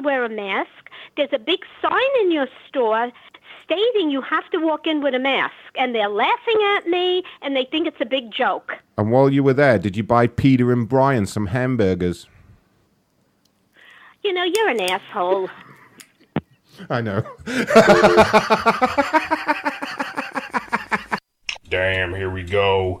to wear a mask. There's a big sign in your store stating you have to walk in with a mask, and they're laughing at me, and they think it's a big joke. And while you were there, did you buy Peter and Brian some hamburgers? You know, you're an asshole. I know. Damn, here we go.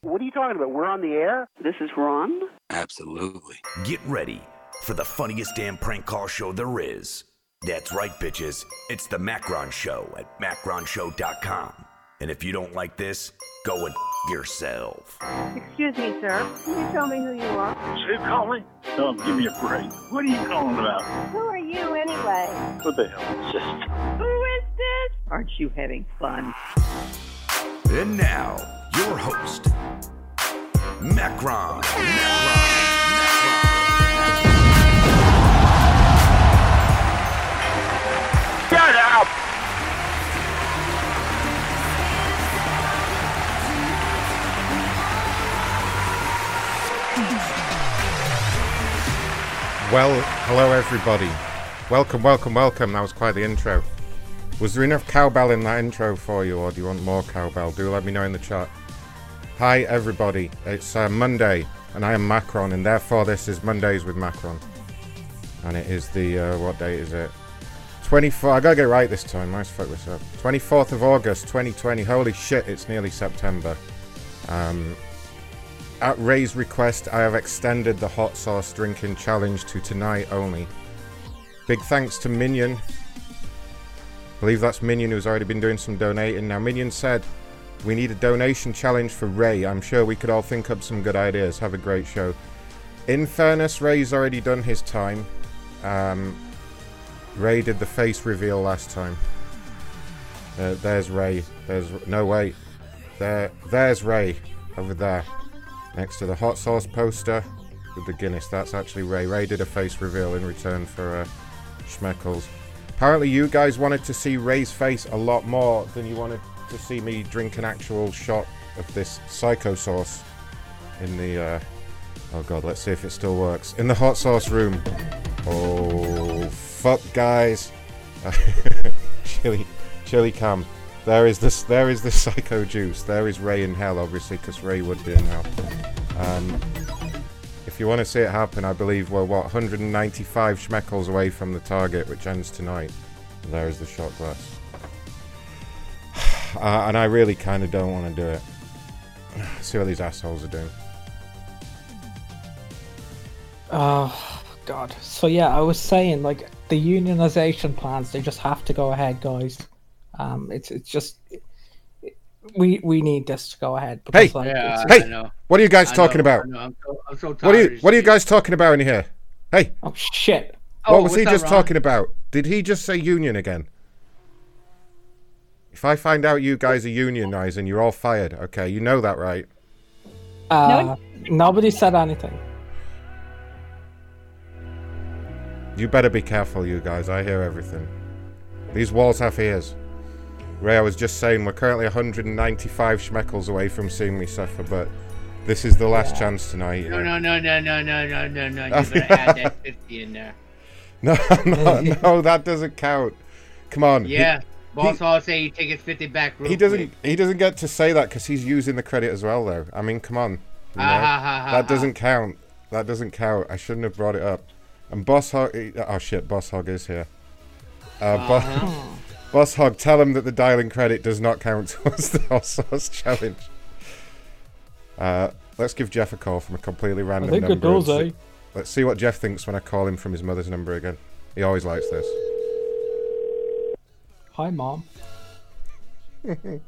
What are you talking about? We're on the air? This is Ron? Absolutely. Get ready for the funniest damn prank call show there is. That's right, bitches. It's the Macron Show at macronshow.com. And if you don't like this, go and f- yourself. Excuse me, sir. Can you tell me who you are? Who calling? Oh, give me a break. What are you calling about? Who are you anyway? What the hell is this? Who is this? Aren't you having fun? And now, your host, Macron. Macron. Well, hello everybody. Welcome, welcome, welcome. That was quite the intro. Was there enough cowbell in that intro for you, or do you want more cowbell? Do let me know in the chat. Hi everybody. It's uh, Monday, and I am Macron, and therefore this is Mondays with Macron. And it is the, uh, what date is it? 24, I gotta get it right this time, I fuck this up. 24th of August 2020, holy shit, it's nearly September. Um, at Ray's request, I have extended the hot sauce drinking challenge to tonight only. Big thanks to Minion. I believe that's Minion who's already been doing some donating. Now, Minion said, We need a donation challenge for Ray. I'm sure we could all think up some good ideas. Have a great show. In fairness, Ray's already done his time. Um, Ray did the face reveal last time. Uh, there's Ray. There's no wait. There, there's Ray over there, next to the hot sauce poster with the Guinness. That's actually Ray. Ray did a face reveal in return for uh, Schmeckles. Apparently, you guys wanted to see Ray's face a lot more than you wanted to see me drink an actual shot of this psycho sauce in the. Uh, oh god, let's see if it still works. In the hot sauce room. Oh fuck, guys! chili, chili cam. There is this. There is the psycho juice. There is Ray in hell, obviously, because Ray would be in hell. Um, if you want to see it happen, I believe we're what 195 schmeckles away from the target, which ends tonight. There is the shot glass. Uh, and I really kind of don't want to do it. see what these assholes are doing. Oh God. So yeah, I was saying like the unionization plans, they just have to go ahead, guys. Um, it's it's just we we need this to go ahead. Hey, like, Yeah, it's- hey, I know. what are you guys I talking know, about? I know, I'm so, I'm so What are you of What are you guys talking about in here? Hey, oh shit! Oh, what was he just Ron? talking about? Did he just say union again? If I find out you guys are unionizing, you're all fired. Okay, you know that, right? Uh, nobody said anything. You better be careful, you guys. I hear everything. These walls have ears. Ray, I was just saying, we're currently 195 schmeckles away from seeing me suffer, but this is the last chance tonight. No, no, no, no, no, no, no, no, no. You better add that 50 in there. No, no, no, that doesn't count. Come on. he- Yeah. Boss he- Hall say he take his 50 back real He doesn't. quick. He doesn't get to say that because he's using the credit as well, though. I mean, come on. you know? Ah, ha, ha, ha, that ha. doesn't count. That doesn't count. I shouldn't have brought it up. And Boss Hog. Oh shit, Boss Hog is here. Uh, Uh-huh. Boss Hog, tell him that the dialing credit does not count towards the hot sauce challenge. Uh, let's give Jeff a call from a completely random think number. and does, eh? Let's see what Jeff thinks when I call him from his mother's number again. He always likes this. Hi, mom.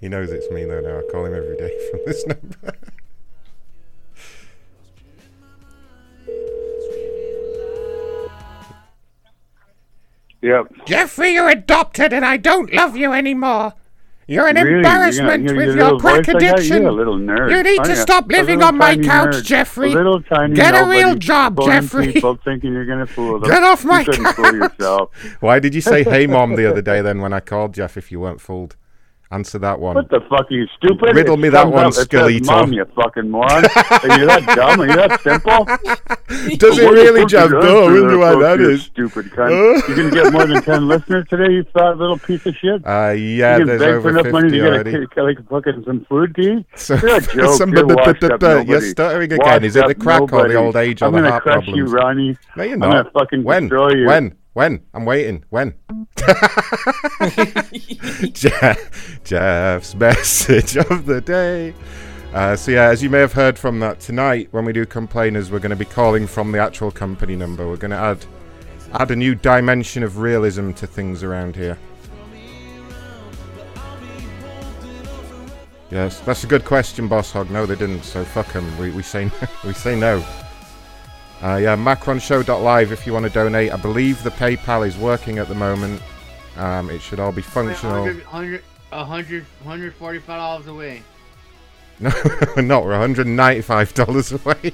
He knows it's me though now. I call him every day from this number. Yep. Jeffrey, you're adopted and I don't love you anymore. You're an Really? You're embarrassment gonna- with your your little crack voice like that? addiction. You're a little nerd, You need to stop A living on my couch, nerd. Jeffrey. A little tiny Get a real job, fooling Jeffrey. People thinking you're gonna fool them. Get off my you couldn't couch. fool yourself. Why did you say "Hey, mom" the other day? Then when I called Jeff, if you weren't fooled, answer that one. What the fuck are you stupid? Riddle It me that one, up, it says, Skelito. Mom, you fucking moron. are you that dumb? Are you that simple? Does it really, Jeff? No, I answer wonder why that you is. Stupid cunt. you gonna get more than ten listeners today? You fat little piece of shit. Uh, yeah, you there's beg for over enough money to 50 get a, like fucking some food to eat. So- You're a joke. some- You're washed up You're stuttering again. Washed Is it the crack or the old age or I'm the gonna heart crush you. Ronnie. No, you're I'm gonna fucking when? destroy you. When? When? I'm waiting. When? Jeff, Jeff's message of the day. Uh, so yeah, as you may have heard from that tonight, when we do complainers, we're going to be calling from the actual company number. We're going to add add a new dimension of realism to things around here. Yes, that's a good question, Boss Hog. No, they didn't. So fuck them. We, we say we say no. Uh, yeah, macronshow.live if you want to donate. I believe the PayPal is working at the moment. Um, it should all be functional. 100, 100, 100, 145 dollars away. No, we're not. We're $195 away.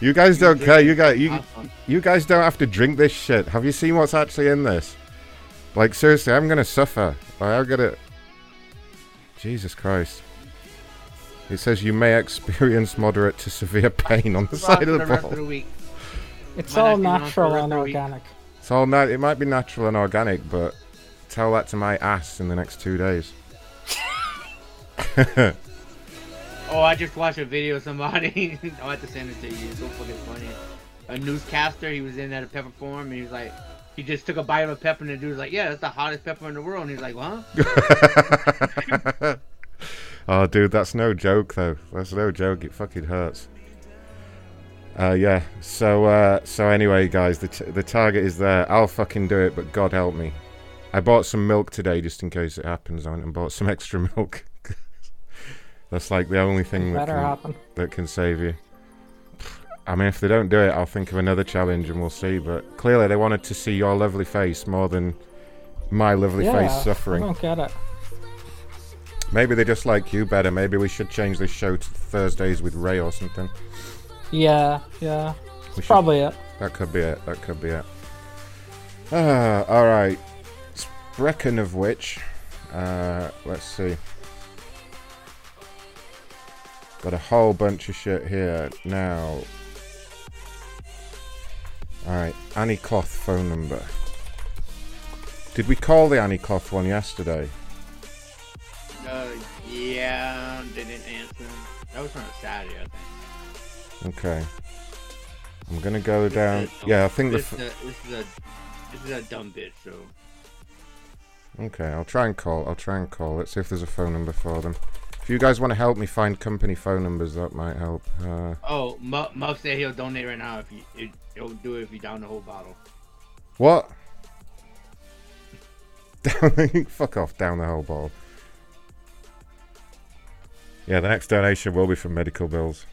you guys don't care. You guys, you, you guys don't have to drink this shit. Have you seen what's actually in this? Like seriously, I'm gonna suffer. Like, I'm gonna. Jesus Christ. It says you may experience moderate to severe pain on the side of the rest ball. the. It's Might all not be on for natural and of the week. organic. It's all na- It might be natural and organic, but tell that to my ass in the next two days. Oh, I just watched a video of somebody. I'll have to send it to you. It's so fucking funny. A newscaster, he was in at a pepper farm, and he was like, he just took a bite of a pepper, and the dude was like, yeah, that's the hottest pepper in the world. And he's like, huh? oh, dude, that's no joke though. That's no joke. It fucking hurts. Uh, yeah. So, uh, so anyway, guys, the t- the target is there. I'll fucking do it, but God help me. I bought some milk today just in case it happens. I went and bought some extra milk. That's like the only thing that can, happen. that can save you. I mean, if they don't do it, I'll think of another challenge and we'll see. But clearly, they wanted to see your lovely face more than my lovely yeah, face suffering. I don't get it. Maybe they just like you better. Maybe we should change this show to Thursdays with Ray or something. Yeah, yeah. We It's should- probably it. That could be it. That could be it. Ah, all right. Speaking of which, uh, let's see. Got a whole bunch of shit here now. All right, Annie Cloth phone number. Did we call the Annie Cloth one yesterday? Uh, yeah, they didn't answer. That was on a Saturday, I think. Okay. I'm gonna go down. Yeah, I think the. this, f- is a, this is a this is a dumb bitch. So Okay, I'll try and call. I'll try and call. Let's see if there's a phone number for them. If you guys want to help me find company phone numbers, that might help. Uh, oh, Muff, Muff said he'll donate right now if you if, he'll do it if you down the whole bottle. what? Down, fuck off. Down the whole ball. Yeah, the next donation will be for medical bills.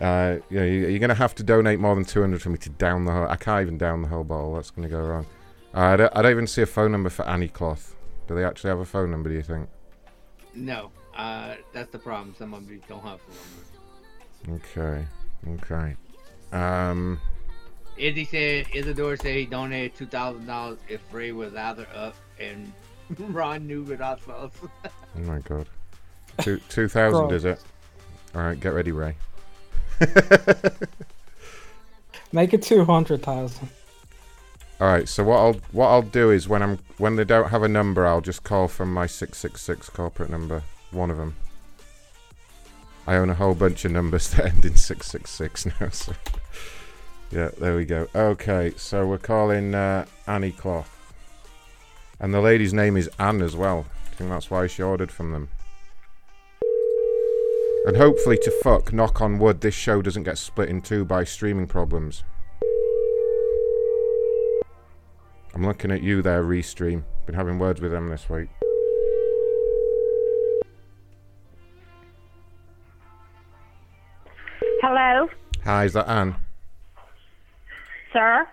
Uh, yeah, you- you're gonna have to donate more than 200 for me to down the whole. I can't even down the whole bottle. That's gonna go wrong. Uh, I, don't, I don't even see a phone number for Annie Cloth. Do they actually have a phone number? Do you think? No, uh, that's the problem. Some of you don't have a phone numbers. Okay. Okay. Um. Izzy said Isidore said he donated two thousand dollars if Ray was either up and Ron knew without us. Oh my god. Two two thousand is it? All right, get ready, Ray. Make it two hundred thousand. All right. So what I'll what I'll do is when I'm when they don't have a number, I'll just call from my six six six corporate number. One of them. I own a whole bunch of numbers that end in six six six now. So yeah, there we go. Okay, so we're calling uh, Annie Cloth, and the lady's name is Anne as well. I think that's why she ordered from them. And hopefully, to fuck, knock on wood, this show doesn't get split in two by streaming problems. I'm looking at you there, Restream. Been having words with them this week. Hello, Hi, is that Anne? sir.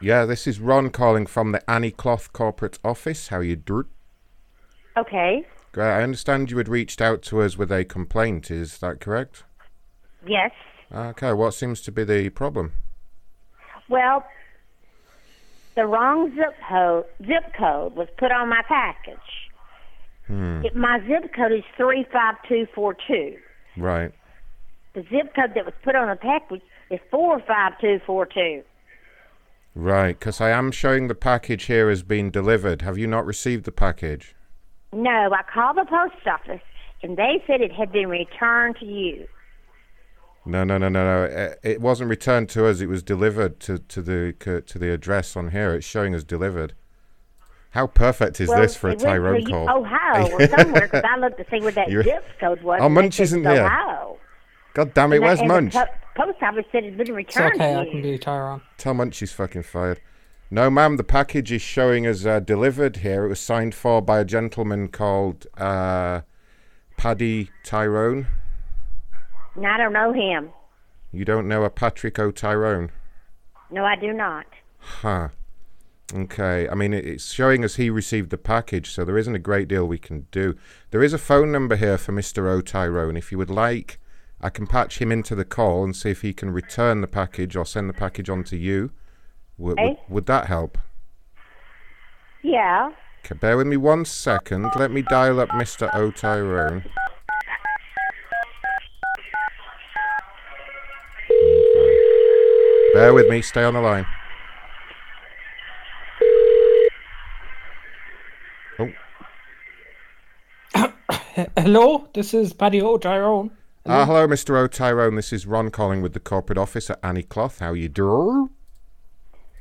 Yeah, this is Ron calling from the Annie Cloth corporate office. How are you doing? Okay. Great. I understand you had reached out to us with a complaint. Is that correct? Yes. Okay. What seems to be the problem? Well, the wrong zip code zip code was put on my package. Hmm. It, my zip code is three five two four two. Right. The zip code that was put on the package is four five two four two. Right. Because I am showing the package here as being delivered. Have you not received the package? No, I called the post office and they said it had been returned to you. No, no, no, no, no. It, it wasn't returned to us. It was delivered to, to the to the address on here. It's showing us delivered. How perfect is well, this for a Tyrone call? Ohio or somewhere because I looked to see where that zip code was. Oh, Munch isn't it's here. Ohio. God damn it! And Where's that- and the Munch? po- post office said it's been It's returned okay, to I can be Tyrone. Tell Munch she's fucking fired. No, ma'am, the package is showing as uh, delivered here. It was signed for by a gentleman called uh, Paddy Tyrone. And I don't know him. You don't know a Patrick O. Tyrone? No, I do not. Huh. Okay. I mean, it's showing us he received the package, so there isn't a great deal we can do. There is a phone number here for Mr. O. Tyrone. If you would like, I can patch him into the call and see if he can return the package or send the package on to you. Would, would, Okay. would that help? Yeah. Okay, bear with me one second. Let me dial up Mr. O. Tyrone. Bear with me. Stay on the line. Oh. hello, this is Paddy O, Ah, hello, Mr. O. Tyrone. This is Ron calling with the corporate office at Annie Cloth. How you doing?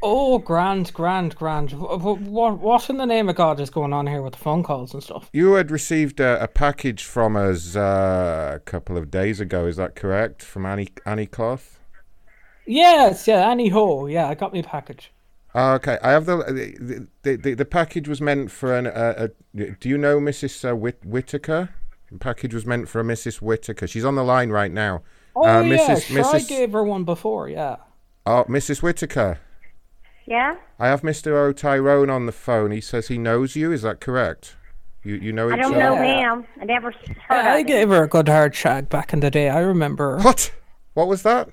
Oh, grand, grand, grand. What, what, in the name of God is going on here with the phone calls and stuff? You had received a, a package from us uh, a couple of days ago. Is that correct? From Annie Annie Cloth. Yes, yeah, anyhow, yeah, I got me a package. Ah, okay, I have the the, the, the, the package was meant for an. Uh, a, do you know Mrs. Uh, Whit- Whitaker? The package was meant for a Mrs. Whitaker. She's on the line right now. Oh, uh, yeah, Mrs. sure, I gave her one before, yeah. Oh, Mrs. Whitaker. Yeah? I have Mr. O. Tyrone on the phone. He says he knows you. Is that correct? You you know each other? I don't other? know him. I never s- heard I of him. gave her a good hard shag back in the day, I remember. What? What was that?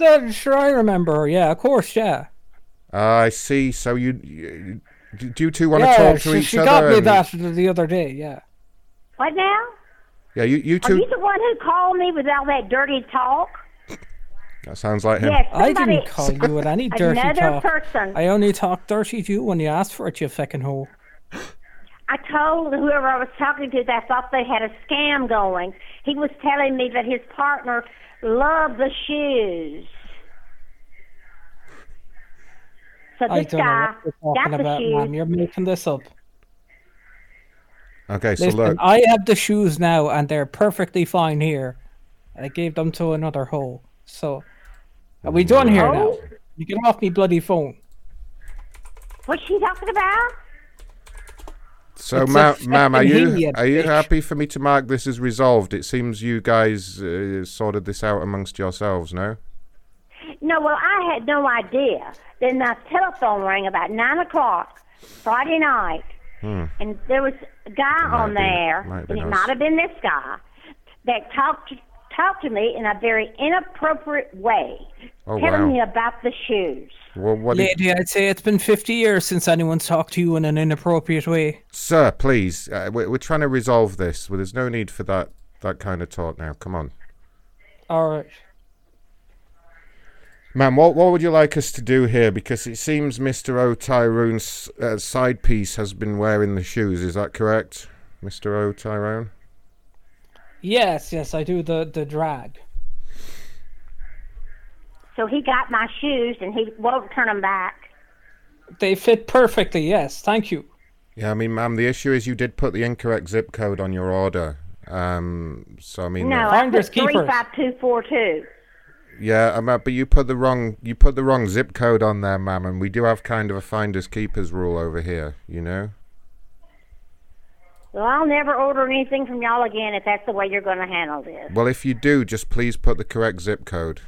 Uh, sure, I remember yeah, of course, yeah. Ah, I see. So you, you do do you two want to talk to she, each she other? She got me and- that the other day, yeah. What now? Yeah, you you two. Are you the one who called me with all that dirty talk? That sounds like him. Yes, I somebody- didn't call you with any dirty Another talk. person. I only talked dirty to you when you asked for it, you fucking hoe. I told whoever I was talking to that I thought they had a scam going. He was telling me that his partner loved the shoes. So I this don't know what you're got talking the about, shoes. man. You're making this up. Okay, so look. I have the shoes now, and they're perfectly fine here. I gave them to another hole. So, are we done here now? You get off me bloody phone. What's she talking about? So, It's a ma- ma'am, are fucking you idiot, are you bitch. happy for me to mark this as resolved? It seems you guys uh, sorted this out amongst yourselves, no? No, well, I had no idea. Then my telephone rang about nine o'clock Friday night, Hmm. and there was a guy on been- there, and it us. might have been this guy, that talked talked to me in a very inappropriate way, Oh, telling wow. me about the shoes. Well, what? did- Lady, I'd say it's been 50 years since anyone's talked to you in an inappropriate way. Sir, please, uh, we're, we're trying to resolve this. Well, there's no need for that that kind of talk now. Come on, Alright. Ma'am. What what would you like us to do here? Because it seems Mr. O. Tyrone's uh, side piece has been wearing the shoes. Is that correct, Mr. O. Tyrone? Yes, yes, I do the, the drag. So he got my shoes, and he won't turn them back. They fit perfectly, yes, thank you. Yeah, I mean, ma'am, the issue is you did put the incorrect zip code on your order. Um, so I mean, No, uh, I Finders put three keepers. five two four two. Yeah, um, but you put the wrong you put the wrong zip code on there, ma'am, and we do have kind of a finders keepers rule over here. You know. Well, I'll never order anything from y'all again if that's the way you're going to handle this. Well, if you do, just please put the correct zip code.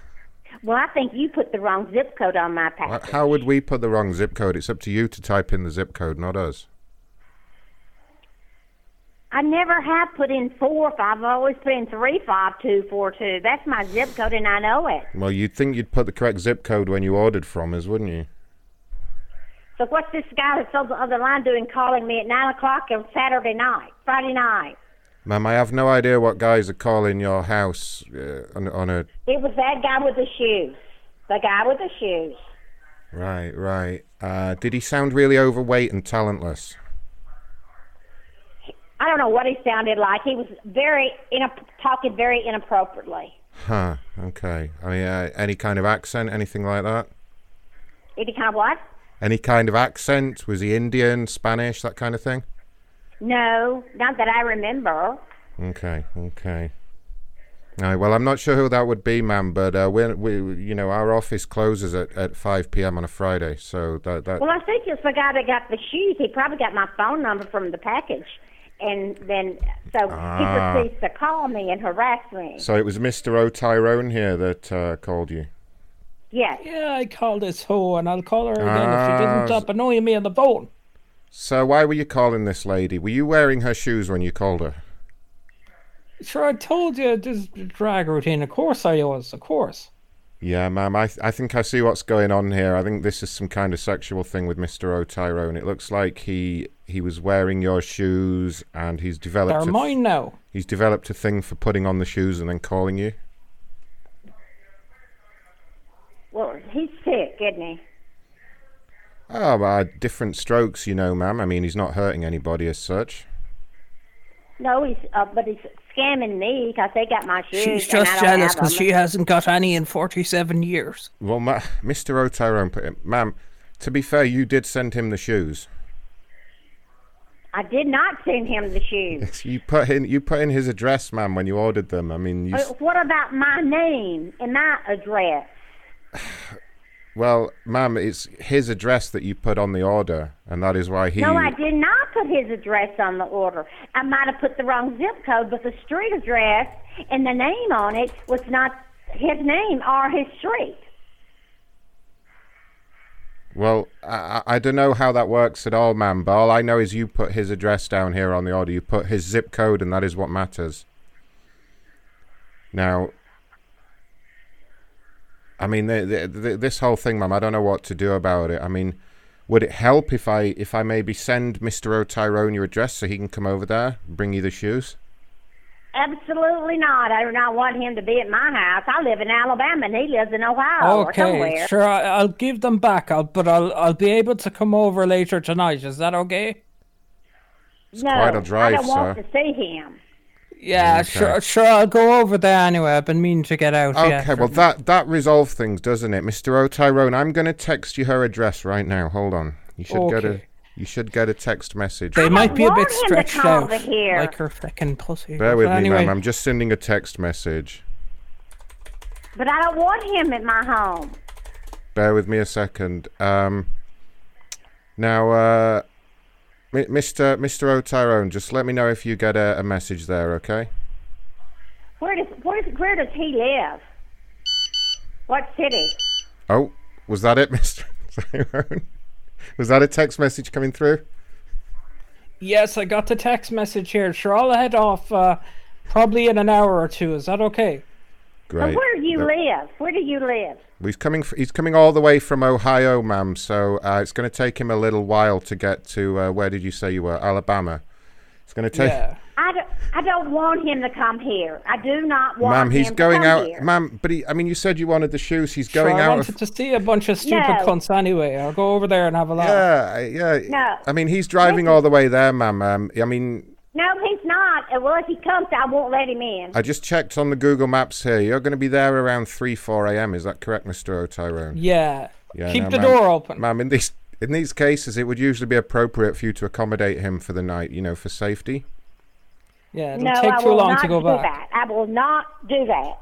Well, I think you put the wrong zip code on my package. How would we put the wrong zip code? It's up to you to type in the zip code, not us. I never have put in four five. I've always put in three five two four two. That's my zip code, and I know it. Well, you'd think you'd put the correct zip code when you ordered from us, wouldn't you? So what's this guy that's on the other line doing calling me at nine o'clock on Saturday night, Friday night? Ma'am, I have no idea what guys are calling your house uh, on, on a. It was that guy with the shoes. The guy with the shoes. Right, right. Uh, did he sound really overweight and talentless? I don't know what he sounded like. He was very inap- talking very inappropriately. Huh. Okay. I mean, uh, any kind of accent, anything like that? Any kind of what? Any kind of accent? Was he Indian, Spanish, that kind of thing? No, not that I remember. Okay. Okay. All right, well, I'm not sure who that would be, ma'am, but uh, we, we, you know, our office closes at, at 5 p.m. on a Friday, so that that. Well, I think it's the guy that got the shoes. He probably got my phone number from the package, and then so Ah. he proceeds to call me and harass me. So it was Mr. O. Tyrone here that uh, called you. Yes. Yeah, I called this hoe, and I'll call her again if she Ah, doesn't stop annoying me on the phone. So why were you calling this lady? Were you wearing her shoes when you called her? Sure, I told you this drag routine. Of course I was, of course. Yeah, ma'am. I th- I think I see what's going on here. I think this is some kind of sexual thing with Mr. O. Tyrone. It looks like he he was wearing your shoes and he's developed. They're a mine now. He's developed a thing for putting on the shoes and then calling you. Well, he's sick, isn't he? Oh, uh, different strokes, you know, ma'am. I mean, he's not hurting anybody as such. No, he's uh, but he's scamming me because they got my shoes. She's just jealous because she hasn't got any in 47 years. Well, ma- Mr. O'Tyrone put it, ma'am. To be fair, you did send him the shoes. I did not send him the shoes. You put in you put in his address, ma'am, when you ordered them. I mean, you. Uh, what about my name and my address? Well, ma'am, it's his address that you put on the order, and that is why he. No, I did not put his address on the order. I might have put the wrong zip code, but the street address and the name on it was not his name or his street. Well, I, I don't know how that works at all, ma'am. But all I know is you put his address down here on the order. You put his zip code, and that is what matters. Now, I mean, the, the, the, this whole thing, ma'am. I don't know what to do about it. I mean, would it help if I if I maybe send Mister O'Tyrone your address so he can come over there, bring you the shoes? Absolutely not. I do not want him to be at my house. I live in Alabama and he lives in Ohio or okay, somewhere. sure. I, I'll give them back. I'll, but I'll I'll be able to come over later tonight. Is that okay? no, quite a drive, I don't want to see him. Yeah, Okay. sure. Sure. I'll go over there anyway. I've been meaning to get out. Okay, yeah, well that that resolves things, doesn't it, Mister O'Tyrone? I'm going to text you her address right now. Hold on. You should get a Okay. You should get a text message. They might be a bit stretched out, over here. like her fucking pussy. Bear with But me, anyway, ma'am. I'm just sending a text message. But I don't want him at my home. Bear with me a second. Um, now, uh, Mi- Mr. Mr. O'Tyrone, just let me know if you get a, a message there, okay? Where does where, where does he live? What city? Oh, was that it, Mr. O'Tyrone? Was that a text message coming through? Yes, I got the text message here. Sure, I'll head off. Uh, probably in an hour or two. Is that okay? Great. But where do you The- live? Where do you live? He's coming. f- He's coming all the way from Ohio, ma'am. So uh, it's going to take him a little while to get to. Uh, where did you say you were? Alabama. It's going to take. Yeah. I don't, I don't want him to come here. I do not want Ma'am, he's him going to come out. here. Ma'am, but he, I mean, you said you wanted the shoes. He's Sure, going I out. wanted Of, to see a bunch of stupid No. cunts anyway. I'll go over there and have a laugh. yeah, yeah. No. I mean, he's driving all the way there, ma'am. Um, I mean, No, he's not. Well, if he comes, I won't let him in. I just checked on the Google Maps here. You're going to be there around three, four a.m. Is that correct, Mister O'Tyrone? Yeah. Yeah, Keep no, the ma'am. door open. Ma'am, in these in these cases, it would usually be appropriate for you to accommodate him for the night. You know, for safety. Yeah, it'll no, take I too will long not to go do back. that. I will not do that.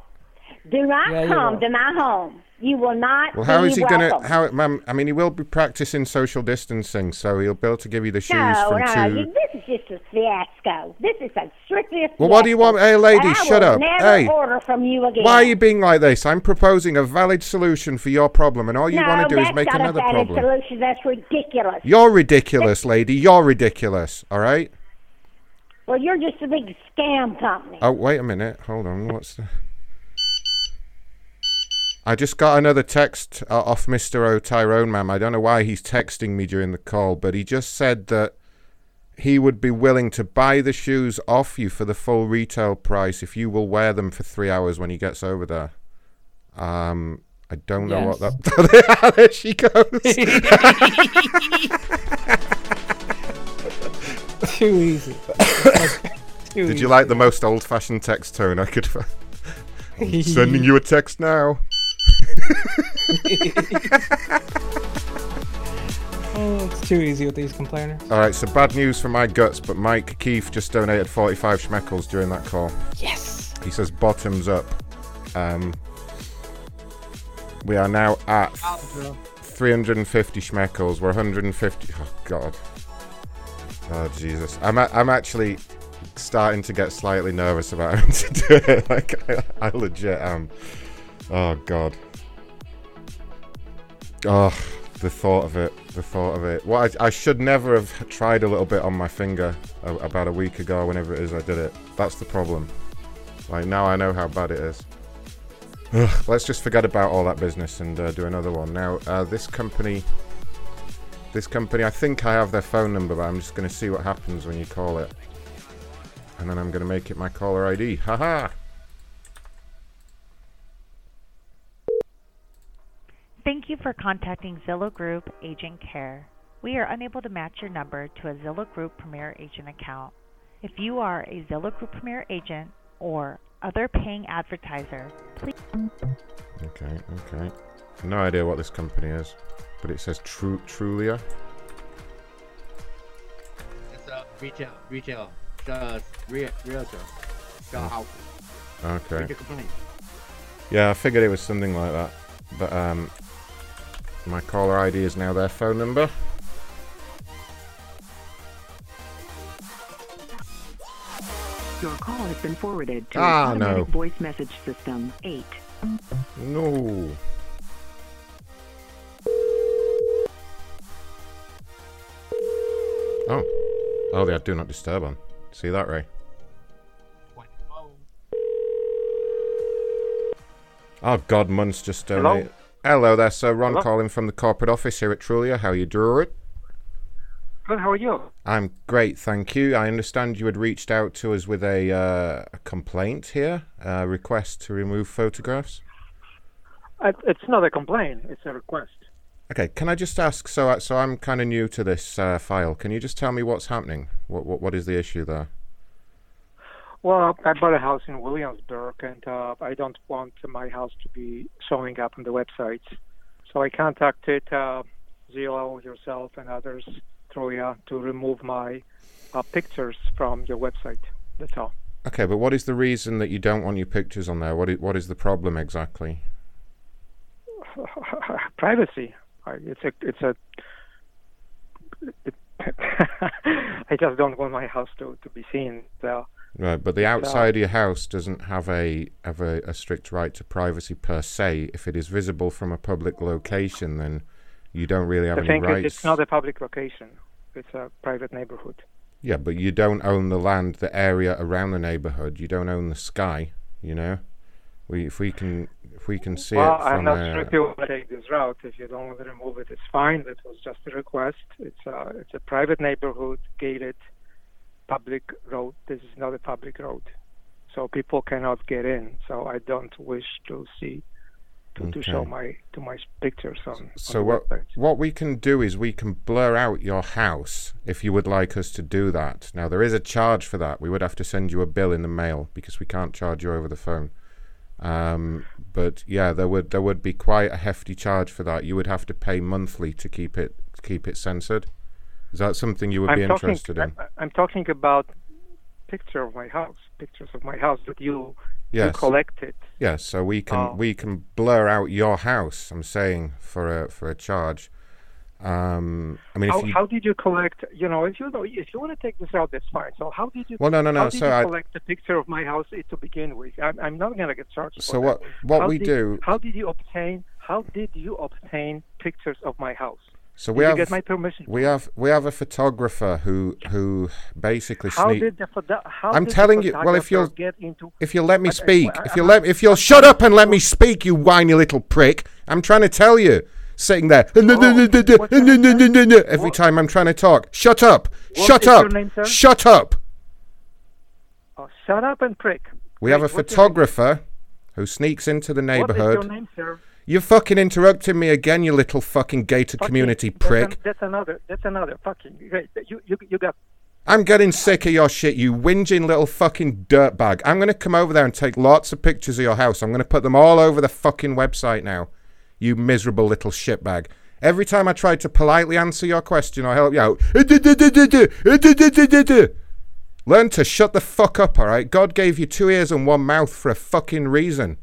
Do not Yeah, come will. to my home. You will not Well, how is he going to? How, ma'am? I mean, he will be practicing social distancing, so he'll be able to give you the shoes No, from no, two. no. This is just a fiasco. This is a strictly a Well, what do you want? Hey, lady, shut up. Hey. order from you again. Why are you being like this? I'm proposing a valid solution for your problem, and all you no, want to do is that's make not another a valid problem. solution. That's ridiculous. You're ridiculous, lady. You're ridiculous. All right. Well, you're just a big scam company. Oh, wait a minute. Hold on. What's the? I just got another text uh, off Mr. O'Tyrone, ma'am. I don't know why he's texting me during the call, but he just said that he would be willing to buy the shoes off you for the full retail price if you will wear them for three hours when he gets over there. Um, I don't know what that. there she goes. Too easy. Too Did easy. you like the most old-fashioned text tone I could find? I'm sending you a text now. Oh, it's too easy with these complainers. All right, so bad news for my guts, but Mike Keefe just donated 45 schmeckles during that call. Yes. He says bottoms up. Um, we are now at 350 schmeckles. We're 150. Oh God. Oh Jesus. I'm a- I'm actually starting to get slightly nervous about having to do it. Like I, I legit am. Oh God. Oh, the thought of it. The thought of it. Well, I, I should never have tried a little bit on my finger a, about a week ago, whenever it is I did it. That's the problem. Like now I know how bad it is. Ugh, let's just forget about all that business and uh, do another one. Now, uh, this company, this company, I think I have their phone number, but I'm just going to see what happens when you call it, and then I'm going to make it my caller ID. Haha. Thank you for contacting Zillow Group Agent Care. We are unable to match your number to a Zillow Group Premier Agent account. If you are a Zillow Group Premier agent or other paying advertiser, please. Okay, okay. No idea what this company is, but it says Tru- Trulia. It's a retail, retail, uh, real, realtor, sell Oh. houses. Okay. Make a complaint. Yeah, I figured it was something like that. But um, my caller ID is now their phone number. Your call has been forwarded to Ah, an no. automatic voice message system 8. No. Oh. Oh, they had do not disturb on. See that, Ray? Oh God, Mun's just Hello? donated. Hello there, sir. Ron Hello? calling from the corporate office here at Trulia. How are you doing? Good, how are you? I'm great, thank you. I understand you had reached out to us with a, uh, a complaint here, a request to remove photographs. Uh, It's not a complaint, it's a request. Okay, can I just ask? So, I- so I'm kind of new to this uh, file. Can you just tell me what's happening? What, what, what is the issue there? Well, I bought a house in Williamsburg, and uh, I don't want my house to be showing up on the website. So I contacted uh, Zillow, yourself, and others, Troya, to remove my uh, pictures from your website. That's all. Okay, but what is the reason that you don't want your pictures on there? What is, what is the problem exactly? Privacy. It's a. It's a. It, I just don't want my house to, to be seen. So, Right, but the outside of your house doesn't have a have a, a strict right to privacy per se. If it is visible from a public location, then you don't really have the any rights. it's not a public location. It's a private neighborhood. Yeah, but you don't own the land, the area around the neighborhood. You don't own the sky. You know, we if we can if we can see well, it I'm not there. sure if you want to take this route. If you don't want to remove it, it's fine. That was just a request. It's a it's a private neighborhood, gated, public road. This is not a public road, so people cannot get in. So I don't wish to see to, to show my to my pictures on. So on what what we can do is we can blur out your house if you would like us to do that. Now there is a charge for that. We would have to send you a bill in the mail because we can't charge you over the phone. Um, but yeah, there would there would be quite a hefty charge for that. You would have to pay monthly to keep it to keep it censored. Is that something you would I'm be talking, interested in? I, I'm talking about picture of my house, pictures of my house that you you collected. Yes, so we can Oh. we can blur out your house. I'm saying for a for a charge. Um, I mean, how, if you how did you collect? You know, if you know, if you want to take this out, that's fine. So how did you? Well, no, no, no, so I- collect the picture of my house to begin with? I'm, I'm not gonna get charged. So what- what How we did- do- How did you obtain? How did you obtain pictures of my house? So did we you have get my permission? we have we have a photographer who who basically How sneak. did the photo- how I'm did the telling you. Well, if you'll get into? if you'll let me speak, well, if you'll let if you'll shut up and let me speak, you whiny little prick. I'm trying to tell you, sitting there oh, every time I'm trying to talk. Shut up! What Shut up! name. Shut up! Oh, shut up and prick. We have a Wait, what's your name? photographer who sneaks into the neighborhood. your name, sir? You're fucking interrupting me again, you little fucking gated community That's, prick. an, that's another. That's another fucking. You you you got. I'm getting sick of your shit, you whinging little fucking dirtbag. I'm going to come over there and take lots of pictures of your house. I'm going to put them all over the fucking website now. You miserable little shitbag. Every time I try to politely answer your question or help you out, learn to shut the fuck up, alright? God gave you two ears and one mouth for a fucking reason.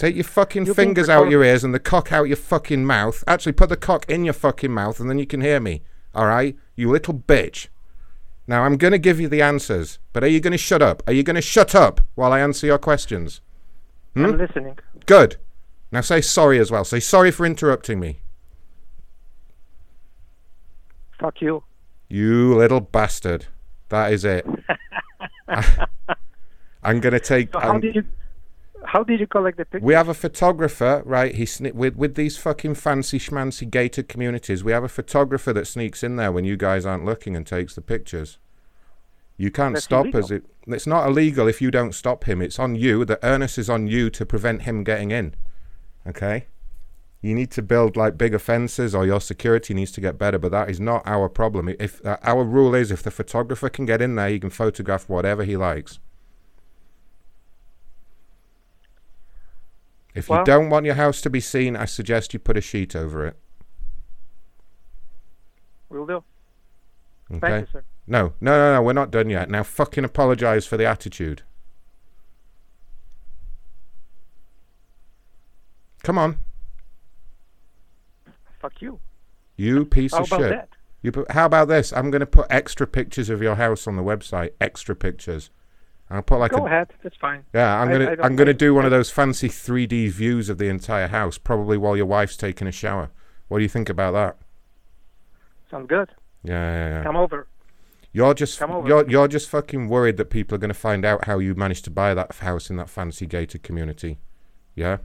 Take your fucking You're fingers out your ears and the cock out your fucking mouth. Actually, put the cock in your fucking mouth and then you can hear me. Alright? You little bitch. Now, I'm going to give you the answers, but are you going to shut up? Are you going to shut up while I answer your questions? Hmm? I'm listening. Good. Now say sorry as well. Say sorry for interrupting me. Fuck you. You little bastard. That is it. I'm going to take. So how I'm- did you? How did you collect the pictures? We have a photographer, right? He sne- with with these fucking fancy schmancy gated communities. We have a photographer that sneaks in there when you guys aren't looking and takes the pictures. You can't That's stop illegal. us. It, it's not illegal if you don't stop him. It's on you. The earnest is on you to prevent him getting in. Okay. You need to build like bigger fences, or your security needs to get better. But that is not our problem. If uh, our rule is, if the photographer can get in there, he can photograph whatever he likes. If you don't want your house to be seen, I suggest you put a sheet over it. Will do. Okay. Thank you, sir. No, no, no, no. We're not done yet. Now, fucking apologize for the attitude. Come on, Fuck you. you piece How of shit. that? You put, how about this? I'm going to put extra pictures of your house on the website. Extra pictures. I'll put like Go a ahead. That's fine. yeah. I'm gonna I don't I'm gonna do one of those fancy 3D views of the entire house, probably while your wife's taking a shower. What do you think about that? Sounds good. Yeah, yeah, yeah. Come over. You're just Come over. you're you're just fucking worried that people are going to find out how you managed to buy that house in that fancy gated community. Yeah.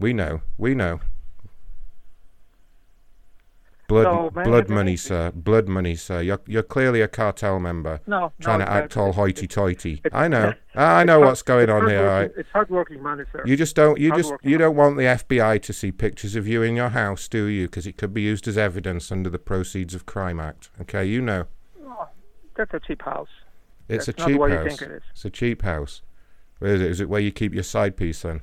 We know. We know. Blood So, blood money, sir. Blood money, sir. You're you're clearly a cartel member. No, Trying no, to act all hoity-toity. I know. I know what's going on here. Right. It's hardworking money, sir. You just don't. You just. You don't want the FBI to see pictures of you in your house, do you? Because it could be used as evidence under the Proceeds of Crime Act. Okay, you know. Oh, that's a cheap house. It's That's a not cheap house. think it is. It's a cheap house. Where is it? Is it where you keep your side piece then?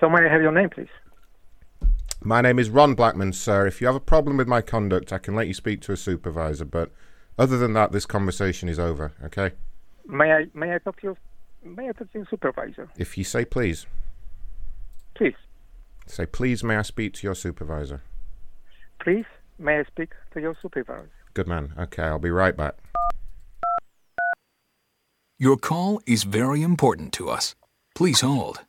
So may I have your name, please? My name is Ron Blackman, sir. If you have a problem with my conduct, I can let you speak to a supervisor. But other than that, this conversation is over. Okay? May I may I talk to your may I talk to your supervisor? If you say please, Please, say please. May I speak to your supervisor? please, may I speak to your supervisor? Good man. Okay, I'll be right back. Your call is very important to us. Please hold.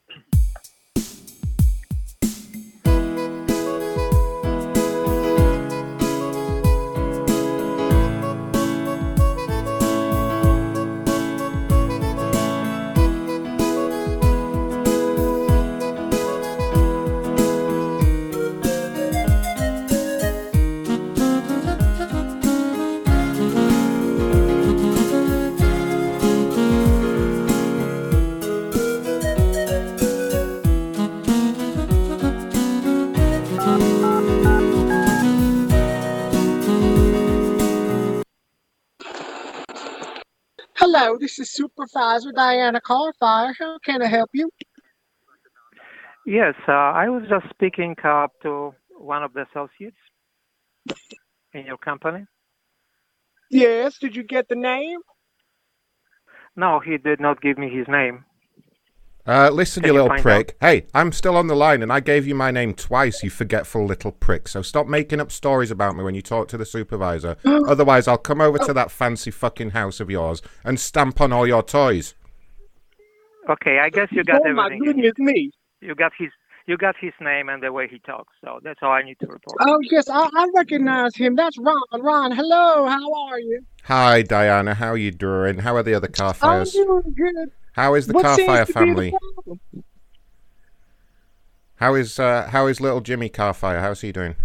This is Supervisor Diana Carfire. How can I help you? Yes, uh, I was just speaking uh, to one of the associates in your company. Yes, did you get the name? No, he did not give me his name. Uh, listen, you you little find prick. Hey, I'm still on the line, and I gave you my name twice, you forgetful little prick. So stop making up stories about me when you talk to the supervisor. Otherwise, I'll come over to that fancy fucking house of yours and stamp on all your toys. Okay, I guess you got oh my everything. goodness me! You got his you got his name and the way he talks. So that's all I need to report. Oh yes, I, I recognize him. That's Ron. Ron, hello. How are you? Hi, Diana. How are you doing? How are the other car I'm doing good. How is the What car seems fire to be the family? How is uh, how is little Jimmy Carfire? How's he doing?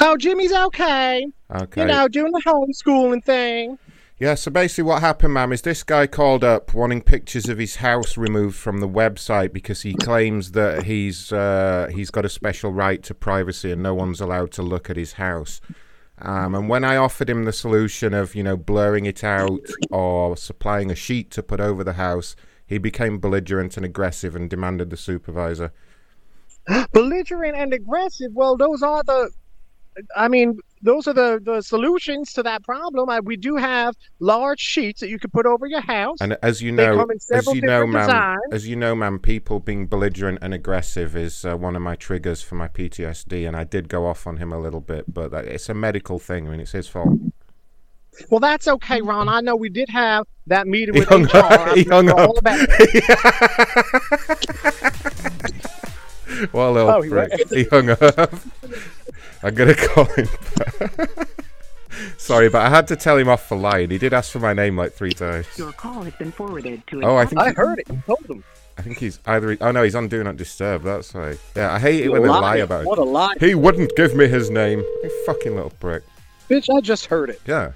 Oh, Jimmy's okay. Okay. You know, doing the homeschooling thing. Yeah, so basically what happened, ma'am, is this guy called up wanting pictures of his house removed from the website because he claims that he's uh, he's got a special right to privacy and no one's allowed to look at his house. Um, and when I offered him the solution of, you know, blurring it out or supplying a sheet to put over the house, he became belligerent and aggressive and demanded the supervisor. Belligerent and aggressive. Well, those are the. I mean, those are the, the solutions to that problem. I, we do have large sheets that you can put over your house. And as you know, as you know, ma'am, designs. as you know, ma'am, people being belligerent and aggressive is uh, one of my triggers for my PTSD, and I did go off on him a little bit, but that, it's a medical thing. I mean, it's his fault. Well, that's okay, Ron. I know we did have that meeting He with hung HR. up. He hung all up. about- What a little Oh, he prick. went- He hung up. I'm gonna call him. Sorry, but I had to tell him off for lying. He did ask for my name like three times. Your call has been forwarded to. Oh, I think I he- heard it. You told him. I think he's either. Oh no, he's on Do Not Disturb. That's why. Yeah, I hate it You when they lie about it. What a lie. He wouldn't give me his name. You fucking little prick. Bitch, I just heard it. Yeah.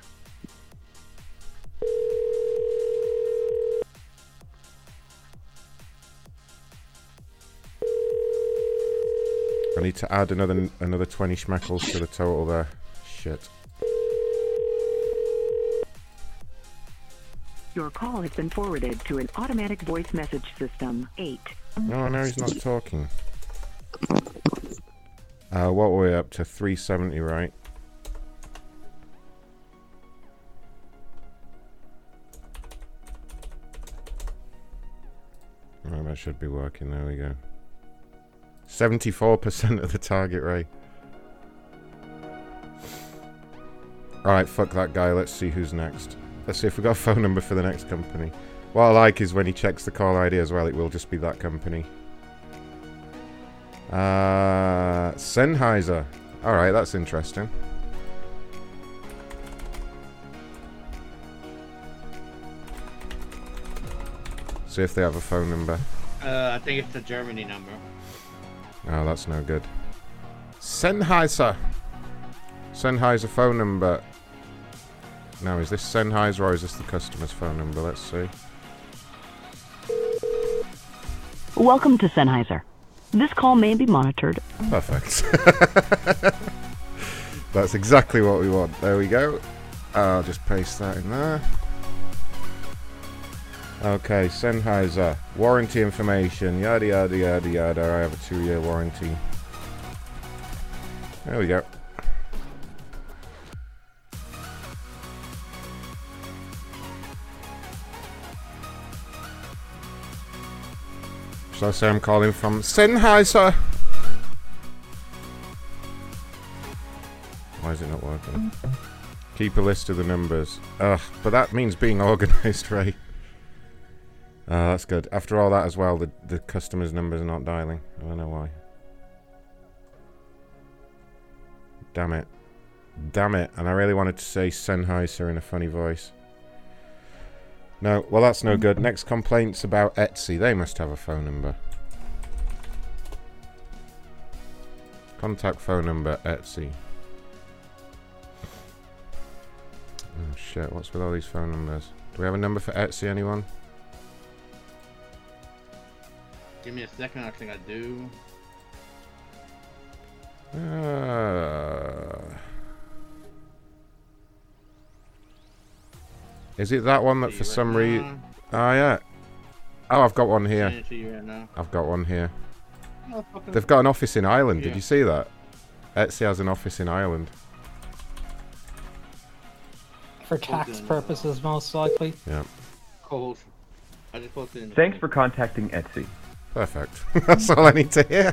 I need to add another another 20 schmeckles to the total there. Shit. Your call has been forwarded to an automatic voice message system. 8. No, no, he's not talking. Uh, what were we up to? 370, right? Oh, that should be working. There we go. 74% of the target rate. Alright, fuck that guy. Let's see who's next. Let's see if we've got a phone number for the next company. What I like is when he checks the call ID as well, it will just be that company. Uh, Sennheiser. Alright, that's interesting. See if they have a phone number. Uh, I think it's a Germany number. Oh, that's no good. Sennheiser. Sennheiser phone number. Now, is this Sennheiser or is this the customer's phone number? Let's see. Welcome to Sennheiser. This call may be monitored. Perfect. That's exactly what we want. There we go. I'll just paste that in there. Okay, Sennheiser. Warranty information. Yada yada yada yada. I have a two year warranty. There we go. So I say I'm calling from Sennheiser. Why is it not working? Mm-hmm. Keep a list of the numbers. Ugh, but that means being organised, right? Uh, that's good. After all that as well, the, the customer's numbers are not dialing. I don't know why. Damn it. Damn it. And I really wanted to say Sennheiser in a funny voice. No, well that's no good. Next complaint's about Etsy. They must have a phone number. Contact phone number, Etsy. Oh shit, what's with all these phone numbers? Do we have a number for Etsy, anyone? Give me a second, I think I do. Uh, is it that one that for some reason... Oh yeah. Oh, I've got one here. Send it to you right. I've got one here. Motherfucker. They've got an office in Ireland. Did you see that? Etsy has an office in Ireland. For tax purposes, most likely. Yeah. Co-host. I just posted in the Thanks for contacting Etsy. Perfect. That's all I need to hear.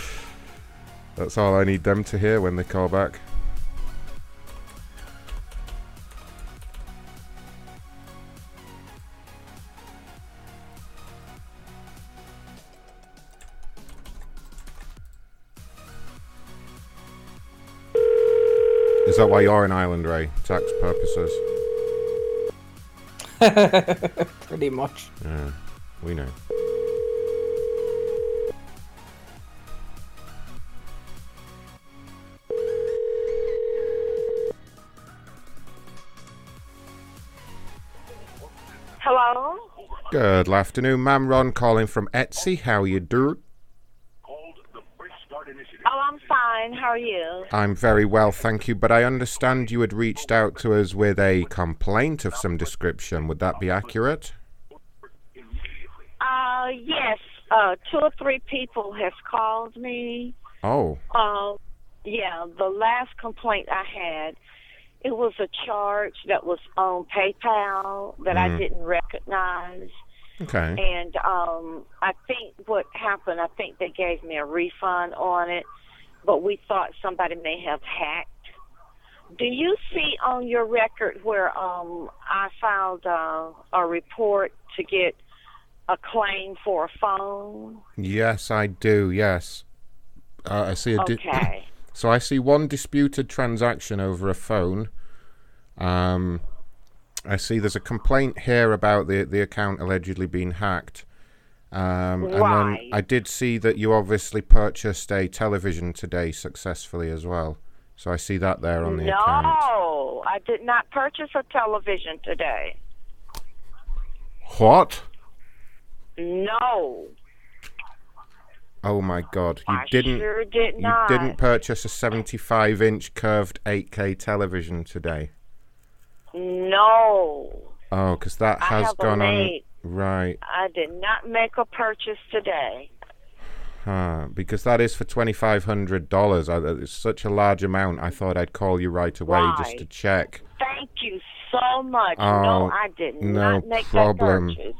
That's all I need them to hear when they call back. Is that why you're in Ireland, Ray? Tax purposes. Pretty much. Yeah, we know. Good afternoon, ma'am. Ron calling from Etsy. How you doing? Oh, I'm fine. How are you? I'm very well, thank you. But I understand you had reached out to us with a complaint of some description. Would that be accurate? Uh, yes. Uh, two or three people have called me. Oh, Uh, yeah, the last complaint I had, it was a charge that was on PayPal that I Mhm. didn't recognize. Okay. And um, I think what happened, I think they gave me a refund on it, but we thought somebody may have hacked. Do you see on your record where um, I filed uh, a report to get a claim for a phone? Yes, I do. Yes. Uh, I see a. di- Okay. so I see one disputed transaction over a phone. Um, I see there's a complaint here about the the account allegedly being hacked. Um, and then I did see that you obviously purchased a television today successfully as well. So I see that there on the no, account. I did not purchase a television today. What? No. Oh my God! You I didn't. sure did you didn't purchase a 75-inch curved 8K television today. No, Oh, because that has gone on. Right. I did not make a purchase today. Huh, because that is for twenty five hundred dollars. It's such a large amount. I thought I'd call you right away just to check. Thank you so much. Oh, no, I did no not make problem. that purchase.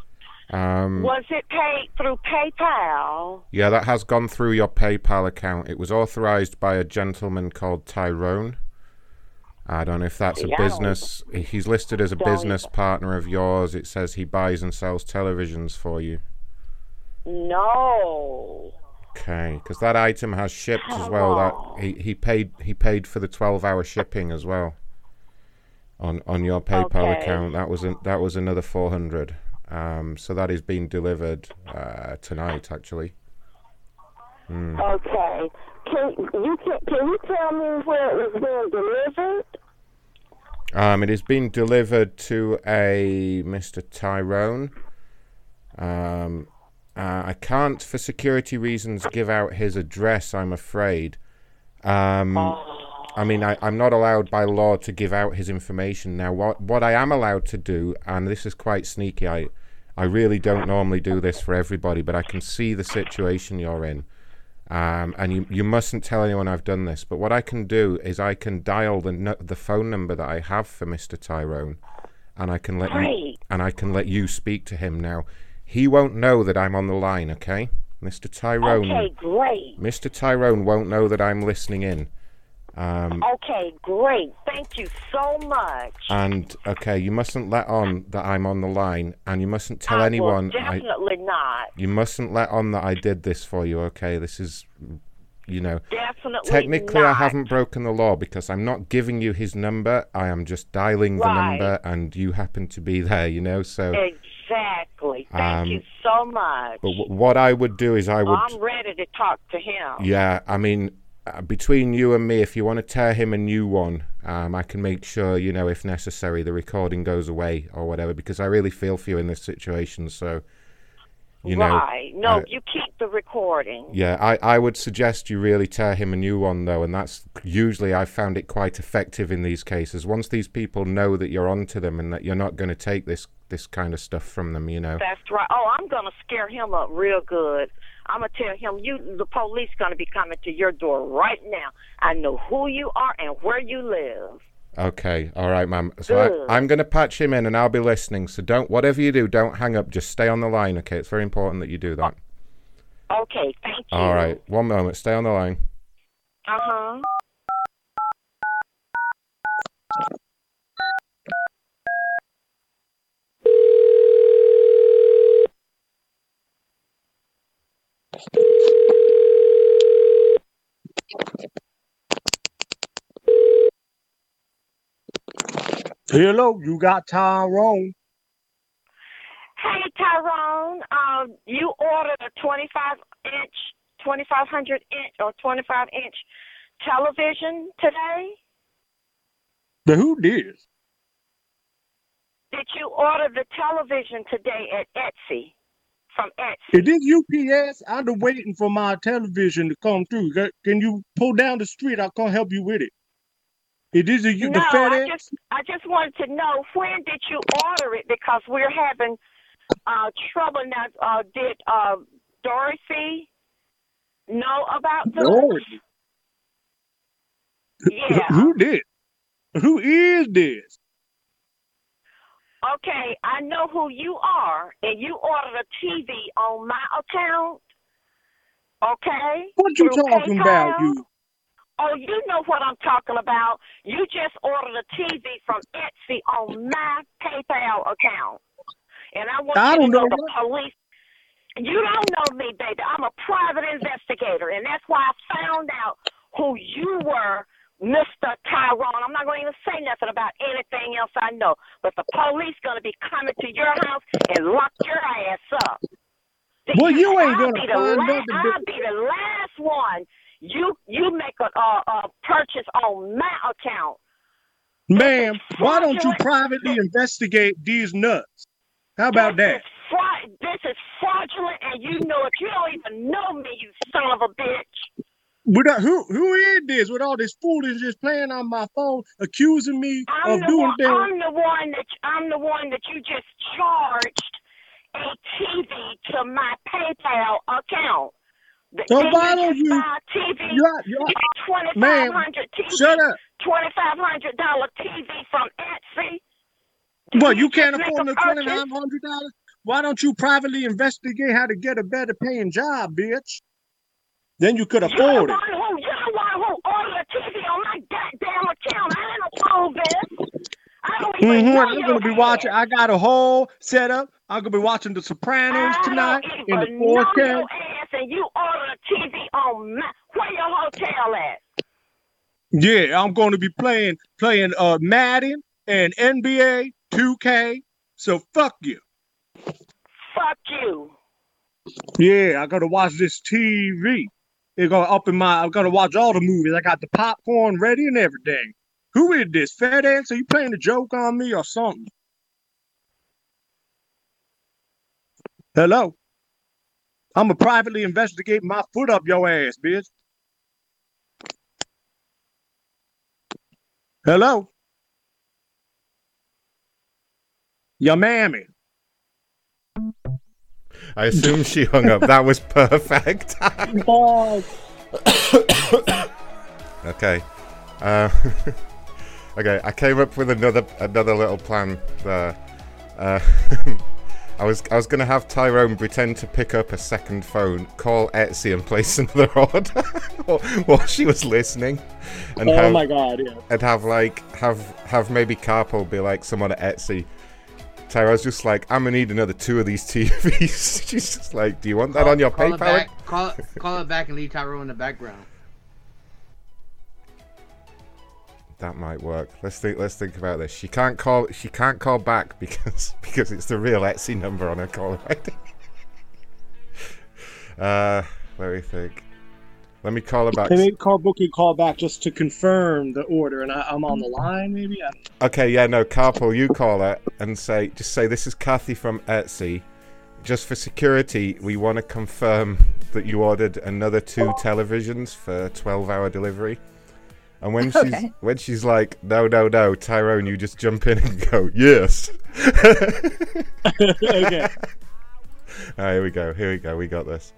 Um, Was it paid through PayPal? yeah, that has gone through your PayPal account. It was authorized by a gentleman called Tyrone. I don't know if that's a Yeah, I don't- business. He's listed as a business partner of yours. It says he buys and sells televisions for you. No. Okay, because that item has shipped as well. That he, he paid he paid for the twelve hour shipping as well. On on your PayPal Okay. account, that was an, that was another four hundred. Um, so that is being delivered uh, tonight, actually. Hmm. Okay. Can you can, can you tell me where it was being delivered? Um, it is being delivered to a Mr. Tyrone. Um, uh, I can't, for security reasons, give out his address. I'm afraid. Um, I mean, I, I'm not allowed by law to give out his information. Now, what what I am allowed to do, and this is quite sneaky. I I really don't normally do this for everybody, but I can see the situation you're in. Um, and you, you mustn't tell anyone I've done this. But what I can do is I can dial the the phone number that I have for Mr. Tyrone, and I can let you and I can let you speak to him now. He won't know that I'm on the line, okay? Mr. Tyrone. Okay, great. Mr. Tyrone won't know that I'm listening in. Um, Okay, great. Thank you so much. and okay, you mustn't let on that I'm on the line, and you mustn't tell I anyone. Will I, not. you mustn't let on that I did this for you. Okay, this is, you know. Definitely Technically, I haven't broken the law because I'm not giving you his number. I am just dialing the Right. number, and you happen to be there. You know, so. Exactly. Thank Um, you so much. But w- what I would do is I would. I'm ready to talk to him. Yeah, I mean, uh, between you and me, if you want to tear him a new one, um, I can make sure, you know, if necessary, the recording goes away or whatever, because I really feel for you in this situation. So, you know. right. No, uh, you keep the recording. yeah, I, I would suggest you really tear him a new one, though, and that's usually I've found it quite effective in these cases. Once these people know that you're onto them and that you're not going to take this this kind of stuff from them, you know. That's right. Oh, I'm gonna scare him up real good. I'm gonna tell him you, the police, are gonna be coming to your door right now. I know who you are and where you live. Okay, all right, ma'am. So Good. I, I'm going to patch him in, and I'll be listening. So don't, whatever you do, don't hang up. Just stay on the line, okay? It's very important that you do that. Okay, thank you. All right, one moment. Stay on the line. Uh huh. Hello, you got Tyrone. Hey Tyrone, um, you ordered a 25 inch, 2500 inch, or 25 inch television today. The who did? Did you order the television today at Etsy? From Etsy. It is UPS. I'm just waiting for my television to come through. Can you pull down the street? I'll come help you with it. It is a U- no, the I just I just wanted to know when did you order it because we're having uh trouble now. Uh, did uh Dorothy know about this? Dorothy? Yeah. Who did? Who is this? Okay, I know who you are, and you ordered a TV on my account. Okay. What you talking about, you? Oh, you know what I'm talking about. You just ordered a TV from Etsy on my PayPal account. And I want I you to know know the police. You don't know me, baby. I'm a private investigator, and that's why I found out who you were, Mr. Tyrone. I'm not going to even say nothing about anything else I know, but the police going to be coming to your house and lock your ass up. Well, you ain't be the find la- nothing I'll be the last one. You you make a, a, a purchase on my account. Ma'am, why don't you privately investigate these nuts? How about that? fraud. This is fraudulent, and you know it. You don't even know me, you son of a bitch. But uh, who who is this with all this foolishness playing on my phone, accusing me I'm of doing one. things? I'm the one that I'm the one that you just charged a TV to my PayPal account. The So why don't you- TV? you- you- twenty Ma'am, TV. shut up. Twenty five hundred dollar TV from Etsy. What you can't afford a the twenty nine hundred dollars? Why don't you privately investigate how to get a better paying job, bitch? Then you could afford it. who, you're the one who ordered TV on my goddamn account. I ain't no fool, bitch. I don't even Mm-hmm. I'm gonna be watching. I got a whole setup. I'm gonna be watching The Sopranos tonight in the But know 4K. your ass and you ordered a TV on my, where your hotel at? Yeah, I'm going to be playing playing uh Madden and NBA 2K. So fuck you. Fuck you. Yeah, I gotta watch this TV. It go up in my. I'm gonna watch all the movies. I got the popcorn ready and everything. Who is this? FedEx? Are you playing a joke on me or something? Hello. I'm to privately investigate my foot up your ass, bitch. Hello. Your mammy. I assume she hung up. That was perfect. okay. Uh, okay, I came up with another another little plan there. Uh, I was I was gonna have Tyrone pretend to pick up a second phone, call Etsy, and place another order while- she was listening. And Oh have, my God, yeah. And have like have have maybe Carpo be like someone at Etsy. Tyrone's just like, I'm gonna need another two of these TVs. She's just like, Do you want that Call- on your call PayPal? It back, call, call it back and leave Tyrone in the background. That might work. Let's think. Let's think about this. She can't call. She can't call back because because it's the real Etsy number on her caller ID. uh, let me think. Let me call her back. Can they call booking call back just to confirm the order and I, I'm on the line maybe? Okay, yeah, no, Carpool, you call her and say, just say this is Kathy from Etsy. Just for security, we want to confirm that you ordered another two televisions for 12-hour delivery. And when she's Okay. when she's like, no, no, no, Tyrone, you just jump in and go, yes. okay. All right, here we go. Here we go. We got this.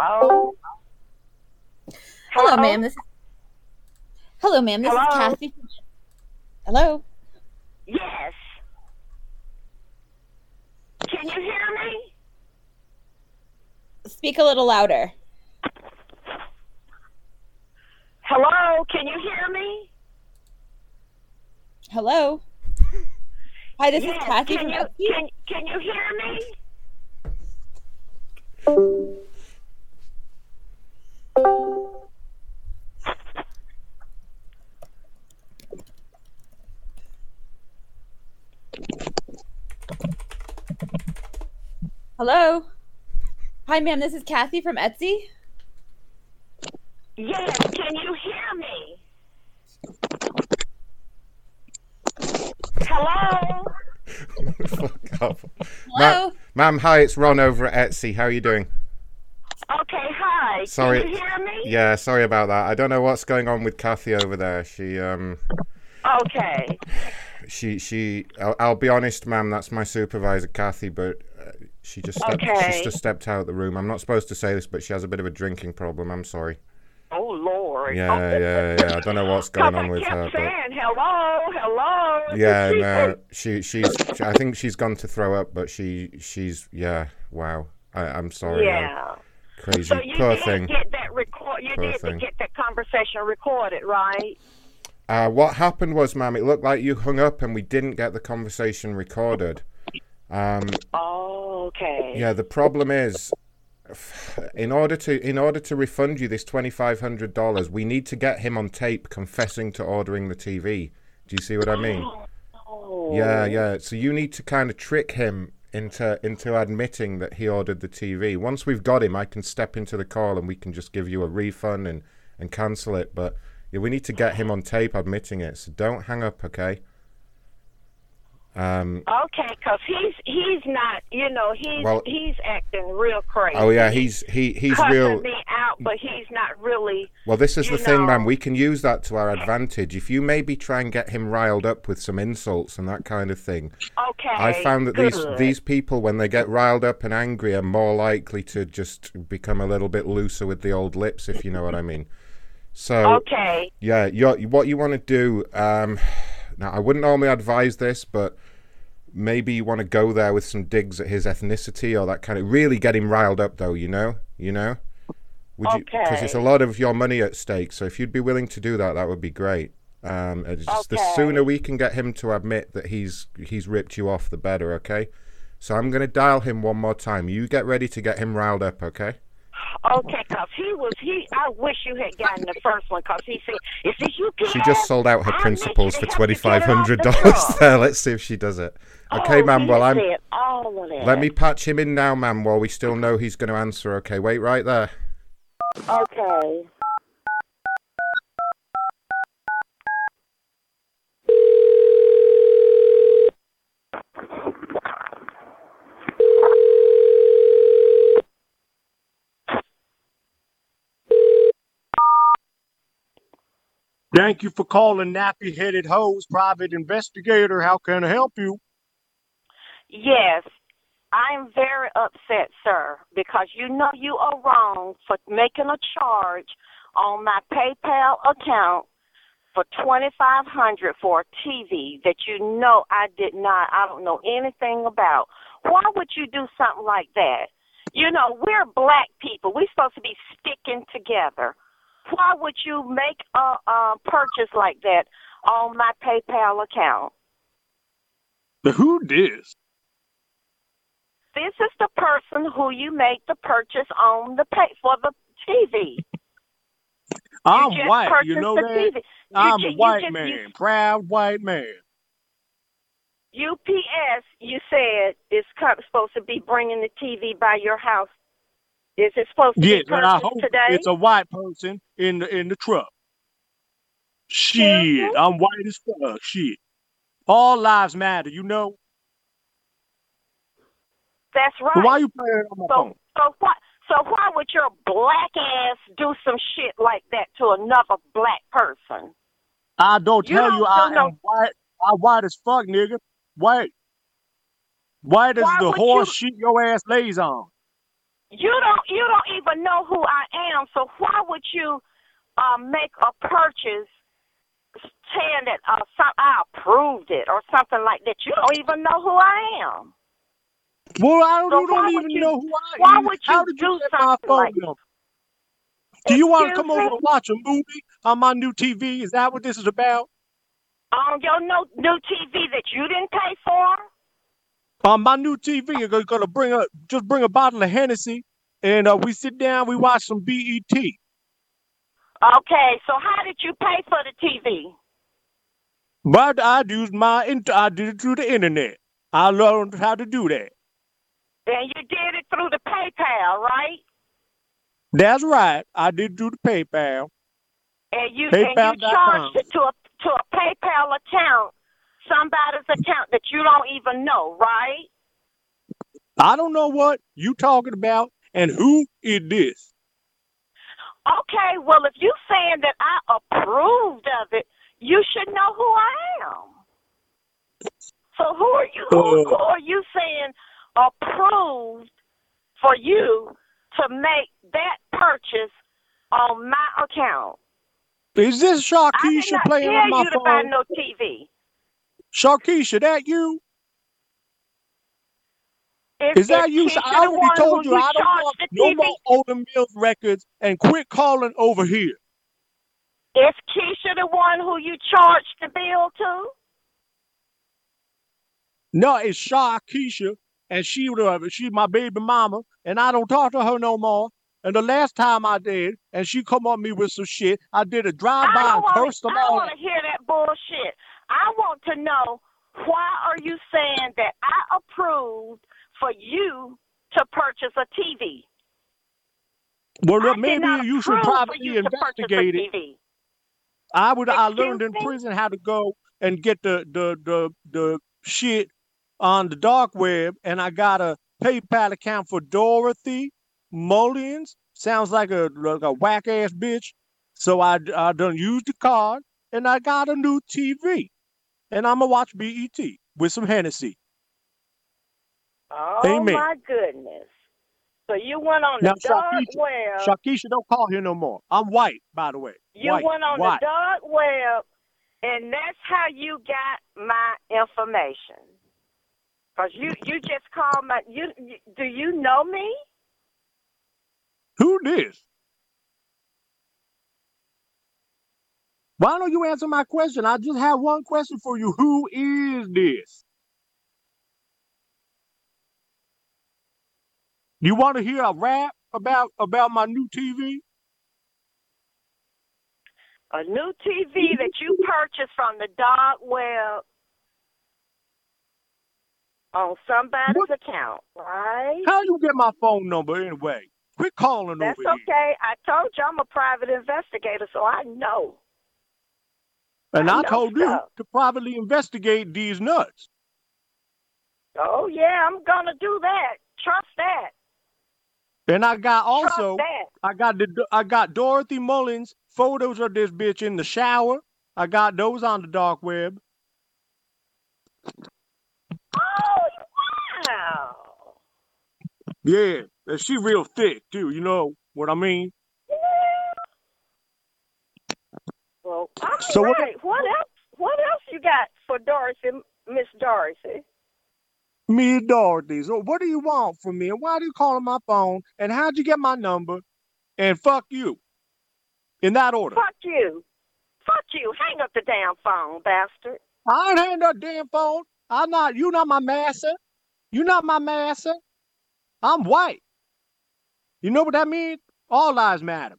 Hello? Hello, ma'am. This is Hello, ma'am. This Hello? is Kathy. Hello. Yes. Can you hear me? Speak a little louder. Hello? Can you hear me? Hello. Hi, this yes. is Kathy can you, can, can you hear me? Hello. Hi, ma'am. This is Kathy from Etsy. Yes. Can you hear me? Hello? Fuck off. Hello? Ma- ma'am, hi, it's Ron over at Etsy. How are you doing? Okay, hi. Sorry. Can you hear me? Yeah, sorry about that. I don't know what's going on with Kathy over there. She um Okay. she she I'll, I'll be honest, ma'am, that's my supervisor Kathy, but uh, she just stepped, Okay. she's just stepped out of the room. I'm not supposed to say this, but she has a bit of a drinking problem. I'm sorry. Oh, Lord. Yeah, yeah, yeah. I don't know what's going on with her, but saying hello, hello. yeah, She- no, she she's she, I think she's gone to throw up, but she she's yeah, wow. I, I'm sorry. Yeah. Crazy So you poor did thing. get that record. You Poor did thing. get that conversation recorded, right? Uh, what happened was, ma'am, it looked like you hung up and we didn't get the conversation recorded. Um, Oh, okay. yeah, the problem is, in order to in order to refund you this twenty five hundred dollars, we need to get him on tape confessing to ordering the TV. Do you see what I mean? Oh. Yeah, yeah. So you need to kind of trick him into into admitting that he ordered the TV. Once we've got him, I can step into the call and we can just give you a refund and and cancel it. But yeah, we need to get him on tape admitting it. So don't hang up, okay? Um, Okay, 'cause he's he's not, you know, he's Well- he's acting real crazy. oh yeah, he's he he's cussing real. me out, but he's not really. Well, this is you the thing, man. We can use that to our advantage. If you maybe try and get him riled up with some insults and that kind of thing, Okay. I found that these good. these people, when they get riled up and angry, are more likely to just become a little bit looser with the old lips, if you know what I mean. So, Okay. yeah, you're, what you want to do. Um, now, I wouldn't normally advise this, but maybe you want to go there with some digs at his ethnicity or that kind of. Really get him riled up, though. You know, you know. Would you? Because it's a lot of your money at stake. So if you'd be willing to do that, that would be great. Um, just the sooner we can get him to admit that he's he's ripped you off, the better. Okay. So I'm gonna dial him one more time. You get ready to get him riled up. Okay. Okay, 'cause he was he. I wish you had gotten the first one 'cause he said, "Is this you?" She just sold out her principles for twenty five hundred dollars. There, let's see if she does it. Okay, oh, ma'am. Well, I'm. said all of that. Let me patch him in now, ma'am. While we still know he's going to answer. Okay, wait right there. Okay. Thank you for calling Nappy Headed Hose Private Investigator. How can I help you? Yes, I'm very upset, sir, because you know you are wrong for making a charge on my PayPal account for twenty five hundred for a TV that you know I did not. I don't know anything about. Why would you do something like that? You know, we're black people. We're supposed to be sticking together. Why would you make a, a purchase like that on my PayPal account? The who this? This is the person who you make the purchase on the pay for the TV. I'm just white. You know that? TV. You I'm a white just- man, you- proud white man. UPS, you said is supposed to be bringing the TV by your house. Is it supposed to Yes, be and I hope today? it's a white person in the in the truck. Shit, I'm white as fuck. Shit. All lives matter, you know. That's right. So why you playing on my so, phone? so why? So why would your black ass do some shit like that to another black person? I don't You tell don't you I no- am white. I'm white as fuck, nigga. White. White Why the horse you- shit your ass lays on. You don't you don't even know who I am, so why would you uh, make a purchase saying that uh, some, I approved it or something like that? You don't even know who I am. Well, I don't, So don't even you- know who I am. why would How you did do you get my phone like- number? Do you want to come over and watch a movie on my new TV? Is that what this is about? On your no, new TV that you didn't pay for? On my new TV, you're gonna, bring a just bring a bottle of Hennessy, and uh, we sit down, we watch some BET. Okay, so how did you pay for the TV? But I used my I did it through the internet. I learned how to do that. And you did it through the PayPal, right? That's right. I did do the PayPal. And you and you charged it to a to a PayPal account, somebody's account that you don't even know, right? I don't know what you talking about and who is this. Okay, well if you saying that I approved of it, you should know who I am. So who are you who, uh, who are you saying approved for you to make that purchase on my account? Is this I did Sharkeisha playing on my you to buy phone? no TV. Sharkeisha, that you? Is, Is that you? I already told who you I don't want no TV? more Olden Mills records and quit calling over here. Is Keisha the one who you charged the bill to? No, it's Sharkeisha, and she uh, she's my baby mama, and I don't talk to her no more. And the last time I did, and she come on me with some shit, I did a drive by and cursed them I don't want to hear that bullshit. I want to know why are you saying that I approved for you to purchase a TV. Well, I maybe you should probably you to purchase a investigate it. I would. I learned in prison how to go and get the the the the shit on the dark web, and I got a PayPal account for Dorothy Mullins. Sounds like a like a whack ass bitch. So I I done used the card, and I got a new TV, and I'ma watch BET with some Hennessy. Oh Amen. my goodness. So you went on Now, the dark Shakisha, web. Shakisha, don't call here no more. I'm white, by the way. You white, went on white. the dark web, and that's how you got my information. Cause you you just called my you, you do you know me? Who this? Why don't you answer my question? I just have one question for you. Who is this? You want to hear a rap about about my new TV? A new TV that you purchased from the dark web on somebody's account, right? How you get my phone number anyway? Quit calling That's over here. That's okay. I told you I'm a private investigator, so I know. And I I know told you stuff. to privately investigate these nuts. Oh yeah, I'm gonna do that. Trust that. And I got Trust also that. I got the I got Dorothy Mullins photos of this bitch in the shower. I got those on the dark web. Oh wow. Yeah, and she real thick too. You know what I mean? Well, all So what- right. What else? What else you got for Dorothy, Miss Dorothy? Me Dorothy. So what do you want from me? And why do you call on my phone? And how'd you get my number? And fuck you. In that order. Fuck you. Fuck you. Hang up the damn phone, bastard. I ain't hanging that damn phone. I'm not you not my master. You not my master. I'm white. You know what that means? All lives matter.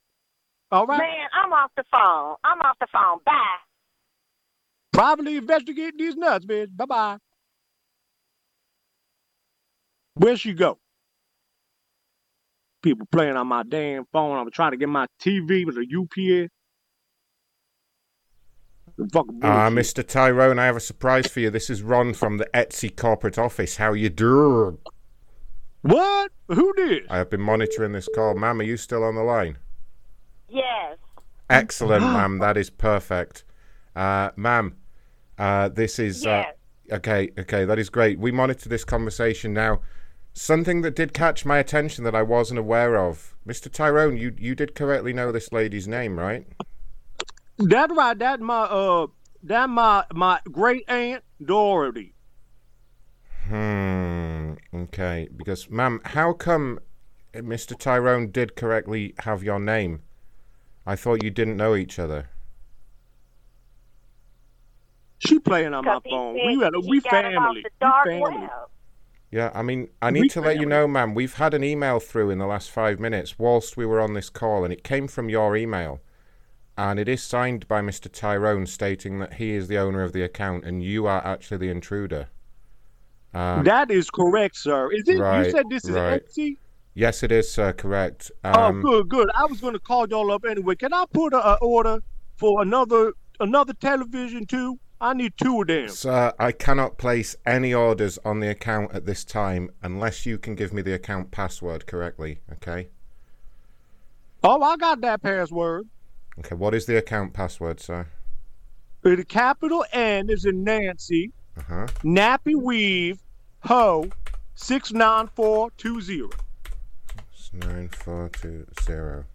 All right? Man, I'm off the phone. I'm off the phone. Bye. Privately investigate these nuts, bitch. Bye bye. Where'd she go? People playing on my damn phone. I'm trying to get my TV with a UPS. The fucking Ah, bullshit. Mr. Tyrone, I have a surprise for you. This is Ron from the Etsy corporate office. How you doing? What? Who did? I have been monitoring this call. Ma'am, are you still on the line? Yes. Excellent, ma'am. That is perfect. Uh, ma'am, uh, this is. Uh, okay, okay, that is great. We monitor this conversation now. Something that did catch my attention that I wasn't aware of. Mr. Tyrone, you, you did correctly know this lady's name, right? That's right. That my uh that my my great aunt Dorothy. Hmm. Okay. Because, ma'am, how come Mr. Tyrone did correctly have your name? I thought you didn't know each other. She playing on my phone. We, had a, we got it off family. We family. web. Yeah, I mean, I We need to let you know, ma'am, we've had an email through in the last five minutes whilst we were on this call, and it came from your email. And it is signed by Mr. Tyrone stating that he is the owner of the account and you are actually the intruder. Um, that is correct, sir. Is it? you said this is right. Etsy? yes, it is, sir, correct. Um, oh, good, good. I was going to call y'all up anyway. Can I put a, a order for another another television too? I need two of them. Sir, I cannot place any orders on the account at this time unless you can give me the account password correctly, okay? Oh, I got that password. Okay, what is the account password, sir? The capital N is in Nancy. Uh huh. Nappy weave ho six nine four two zero. It's 9420.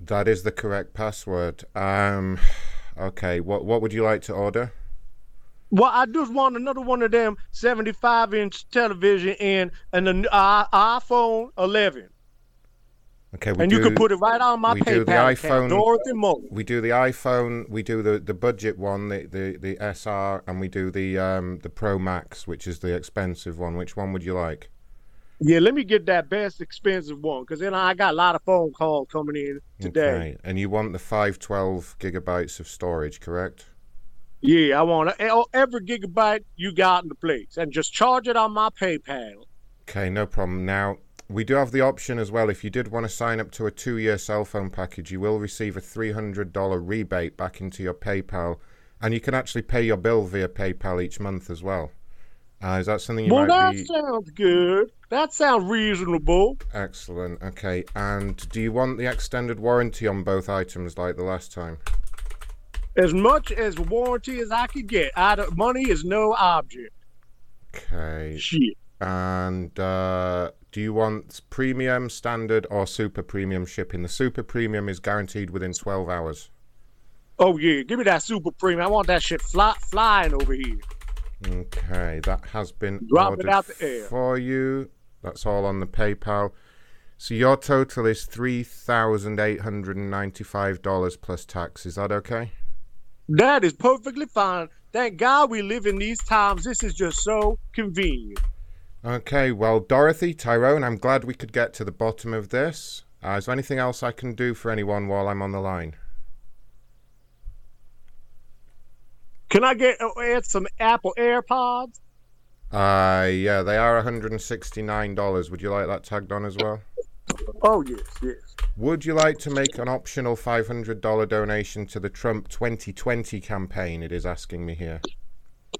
That is the correct password. Um, okay, what what would you like to order? Well, I just want another one of them 75 inch television and and an uh, iPhone 11. Okay, we And do, you can put it right on my we do the iPhone. Dorothy Mullen. We do the iPhone. We do the, the budget one, the, the, the SR, and we do the um the Pro Max, which is the expensive one. Which one would you like? Yeah, let me get that best expensive one because then I got a lot of phone calls coming in today. Okay, and you want the five twelve gigabytes of storage, correct? Yeah, I want e- every gigabyte you got in the place, and just charge it on my PayPal. Okay, no problem. Now, we do have the option as well. If you did want to sign up to a two year cell phone package, you will receive a $300 rebate back into your PayPal, and you can actually pay your bill via PayPal each month as well. Uh, is that something you well, might that be. sounds good. That sounds reasonable. Excellent. Okay, and do you want the extended warranty on both items like the last time? As much as warranty as I could get. I don't, money is no object. Okay. Shit. And uh, do you want premium, standard, or super premium shipping? The super premium is guaranteed within 12 hours. Oh yeah, give me that super premium. I want that shit fly, flying over here. Okay, that has been Drop ordered out the air. for you. That's all on the PayPal. So your total is three thousand eight hundred and ninety-five dollars plus tax. Is that okay? That is perfectly fine. Thank God we live in these times. This is just so convenient. Okay. Well, Dorothy, Tyrone, I'm glad we could get to the bottom of this. Uh, is there anything else I can do for anyone while I'm on the line? Can I get uh, add some Apple AirPods? Uh, yeah, they are $169. Would you like that tagged on as well? Oh yes, yes. Would you like to make an optional $500 donation to the Trump 2020 campaign? It is asking me here.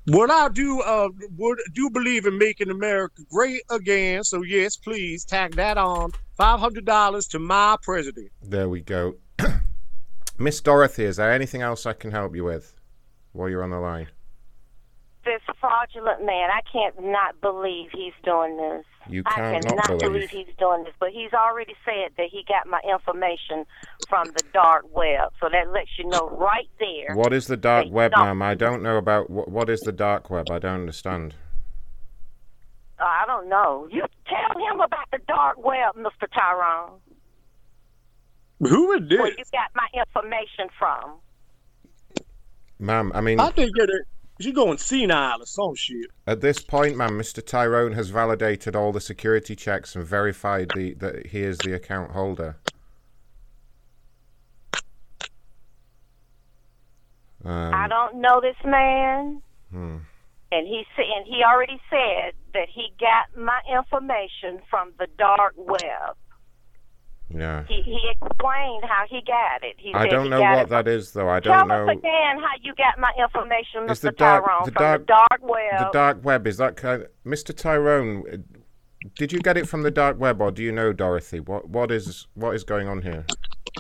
What I do uh would do believe in making America great again. So yes, please tag that on. Five hundred dollars to my president. There we go. Miss Dorothy, is there anything else I can help you with while you're on the line? This fraudulent man, I can't not believe he's doing this. You I can't cannot not believe. he's doing this, but he's already said that he got my information from the dark web. So that lets you know right there. What is the dark web, you ma'am? I don't know about what, what is the dark web. I don't understand. Uh, I don't know. You tell him about the dark web, Mr. Tyrone. Who is this? Where you got my information from? Ma'am, I mean, I think it. She going senile or some shit. at this point, ma'am, Mr. Tyrone has validated all the security checks and verified the, that he is the account holder. Um, I don't know this man, hmm. and he said, and he already said that he got my information from the dark web. Yeah. He he explained how he got it. He I said don't know what it that is, though. I don't know. Tell us again how you got my information, Is Mr. the dark- Tyrone, the from dark- the dark web. The dark web is that kind Mr. Tyrone? uh, Did you get it from the dark web, or do you know Dorothy? What what is what is going on here?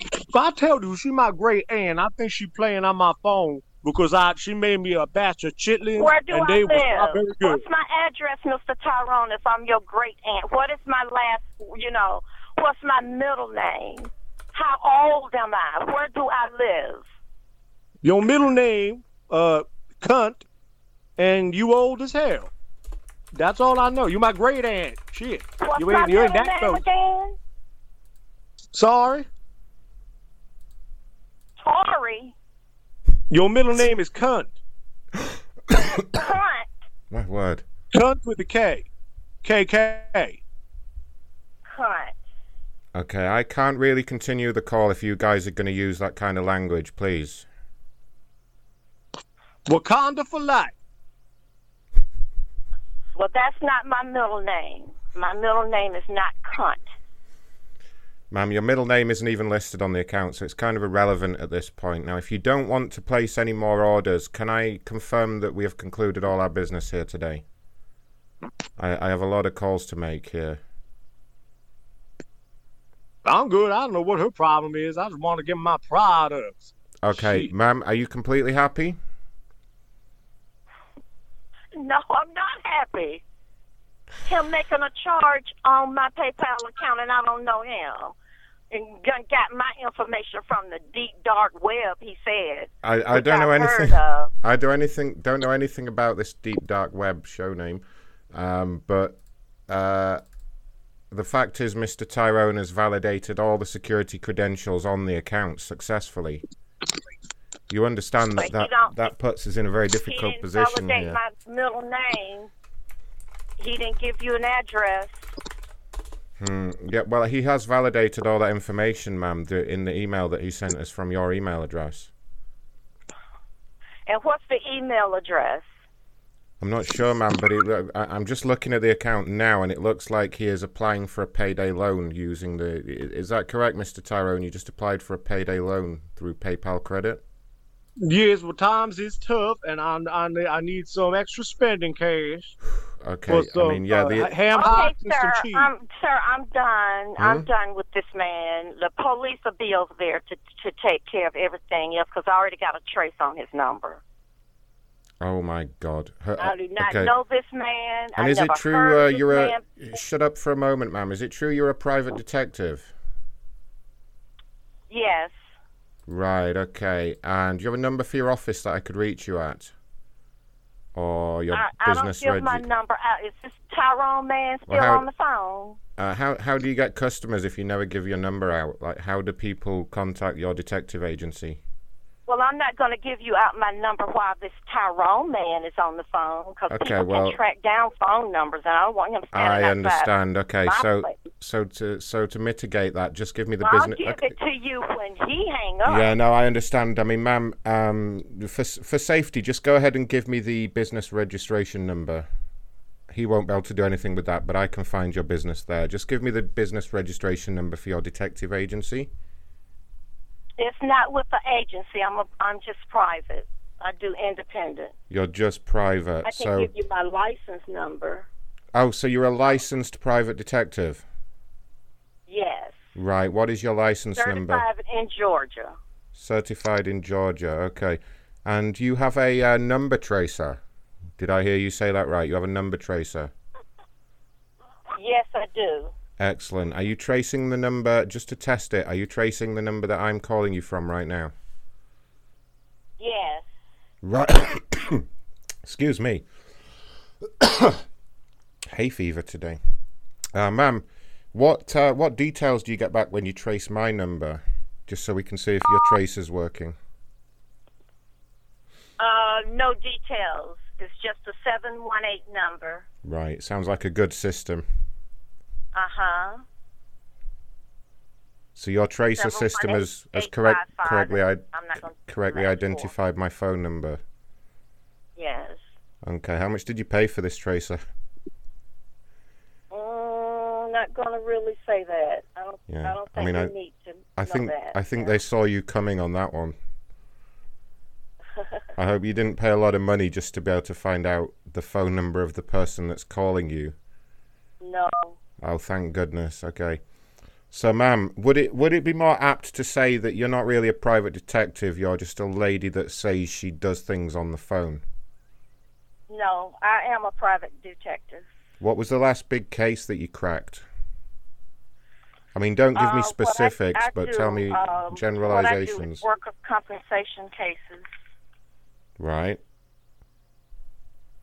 If I tell you she my great aunt, I think she playing on my phone because I she made me a batch of chitlins Where do and I they was live? very good. What's my address, Mr. Tyrone, if I'm your great aunt? What is my last, you know, what's my middle name? How old am I? Where do I live? Your middle name, uh, cunt, and you old as hell. That's all I know. You my great aunt. Shit. What's you my ain't you ain't middle that name close. again? Sorry. Tori. Your middle name is cunt. Cunt. My word. Cunt with a K. KK. Cunt. Okay, I can't really continue the call if you guys are going to use that kind of language, please. Wakanda for life. Well, that's not my middle name. My middle name is not cunt. Ma'am, your middle name isn't even listed on the account, so it's kind of irrelevant at this point. Now, if you don't want to place any more orders, can I confirm that we have concluded all our business here today? I, I have a lot of calls to make here. I'm good. I don't know what her problem is. I just want to get my products. Okay, ma'am, are you completely happy? No, I'm not happy. Him making a charge on my PayPal account, and I don't know him. And got my information from the deep dark web. He said. I, I don't know I've anything. I do anything. Don't know anything about this deep dark web show name, um, but uh, the fact is, Mr. Tyrone has validated all the security credentials on the account successfully. You understand that that, that puts us in a very difficult He didn't position validate here. my middle name. He didn't give you an address. Hmm. Yeah. Well, he has validated all that information, ma'am, the- in the email that he sent us from your email address. And what's the email address? I'm not sure, ma'am, but it, I, I'm just looking at the account now, and it looks like he is applying for a payday loan using the. Is that correct, Mr. Tyrone? You just applied for a payday loan through PayPal Credit. Yes, well, times is tough, and I I, ne- I need some extra spending cash. Okay, For I some, mean, yeah, uh, the ham okay, hocks and some sir. cheese. I'm, sir, I'm done. I'm Hmm? done with this man. The police will be over there to to take care of everything else because I already got a trace on his number. Oh my God. Her- I do not okay. know this man. And I is it true uh, you're man. a? Shut up for a moment, ma'am. Is it true you're a private detective? Yes. Right. Okay. And do you have a number for your office that I could reach you at, or your I, I don't business give my number out. Is this Tyrone man still Well, how- on the phone? Uh, how how do you get customers if you never give your number out? Like, how do people contact your detective agency? Well, I'm not going to give you out my number while this Tyrone man is on the phone because Okay, people well- can track down phone numbers, and I don't want him standing I understand. Okay, so place. so to so to mitigate that, just give me the Well, I'll business. give okay. it to you when he hang up. Yeah, no, I understand. I mean, ma'am, um, for for safety, just go ahead and give me the business registration number. He won't be able to do anything with that, but I can find your business there. Just give me the business registration number for your detective agency. It's not with the agency. I'm a, I'm just private. I do independent. You're just private, I can so give you my license number. oh, so you're a licensed private detective, Yes. right? What is your license number? Certified in Georgia. Certified in Georgia. Okay, and you have a uh, number tracer. Did I hear you say that right? You have a number tracer. Yes, I do. Excellent. Are you tracing the number just to test it? Are you tracing the number that I'm calling you from right now? Yes. Right. Excuse me. Hay fever today. Uh, ma'am, what uh, what details do you get back when you trace my number? Just so we can see if your trace is working. Uh, no details. It's just a 718 number. Right. Sounds like a good system. Uh huh. So your tracer Several system one has, has eight correct, five correctly I, I'm correctly let it go. identified my phone number. Yes. Okay. How much did you pay for this tracer? Mm, not gonna really say that. I don't. Yeah, I don't I mean, I- need to I think that. I think they saw you coming on that one. I hope you didn't pay a lot of money just to be able to find out the phone number of the person that's calling you. no. Oh, thank goodness. Okay. So, ma'am, would it would it be more apt to say that you're not really a private detective? You're just a lady that says she does things on the phone. No, I am a private detective. What was the last big case that you cracked? I mean, don't give Uh, me what I- specifics, I but do, tell me um, What I do generalizations. is workers' compensation cases. Right.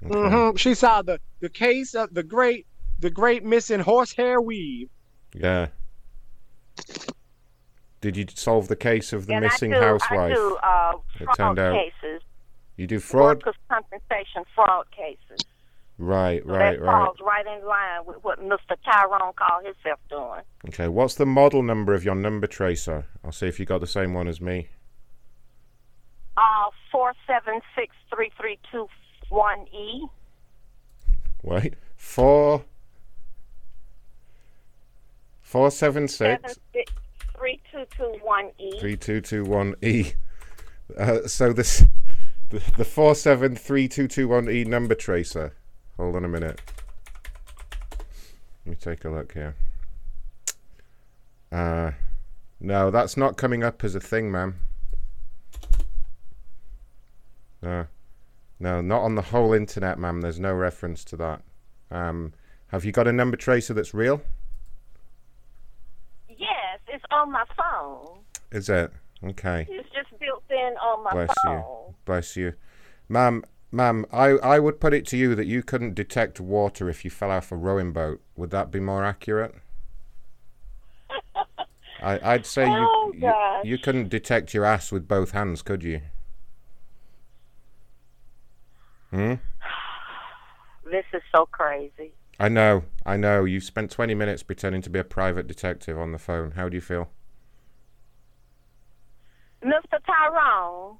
Okay. hmm She saw the the case of the great the great missing horsehair weave. Yeah. Did you solve the case of the and missing I do, housewife? I do uh, fraud it turned out, cases. You do fraud? Workers' compensation fraud cases. Right, so right, that right. falls right in line with what Mr. Tyrone called himself doing. Okay, what's the model number of your number tracer? I'll see if you got the same one as me. Uh, 476332 1E. Wait, 4 476 3221E. 3221E. Uh, so this the, 473221E number tracer. Hold on a minute. Let me take a look here. Uh, no, that's not coming up as a thing, ma'am. No. No, not on the whole internet, ma'am. There's no reference to that. Um, have you got a number tracer that's real? It's on my phone. Is it? Okay. It's just built in on my Bless phone. you. Bless you. Ma'am, ma'am, I, I would put it to you that you couldn't detect water if you fell off a rowing boat. Would that be more accurate? I, I'd say Oh, you, you you couldn't detect your ass with both hands, could you? Hmm? This is so crazy. I know, I know. You spent 20 minutes pretending to be a private detective on the phone. How do you feel? Mr. Tyrone,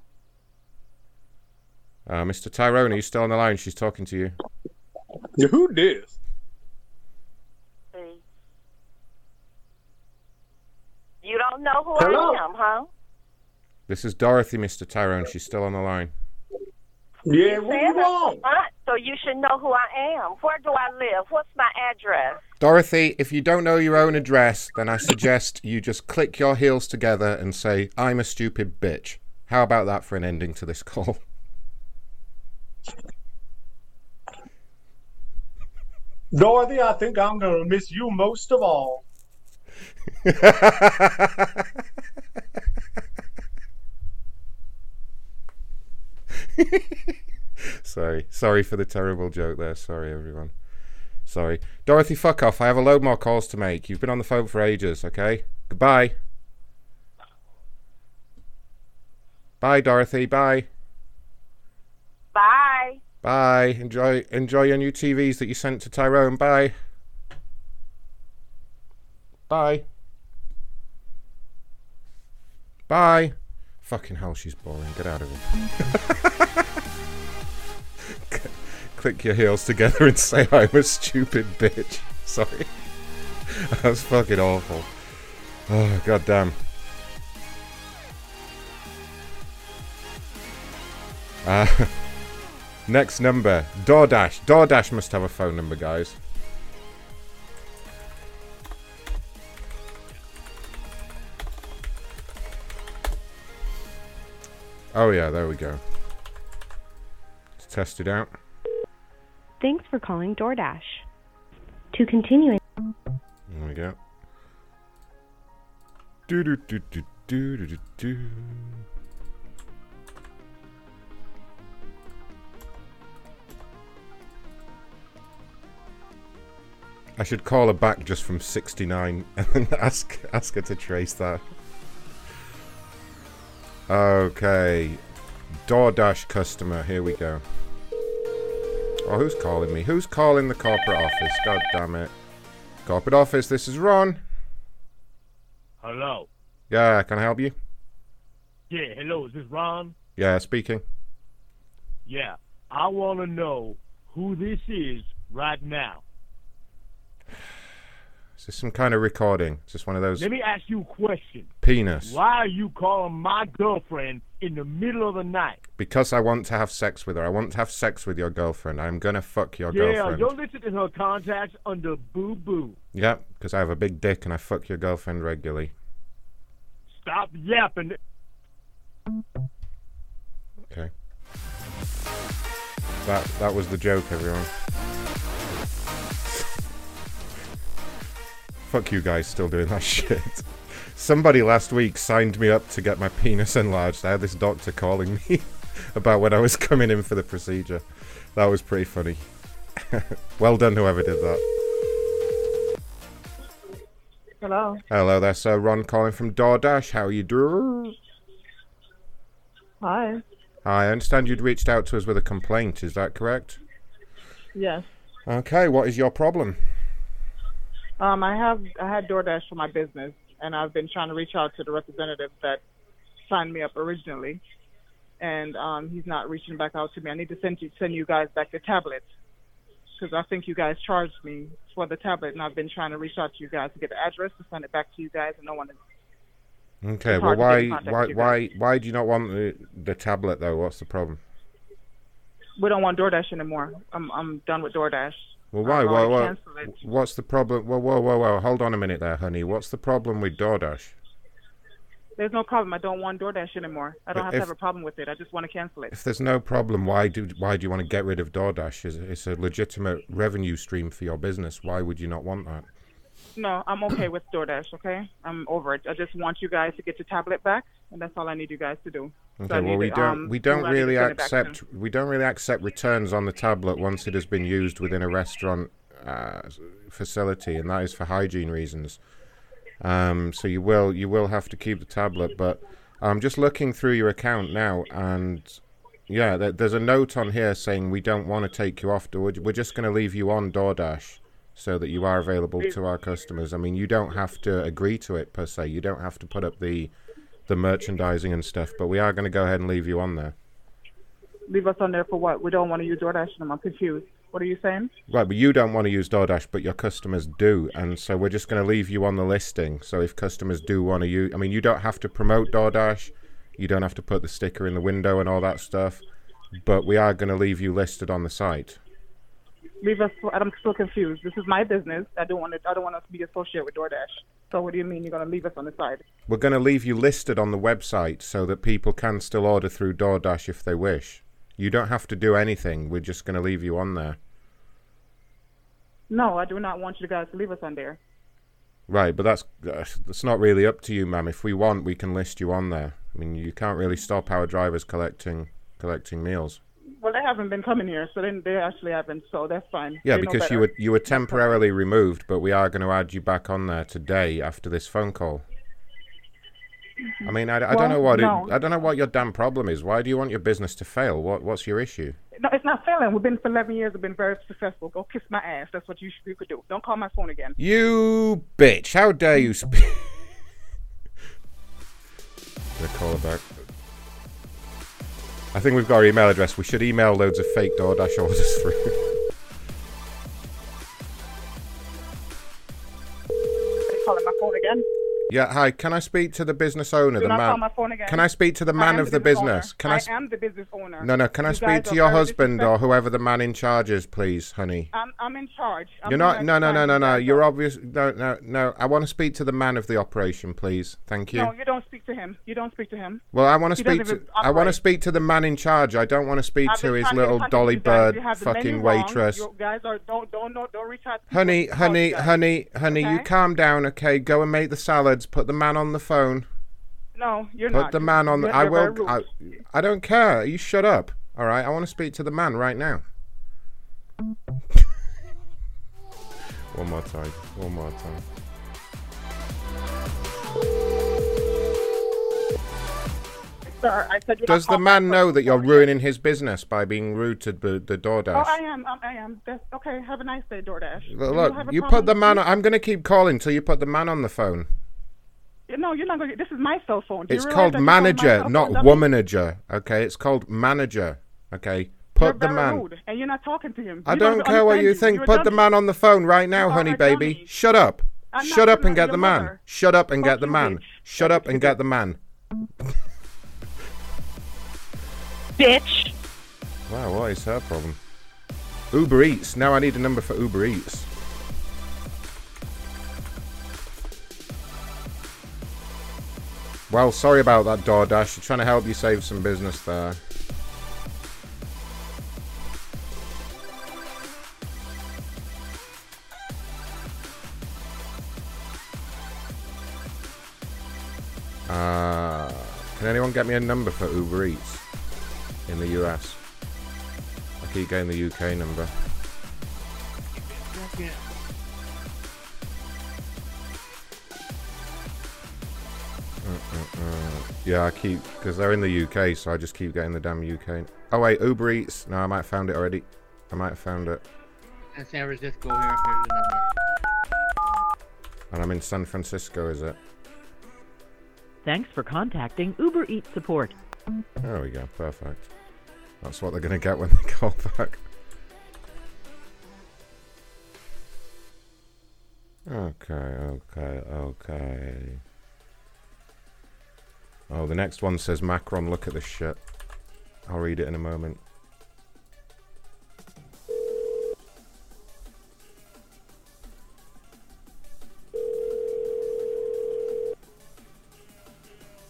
Uh, Mr. Tyrone, are you still on the line? She's talking to you. Who this? You don't know who Hello? I am, huh? This is Dorothy, Mr. Tyrone. She's still on the line. Yeah, what you want? So you should know who I am. Where do I live? What's my address? Dorothy, if you don't know your own address, then I suggest you just click your heels together and say, I'm a stupid bitch. How about that for an ending to this call? Dorothy, I think I'm gonna miss you most of all. Sorry. Sorry for the terrible joke there. Sorry, everyone. Sorry. Dorothy, fuck off. I have a load more calls to make. You've been on the phone for ages, okay? Goodbye. Bye, Dorothy. Bye. Bye. Bye. Enjoy enjoy your new TVs that you sent to Tyrone. Bye. Bye. Bye. Fucking hell, she's boring. Get out of here. Click your heels together and say I'm a stupid bitch. Sorry. That's fucking awful. Oh, god damn. Uh, next number. DoorDash. DoorDash must have a phone number, guys. Oh yeah, there we go. Let's test it out. Thanks for calling DoorDash. To continue, There we go. Do do do do do do do do. I should call her back just from 69 and then ask ask her to trace that. Okay. DoorDash customer, here we go. Oh, who's calling me? Who's calling the corporate office? God damn it. Corporate office, this is Ron. Hello. Yeah, can I help you? Yeah, hello. Is this Ron? Yeah, speaking. Yeah. I want to know who this is right now. Is this some kind of recording? Is this one of those Let me ask you a question. penis? Why are you calling my girlfriend in the middle of the night? Because I want to have sex with her. I want to have sex with your girlfriend. I'm gonna fuck your yeah, girlfriend. you're listed in her contacts under Boo Boo. Yep, because I have a big dick and I fuck your girlfriend regularly. Stop yapping. Okay. That that was the joke, everyone. Fuck you guys still doing that shit. Somebody last week signed me up to get my penis enlarged. I had this doctor calling me about when I was coming in for the procedure. That was pretty funny. well done, whoever did that. Hello. Hello there, sir. Ron calling from DoorDash. How are you doing? Hi. Hi, I understand you'd reached out to us with a complaint. Is that correct? Yes. Okay, what is your problem? Um, I have I had DoorDash for my business, and I've been trying to reach out to the representative that signed me up originally, and um, he's not reaching back out to me. I need to send you send you guys back the tablet because I think you guys charged me for the tablet, and I've been trying to reach out to you guys to get the address to send it back to you guys, and no one is. Okay, well, hard to get why, why, why, why do you not want the, the tablet though? What's the problem? We don't want DoorDash anymore. I'm I'm done with DoorDash. Well, why, why, why, what's the problem? Whoa, whoa, whoa, whoa! Hold on a minute there, honey. What's the problem with DoorDash? There's no problem. I don't want DoorDash anymore. I don't But have if- to have a problem with it. I just want to cancel it. If there's no problem, why do why do you want to get rid of DoorDash? It's, it's a legitimate revenue stream for your business. Why would you not want that? No, I'm okay with DoorDash. Okay, I'm over it. I just want you guys to get your tablet back, and that's all I need you guys to do. So Okay, well we don't um, we do don't what I need to really send it back to accept we don't really accept returns on the tablet once it has been used within a restaurant uh, facility, and that is for hygiene reasons. Um, so you will you will have to keep the tablet, but I'm just looking through your account now, and yeah, there, there's a note on here saying we don't want to take you off. We're just going to leave you on DoorDash so that you are available to our customers. I mean, you don't have to agree to it per se. You don't have to put up the the merchandising and stuff, but we are going to go ahead and leave you on there. Leave us on there for what? We don't want to use DoorDash. I'm confused. What are you saying? Right, but you don't want to use DoorDash, but your customers do, and so we're just going to leave you on the listing. So if customers do want to use, I mean, you don't have to promote DoorDash, you don't have to put the sticker in the window and all that stuff, but we are going to leave you listed on the site. Leave us. I'm still confused. This is my business. I don't want to. I don't want us to be associated with DoorDash. So what do you mean you're going to leave us on the side? We're going to leave you listed on the website so that people can still order through DoorDash if they wish. You don't have to do anything. We're just going to leave you on there. No, I do not want you guys to leave us on there. Right, but that's that's not really up to you, ma'am. If we want, we can list you on there. I mean, you can't really stop our drivers collecting collecting meals. Well, they haven't been coming here, so they, they actually haven't. So that's fine. Yeah, They because you were you were temporarily removed, but we are going to add you back on there today after this phone call. I mean, I, I don't know what no. it, I don't know what your damn problem is. Why do you want your business to fail? What what's your issue? No, it's not failing. We've been for 11 years. We've been very successful. Go kiss my ass. That's what you, should, you could do. Don't call my phone again. You bitch! How dare you speak? Gonna call back. I think we've got our email address. We should email loads of fake DoorDash orders through. Calling my phone again. Yeah, hi. Can I speak to the business owner, Do the man? call my phone again. Can I speak to the man of the business business? owner. Can I? I s- am the business owner. No, no. Can I speak to your husband or whoever the man in charge is, please, honey? I'm, I'm in charge. I'm You're not. No, no, no, no, no. You're obvious. No, no, no. I want to speak to the man of the operation, please. Thank you. No, you don't speak to him. You don't speak to him. Well, I want to speak to. I want to speak to the man in charge. I don't want to speak I've to his trying to get in little dolly you bird You the fucking waitress. You guys are don't don't don't, don't reach out. Honey, people to call honey, honey, honey, you calm down, okay? Go and make the salads. Put the man on the phone. No, you're Put not. Put the man on the. I will. I, I don't care. You shut up. All right. I want to speak to the man right now. One more time. One more time. Sir, I said you Does the man know that you're ruining his business by being rude to the, the Oh, I am. um, I am. That's, okay. Have a nice day, DoorDash. Look, Do look, have a you put the man. On, I'm going to keep calling till you put the man on the phone. No, you're not going to. This is my cell phone. Do It's realize called that you're calling my manager, not womanager. Okay, it's called manager. Okay, You're put the very man. rude, and you're not talking to him. I You don't don't care what understand you think. You're Put the man on the phone right now, honey baby. dummy. Shut up. I'm Shut up and get your the man. Shut up and Fuck get the man. bitch. Shut up and get the man. Bitch. Wow, what is her problem? Uber Eats. Now I need a number for Uber Eats. Well, sorry about that, DoorDash. Trying to help you save some business there. Uh, can anyone get me a number for Uber Eats in the US? I keep getting the UK number. Uh-uh-uh. Yeah, I keep because they're in the UK, so I just keep getting the damn UK. Oh wait, Uber Eats. No, I might have found it already. I might have found it, In San Francisco here. Here's the number. and I'm in San Francisco. Is it? Thanks for contacting Uber Eats support. There we go. Perfect. That's what they're gonna get when they call back. Okay, okay, okay. Oh, the next one says Macron, look at this shit. I'll read it in a moment.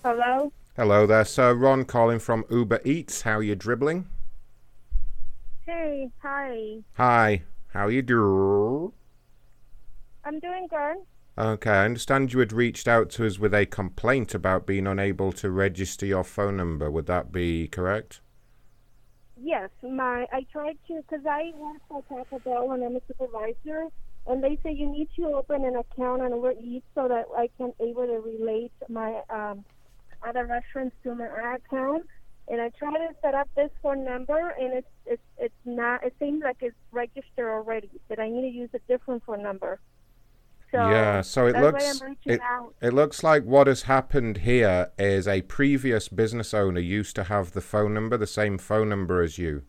Hello? Hello there, sir. Ron calling from Uber Eats. How you dribbling? Hey, hi. Hi. How you do? I'm doing good. Okay, I understand you had reached out to us with a complaint about being unable to register your phone number. Would that be correct? Yes, my I tried to because I work for Taco Bell and I'm a supervisor, and they say you need to open an account on Uber Eats so that I can able to relate my um, other restaurants to my account. And I tried to set up this phone number, and it's it's it's not. It seems like it's registered already, but I need to use a different phone number. So yeah, so it looks it, out. it looks like what has happened here is a previous business owner used to have the phone number, the same phone number as you.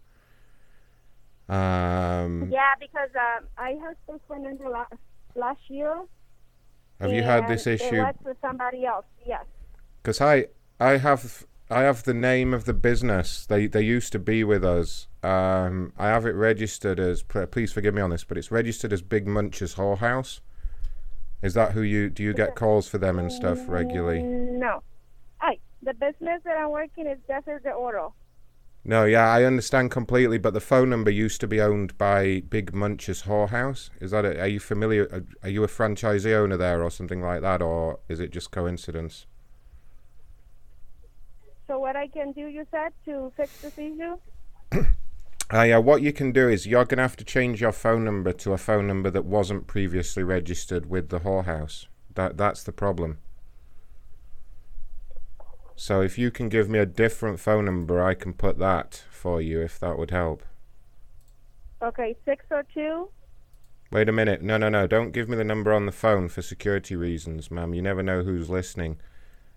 Um, Yeah, because um, I had this phone number last last year. have you had this issue? It was with somebody else. Yes. Because I I have I have the name of the business. They they used to be with us. Um, I have it registered as. Please forgive me on this, but it's registered as Big Munch's Whorehouse. Is that who you do? You get calls for them and stuff regularly? Mm, no. I The business that I'm working is Desert de Oro. No, yeah, I understand completely, but the phone number used to be owned by Big Munch's Whorehouse. Is that it? Are you familiar? are- Are you a franchisee owner there or something like that, or is it just coincidence? So what I can do, you said, to fix this issue? Uh, yeah, what you can do is you're going to have to change your phone number to a phone number that wasn't previously registered with the whorehouse. That that's the problem. So if you can give me a different phone number, I can put that for you if that would help. Okay, six or two. Wait a minute. No, no, no. Don't give me the number on the phone for security reasons, ma'am. You never know who's listening.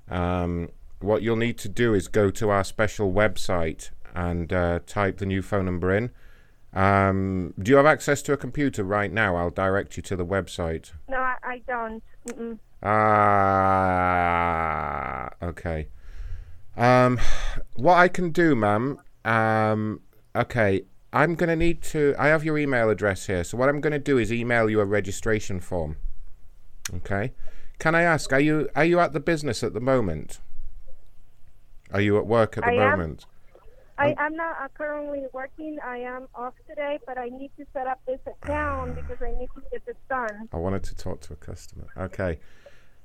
Um, what you'll need to do is go to our special website and uh, type the new phone number in. Um, do you have access to a computer right now? I'll direct you to the website. No, I, I don't. Mm-mm. Ah, okay. Um, what I can do, ma'am. Um, okay, I'm gonna need to. I have your email address here, so what I'm gonna do is email you a registration form. Okay. Can I ask? Are you are you at the business at the moment? Are you at work at the I am. I, I'm not uh, currently working. I am off today, but I need to set up this account because I need to get this done. I wanted to talk to a customer. Okay.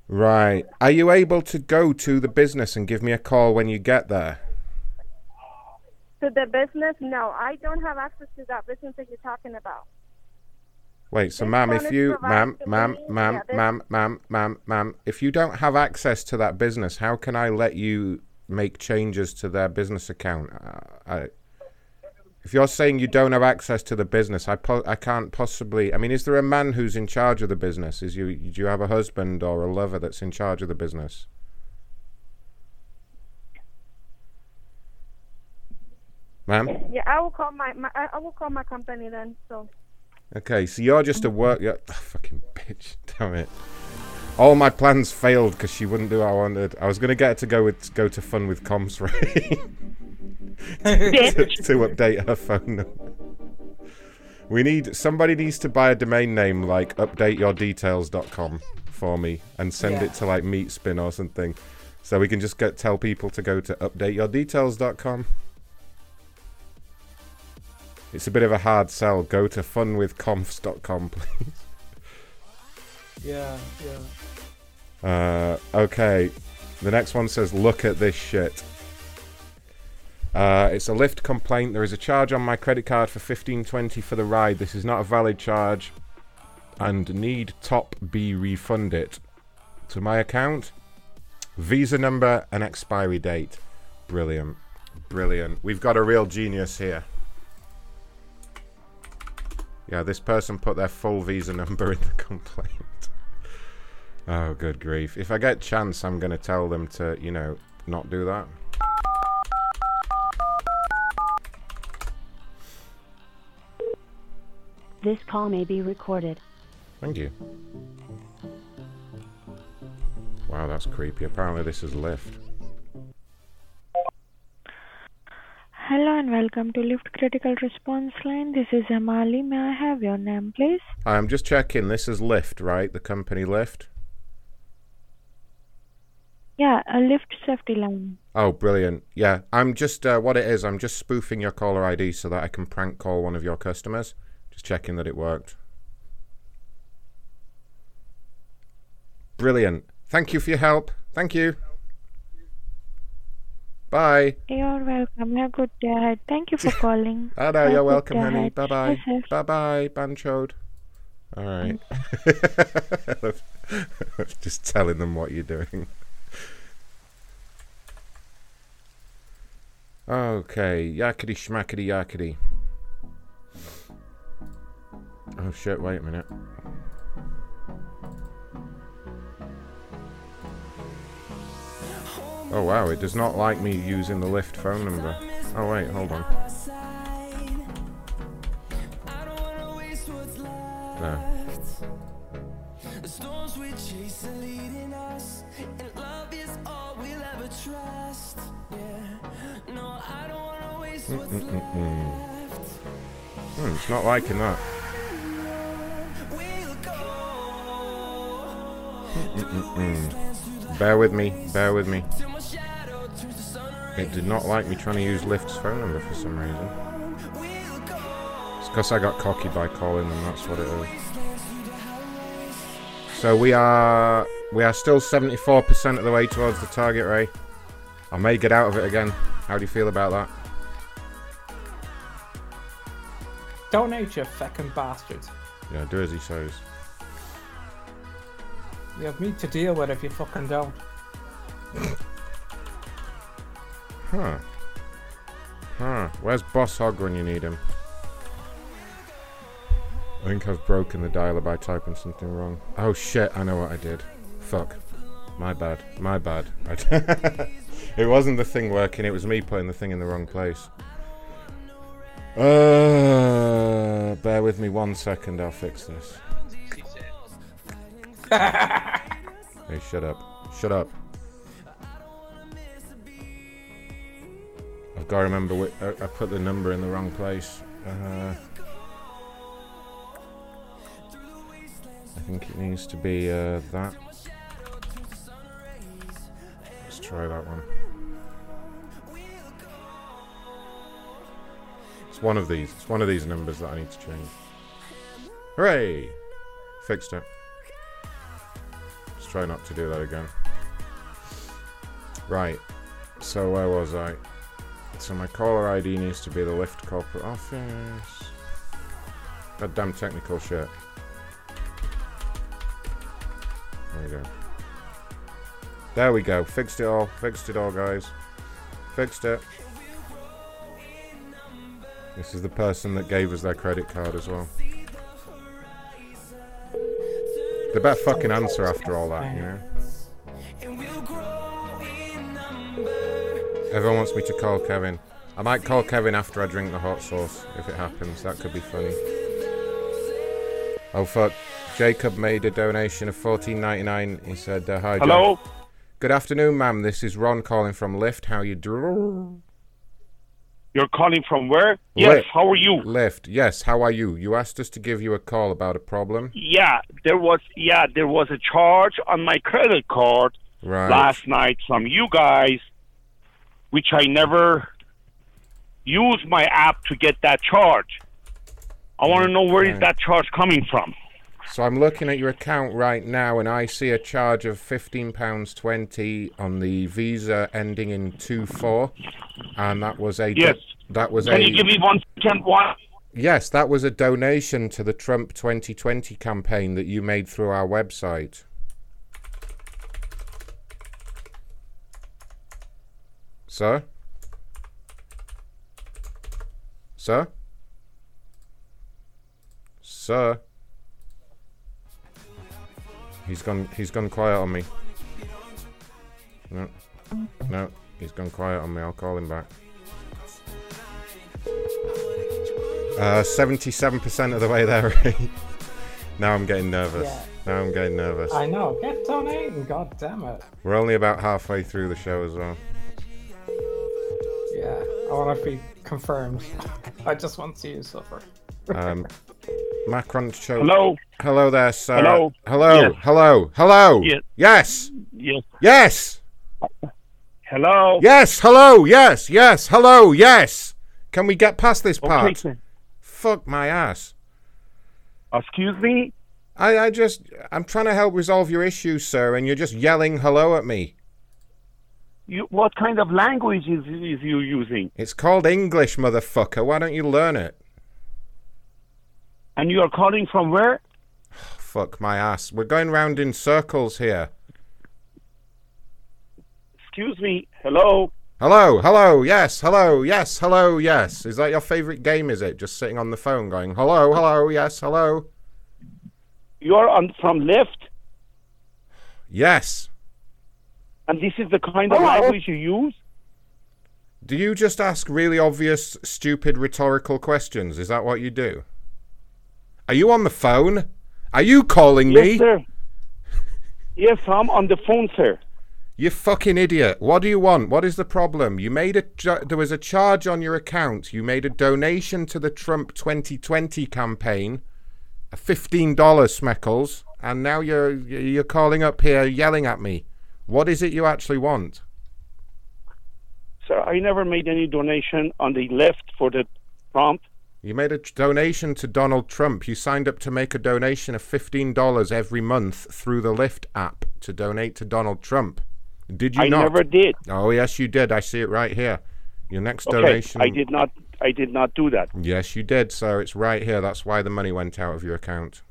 Right. Are you able to go to the business and give me a call when you get there? To the business, no, I don't have access to that business that you're talking about. Wait, so ma'am, if you, ma'am, ma'am, ma'am, ma'am, ma'am, ma'am, ma'am, if you don't have access to that business, how can I let you make changes to their business account? Uh, I, if you're saying you don't have access to the business, I po- I can't possibly. I mean, is there a man who's in charge of the business? Is you do you have a husband or a lover that's in charge of the business? Ma'am. Yeah, I will call my, my I I will call my company then. So Okay, so you're just a work. You're, oh, fucking bitch! Damn it! All my plans failed because she wouldn't do what I wanted. I was gonna get her to go with go to Fun with Comms to, to update her phone number. We need somebody needs to buy a domain name like updateyourdetails.com for me and send Yeah. it to like Meatspin or something, so we can just get tell people to go to updateyourdetails.com. It's a bit of a hard sell. Go to funwithconfs.com, please. Yeah, yeah. Uh, okay. The next one says, "Look at this shit." Uh, it's a Lyft complaint. There is a charge on my credit card for fifteen twenty for the ride. This is not a valid charge, and need top be refunded to my account. Visa number and expiry date. Brilliant, brilliant. We've got a real genius here. Yeah, this person put their full visa number in the complaint. Oh, good grief. If I get chance, I'm going to tell them to, you know, not do that. This call may be recorded. Thank you. Wow, that's creepy. Apparently this is Lyft. Hello and welcome to Lyft Critical Response Line. This is Amali. May I have your name, please? I'm just checking. This is Lyft, right? The company Lyft? Yeah, a Lyft safety line. Oh, brilliant. Yeah, I'm just, uh, what it is, I'm just spoofing your caller ID so that I can prank call one of your customers. Just checking that it worked. Brilliant. Thank you for your help. Thank you. Bye. You're welcome. Have a good day ahead. Thank you for calling. Oh no, Have you're welcome, honey. Bye bye. Bye bye, Banchode. All right. Just telling them what you're doing. Okay, yakety schmackety yakety. Oh shit, wait a minute. Oh wow, it does not like me using the Lyft phone number. Oh wait, hold on trust. Yeah, no, I don't wanna waste what's Mm-mm-mm-mm. Hmm, it's not liking that. Mm, mm, mm, bear with me, bear with me. It did not like me trying to use Lyft's phone number for some reason. It's because I got cocky by calling them, that's what it is. So we are we are still 74% of the way towards the target, Ray. I may get out of it again. How do you feel about that? Donate, you fucking bastard. Yeah, do as he says. You have me to deal with if you fucking don't. Huh. Huh. Where's Boss Hog when you need him? I think I've broken the dialer by typing something wrong. Oh shit, I know what I did. Fuck. My bad. My bad. it wasn't the thing working, it was me putting the thing in the wrong place. Uh, bear with me one second, I'll fix this. Hey, shut up. Shut up. I've got to remember, I, I put the number in the wrong place. Uh, I think it needs to be uh, that. Try that one. It's one of these. It's one of these numbers that I need to change. Hooray! Fixed it. Let's try not to do that again. Right. So where was I? So my caller ID needs to be the Lyft corporate office. That damn technical shit. There we go. There we go. Fixed it all. Fixed it all, guys. Fixed it. This is the person that gave us their credit card as well. They better fucking answer after all that, you know? Everyone wants me to call Kevin. I might call Kevin after I drink the hot sauce, if it happens. That could be funny. Oh fuck. Jacob made a donation of fourteen ninety nine. He said, uh, "Hi." Jack. Good afternoon, ma'am. This is Ron calling from Lyft. How you doing? You're calling from where? Yes, how are you? Lyft. Yes. How are you? You asked us to give you a call about a problem. Yeah, there was yeah, there was a charge on my credit card Right. last night from you guys, which I never used my app to get that charge. I want to mm, know where is Okay. that charge coming from? So I'm looking at your account right now, and I see a charge of fifteen pounds twenty on the Visa ending in two four, and that was a do- Yes. that was Can a you give me one second? One. yes, that was a donation to the Trump 2020 campaign that you made through our website. Sir? Sir? Sir? He's gone he's gone quiet on me. No. No, he's gone quiet on me. I'll call him back. Uh, 77% of the way there, now I'm getting nervous. Yeah. Now I'm getting nervous. I know. Get donating. God damn it. We're only about halfway through the show as well. Yeah. I want to be confirmed. I just want to see you suffer. Um, Macron show. Hello? Hello there, sir. Hello? Hello. Yes. Hello. Hello. Yes. Yes. Yes. Yes. Hello? Yes. Hello. Yes. Yes. Hello. Yes. Can we get past this part? sir. Fuck my ass. Excuse me? I, I just, I'm trying to help resolve your issues, sir, and you're just yelling hello at me. You, what kind of language is, is you using? It's called English, motherfucker. Why don't you learn it? And you are calling from where? Fuck my ass. We're going round in circles here. Excuse me. Hello? Hello, hello, yes, hello, yes, hello, yes. Is that your favourite game, is it? Just sitting on the phone going, hello, hello, yes, hello? You're on from left? Yes. And this is the kind of Hello? language you use? Do you just ask really obvious, stupid, rhetorical questions? Is that what you do? Are you on the phone? Are you calling Yes, me? sir. Yes, I'm on the phone, sir. You fucking idiot. What do you want? What is the problem? You made a ju- there was a charge on your account. You made a donation to the Trump 2020 campaign. A $15 Smeckles, and now you're you're calling up here yelling at me. What is it you actually want? Sir, I never made any donation on the left for the Trump. You made a donation to Donald Trump. You signed up to make a donation of $15 every month through the Lyft app to donate to Donald Trump. Did you I not? never did. Oh, yes, you did. I see it right here. Your next Okay, donation. I did not. I did not do that. Yes, you did, sir. It's right here. That's why the money went out of your account.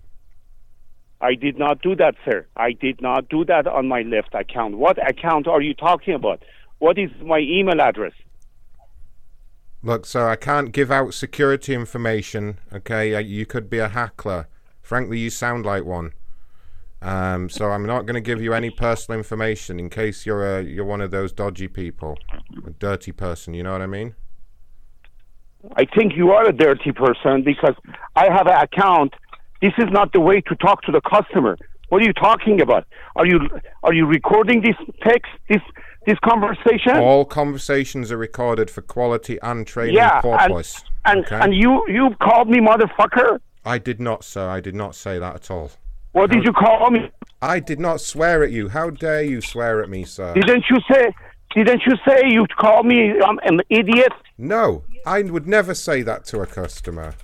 I did not do that, sir. I did not do that on my Lyft account. What account are you talking about? What is my email address? Look, sir, I can't give out security information. Okay, Uh, you could be a hackler. Frankly, you sound like one. Um, so I'm not going to give you any personal information in case you're a you're one of those dodgy people, a dirty person. You know what I mean? I think you are a dirty person because I have an account. This is not the way to talk to the customer. What are you talking about? Are you are you recording this text this this conversation? All conversations are recorded for quality and training yeah, and, purpose. and okay? and you you called me motherfucker. I did not, sir. I did not say that at all. What did you call me? I did not swear at you. How dare you swear at me, sir? Didn't you say? Didn't you say you called me um, an idiot? No, I would never say that to a customer.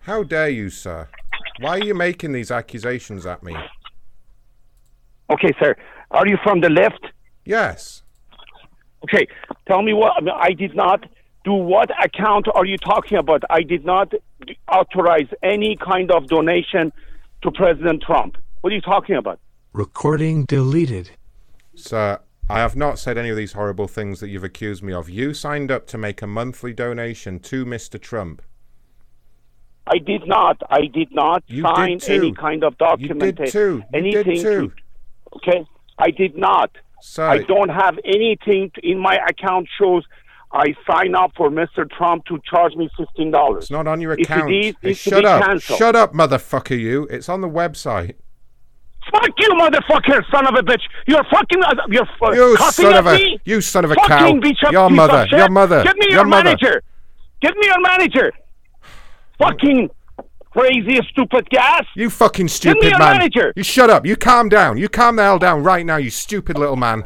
How dare you, sir? Why are you making these accusations at me? Okay, sir. Are you from the Lyft? Yes. Okay, tell me what. I, mean, I did not do what account are you talking about? I did not authorize any kind of donation to President Trump. What are you talking about? Recording deleted. Sir, I have not said any of these horrible things that you've accused me of. You signed up to make a monthly donation to Mr. Trump. I did not. I did not You sign did any kind of document. did too. You did anything too. To, okay, I did not. Sir, I don't have anything to, in my account shows I sign up for Mr. Trump to charge me fifteen dollars. It's not on your account. is, Hey, it's to shut up. canceled. Shut up, motherfucker, you. It's on the website. Fuck you, motherfucker, son of a bitch! You're fucking. Uh, you're uh, You son of a me? you son of a Fucking cow. bitch up Your mother. Your mother. Get me Your your, manager. Get me your manager. Fucking crazy, stupid gas. You fucking stupid me your man. manager. You shut up. You calm down. You calm the hell down right now, you stupid little man.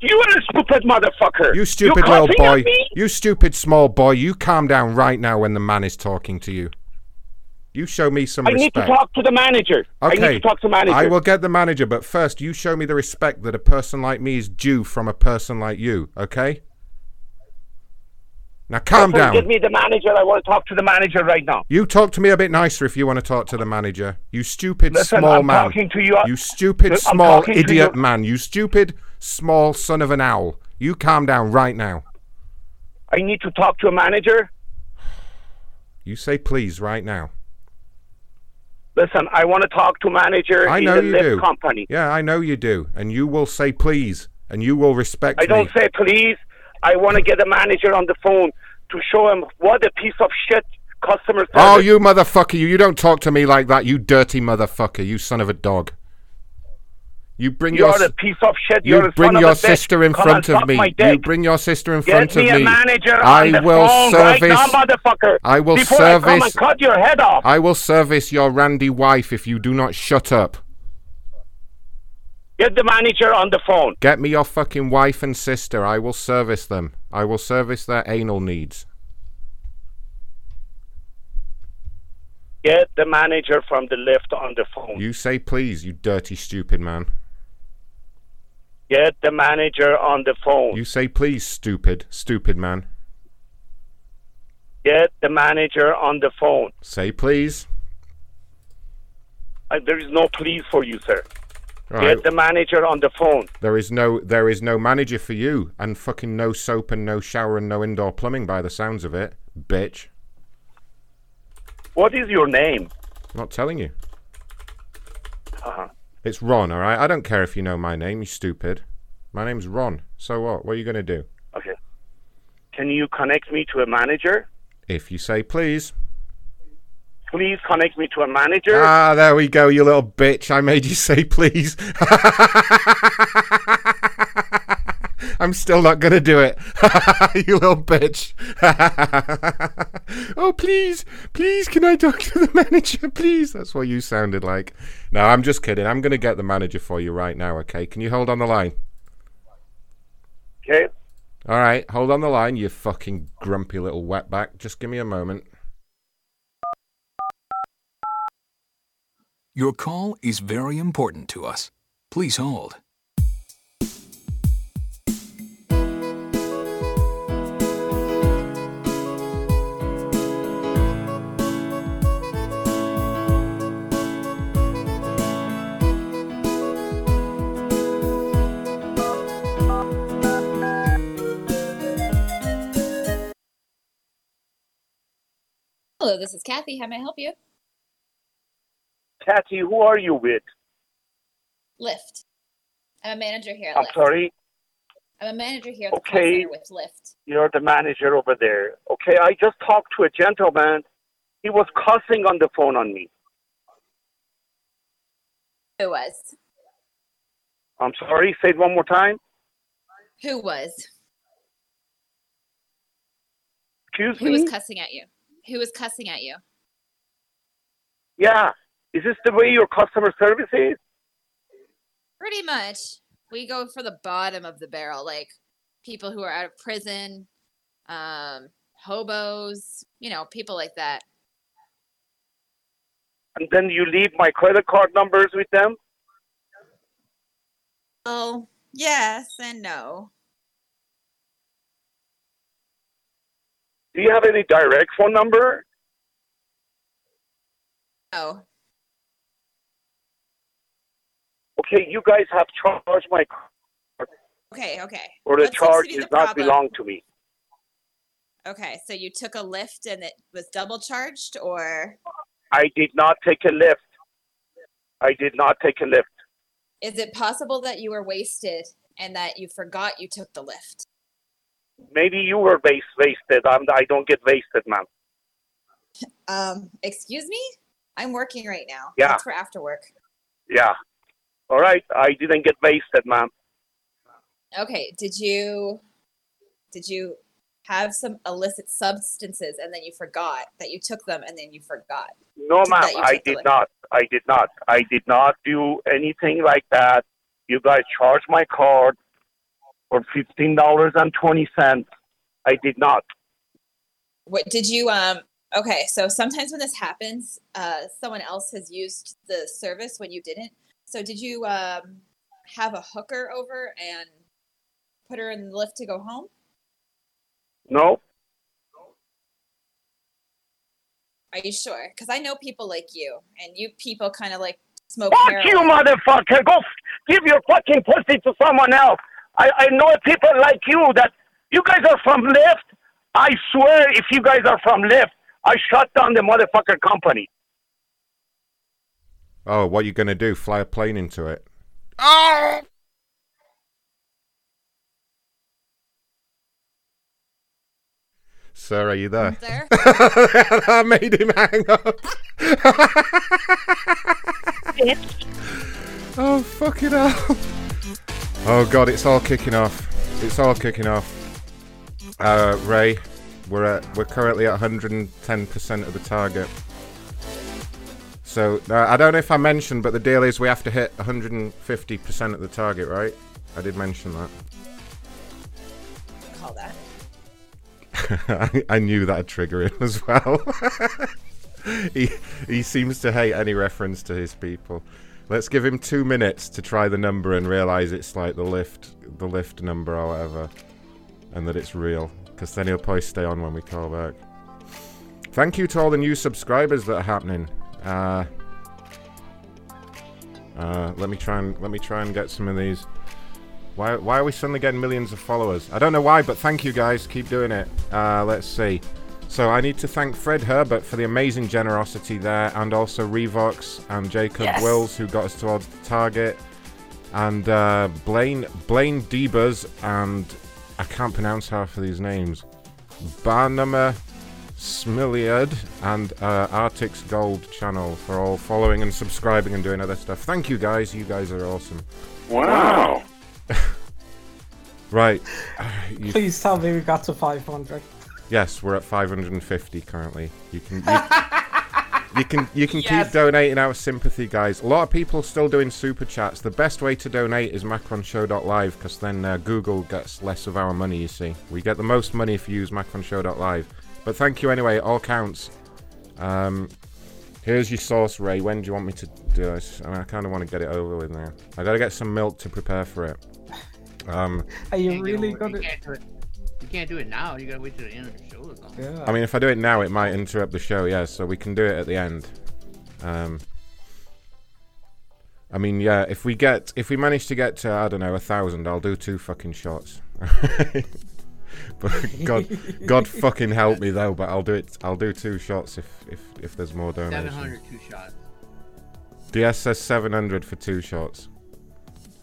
You are a stupid motherfucker. You stupid You're little boy. me? You stupid small boy. You calm down right now when the man is talking to you. You show me some respect. I respect. need to talk to the manager. Okay. I need to talk to manager. I will get the manager, but first you show me the respect that a person like me is due from a person like you, okay? Now calm down. Get me the manager. I want to talk to the manager right now. You talk to me a bit nicer if you want to talk to the manager. You stupid Listen, small I'm man. talking to you. Uh, you stupid I'm small idiot you. man. You stupid small son of an owl. You calm down right now. I need to talk to a manager. You say please right now. Listen, I want to talk to manager I in know the you do. company. Yeah, I know you do. And you will say please. And you will respect me. I don't say please. I want to get a manager on the phone to show him what a piece of shit customer service. Oh, you motherfucker! You, you don't talk to me like that, you dirty motherfucker! You son of a dog! You bring You're your a piece of shit. you bring your sister in Come front of me. You bring your sister in Get front me of a me. manager I will service. right now, motherfucker. I will before service. I come and cut your head off. I will service your randy wife if you do not shut up. Get the manager on the phone. Get me your fucking wife and sister. I will service them. I will service their anal needs. Get the manager from the Lyft on the phone. You say please, you dirty stupid man. Get the manager on the phone. You say please, stupid, stupid man. Get the manager on the phone. Say please. Uh, there is no please for you, sir. Get the manager on the phone. There is no there is no manager for you and fucking no soap and no shower and no indoor plumbing by the sounds of it, bitch. What is your name? I'm not telling you. Uh-huh. It's Ron, all right? I don't care if you know my name, you stupid. My name's Ron. So what? What are you going to do? Okay. Can you connect me to a manager? If you say please. Please connect me to a manager. Ah, there we go, you little bitch. I made you say please. I'm still not going to do it. you little bitch. oh, please, please, can I talk to the manager, please? That's what you sounded like. No, I'm just kidding. I'm going to get the manager for you right now, okay? Can you hold on the line? Okay. All right, hold on the line, you fucking grumpy little wetback. Just give me a moment. Your call is very important to us. Please hold. Hello, this is Kathy. How may I help you? Kathy, who are you with? Lyft. I'm a manager here I'm Lyft. sorry. I'm a manager here at Okay. with Lyft. You're the manager over there. Okay, I just talked to a gentleman. He was cussing on the phone on me. Who was? I'm sorry, say it one more time. Who was? Excuse Who me? Who was cussing at you? Who was cussing at you? yeah. Is this the way your customer service is? Pretty much. We go for the bottom of the barrel, like people who are out of prison, um, hobos, you know, people like that. And then you leave my credit card numbers with them? Oh, yes and no. Do you have any direct phone number? No. Okay, you guys have charged my card, Okay, okay. or the to charge does the not belong to me. Okay, so you took a Lyft and it was double charged, or I did not take a Lyft. I did not take a Lyft. is it possible that you were wasted and that you forgot you took the Lyft? Maybe you were base wasted. I'm, I don't get wasted, ma'am. Um, excuse me? I'm working right now. Yeah. That's for after work. Yeah. All right. I didn't get wasted, ma'am. Okay, did you did you have some illicit substances and then you forgot that you took them and then you forgot? No, ma'am. I did not. I did not. I did not do anything like that. You guys charged my card for fifteen dollars and twenty cents. I did not. What did you um okay, so sometimes when this happens, uh someone else has used the service when you didn't. So did you um have a hooker over and put her in the Lyft to go home? No. Are you sure? Because I know people like you, and you people kind of like smoke Fuck heroin. you, motherfucker! Go f- give your fucking pussy to someone else. I, I know people like you that you guys are from Lyft. I swear, if you guys are from Lyft, I shut down the motherfucker company. Oh, what are you going to do? Fly a plane into it? Oh! Sir, are you there? There? I made him hang up. oh, fucking hell. Oh, God, it's all kicking off. It's all kicking off. Uh, Ray, we're at, we're currently at 110% of the target. So, uh, I don't know if I mentioned, but the deal is we have to hit 150% of the target, right? I did mention that. Call that. I, I knew that'd trigger him as well. he he seems to hate any reference to his people. Let's give him two minutes to try the number and realize it's like the Lyft, the Lyft number or whatever, and that it's real. Because then he'll probably stay on when we call back. Thank you to all the new subscribers that are happening. Uh, uh, let me try and let me try and get some of these. Why, why are we suddenly getting millions of followers? I don't know why, but thank you guys. Keep doing it. Uh, let's see. So I need to thank Fred Herbert for the amazing generosity there, and also Revox and Jacob Yes. Wills who got us towards the target, and uh, Blaine Blaine Debers and I can't pronounce half of these names. Barnuma Smiliad and uh, Arctic's Gold channel for all following and subscribing and doing other stuff. Thank you guys. You guys are awesome. Wow. Right. You- Please tell me we got to 500. Yes, we're at 550 currently. You can you, you can you can Yes. keep donating out of sympathy, guys. A lot of people still doing super chats. The best way to donate is macronshow.live because then uh, Google gets less of our money. You see, we get the most money if you use macronshow.live. But thank you anyway. All counts. Um, here's your sauce, Ray. When do you want me to do this? I, mean, I kind of want to get it over with now. I got to get some milk to prepare for it. Um, Are you Can't really over- gonna? You can't do it. You can't do it now. You gotta wait till the end of the show or something. Yeah. I mean, if I do it now, it might interrupt the show. Yeah, so we can do it at the end. Um, I mean, yeah, if we get, if we manage to get to, I don't know, a thousand, I'll do two fucking shots. but God, God fucking help me though. But I'll do it. I'll do two shots if if if there's more donations. 700 two shots. DS says 700 for two shots.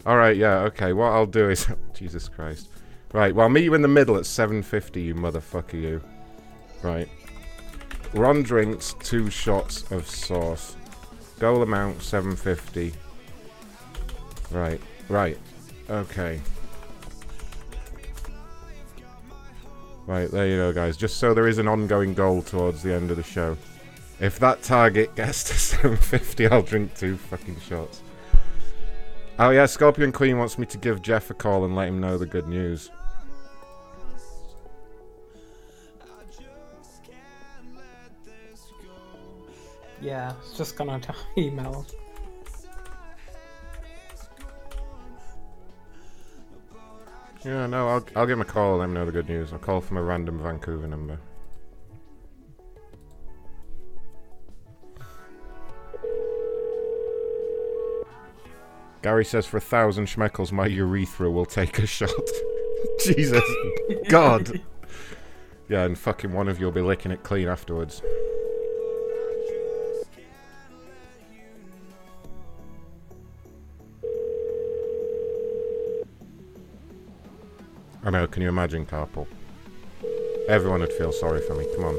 All right, yeah, okay. What I'll do is, Jesus Christ. Right, well, I'll meet you in the middle at 750, you motherfucker, you. Right. Ron drinks two shots of sauce. Goal amount 750. Right, right. Okay. Right, there you go, guys. Just so there is an ongoing goal towards the end of the show. If that target gets to 750, I'll drink two fucking shots. Oh yeah, Scorpion Queen wants me to give Jeff a call and let him know the good news. Yeah, just gonna email. Yeah, no, I'll, I'll give him a call and let him know the good news. I'll call from a random Vancouver number. Gary says for a thousand schmeckles, my urethra will take a shot. Jesus, God. Yeah, and fucking one of you will be licking it clean afterwards. I know, can you imagine, Carpool? Everyone would feel sorry for me. Come on.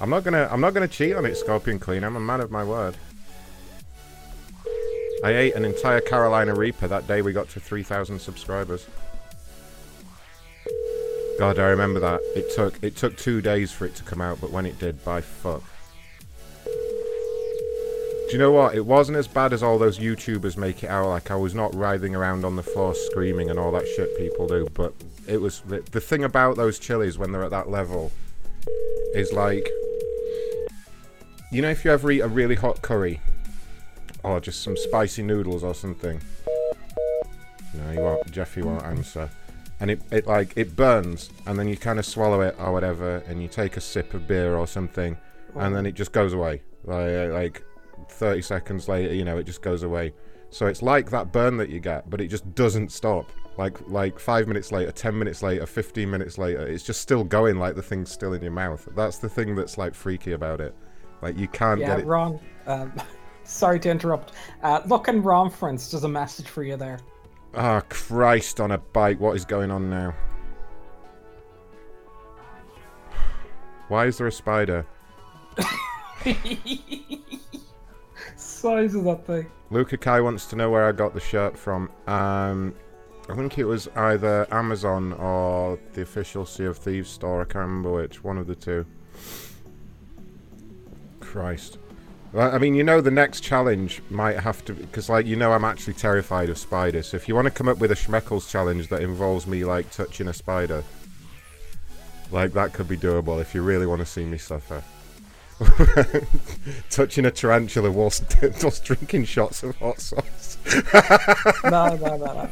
I'm not gonna. I'm not gonna cheat on it, Scorpion Queen. I'm a man of my word. I ate an entire Carolina Reaper that day we got to 3,000 subscribers. God, I remember that. It took it took two days for it to come out, but when it did, by fuck. Do you know what? It wasn't as bad as all those YouTubers make it out. Like I was not writhing around on the floor screaming and all that shit people do. But it was the, thing about those chilies when they're at that level is like, you know, if you ever eat a really hot curry or just some spicy noodles or something. No, you won't. Jeffy won't answer. And it, it like it burns, and then you kind of swallow it or whatever, and you take a sip of beer or something, and then it just goes away. Like like 30 seconds later, you know, it just goes away. So it's like that burn that you get, but it just doesn't stop. Like like five minutes later, ten minutes later, fifteen minutes later, it's just still going. Like the thing's still in your mouth. That's the thing that's like freaky about it. Like you can't yeah, get it. Ron. Um, sorry to interrupt. Uh, look in Ronference. There's a message for you there. Ah, Christ on a bike. What is going on now? Why is there a spider? Size that thing. Luca Kai wants to know where I got the shirt from. Um, I think it was either Amazon or the official Sea of Thieves store. I can't remember which. One of the two. Christ. I mean, you know, the next challenge might have to because, like, you know, I'm actually terrified of spiders. So if you want to come up with a Schmeckles challenge that involves me like touching a spider, like that could be doable if you really want to see me suffer. touching a tarantula whilst, whilst drinking shots of hot sauce. no, no, no, no.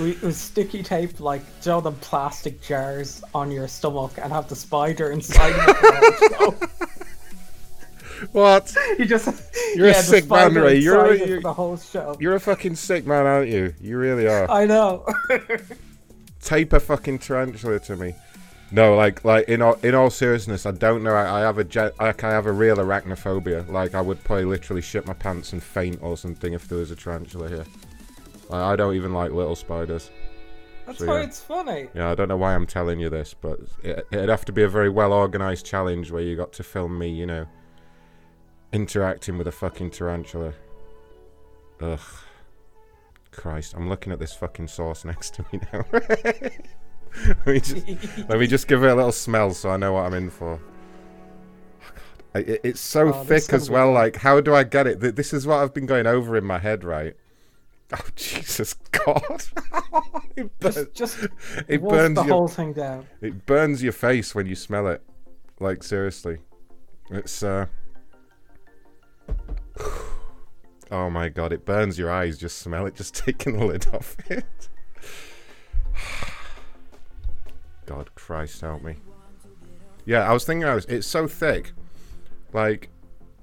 We, we sticky tape like you know, the plastic jars on your stomach and have the spider inside of it. What? You just You're yeah, a sick man, Ray. You're, it you're the whole show. You're a fucking sick man, aren't you? You really are. I know. Tape a fucking tarantula to me. No, like like in all in all seriousness, I don't know. I, I have a ge- like I have a real arachnophobia. Like I would probably literally shit my pants and faint or something if there was a tarantula here. Like, I don't even like little spiders. That's So, why yeah. it's funny. Yeah, I don't know why I'm telling you this, but it, it'd have to be a very well organized challenge where you got to film me, you know, interacting with a fucking tarantula. Ugh. Christ, I'm looking at this fucking sauce next to me now. let, me just, let me just give it a little smell so I know what I'm in for. Oh, God. It- it's so Oh, thick as well. good. Like, how do I get it? This is what I've been going over in my head, right? Oh Jesus God! it burns, Just, just it burns the your, whole thing down. It burns your face when you smell it. Like seriously, it's uh. Oh my god! It burns your eyes. Just smell it. Just taking the lid off it. God Christ help me. Yeah, I was thinking. I was. It's so thick. Like,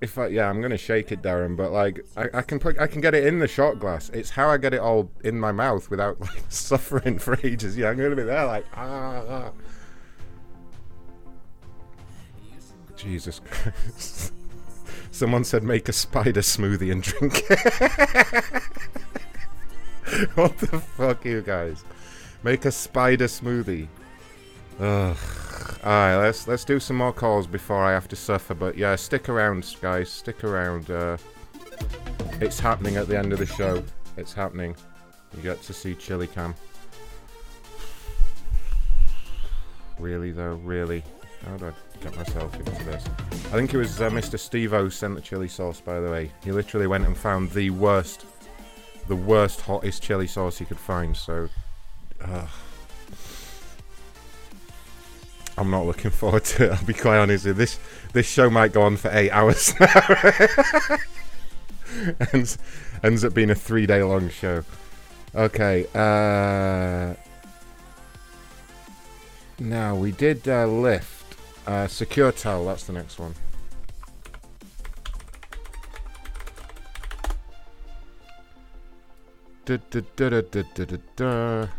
if I yeah, I'm gonna shake it, Darren. But like, I, I can put I can get it in the shot glass. It's how I get it all in my mouth without like suffering for ages. Yeah, I'm gonna be there like ah. ah. Jesus Christ. Someone said make a spider smoothie and drink it. what the fuck, you guys? Make a spider smoothie. Ugh. Alright, let's let's do some more calls before I have to suffer. But yeah, stick around, guys. Stick around. Uh, it's happening at the end of the show. It's happening. You get to see Chili Cam. Really though, really. How do I get myself into this? I think it was uh, Mr. Steve-O sent the chili sauce, by the way. He literally went and found the worst, the worst, hottest chili sauce he could find, so... I'm not looking forward to it, I'll be quite honest. with. This, this show might go on for eight hours now. ends, ends up being a three-day long show. Okay, uh... Now, we did uh, Lyft. Uh, SecureTel, that's the next one. Du- du- du.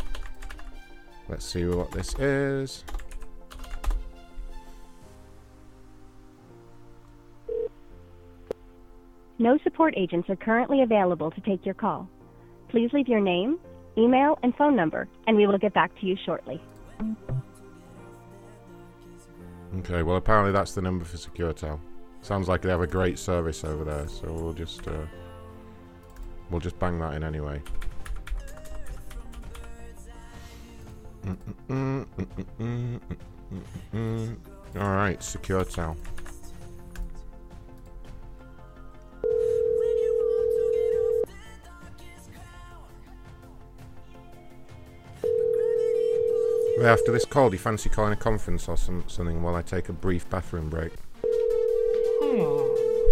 Let's see what this is. No support agents are currently available to take your call. Please leave your name, email, and phone number, and we will get back to you shortly. Okay, well apparently that's the number for SecureTel. Sounds like they have a great service over there, so we'll just uh, we'll just bang that in anyway. All right, SecureTel. After this call, do you fancy calling a conference or some, something while I take a brief bathroom break? Hmm,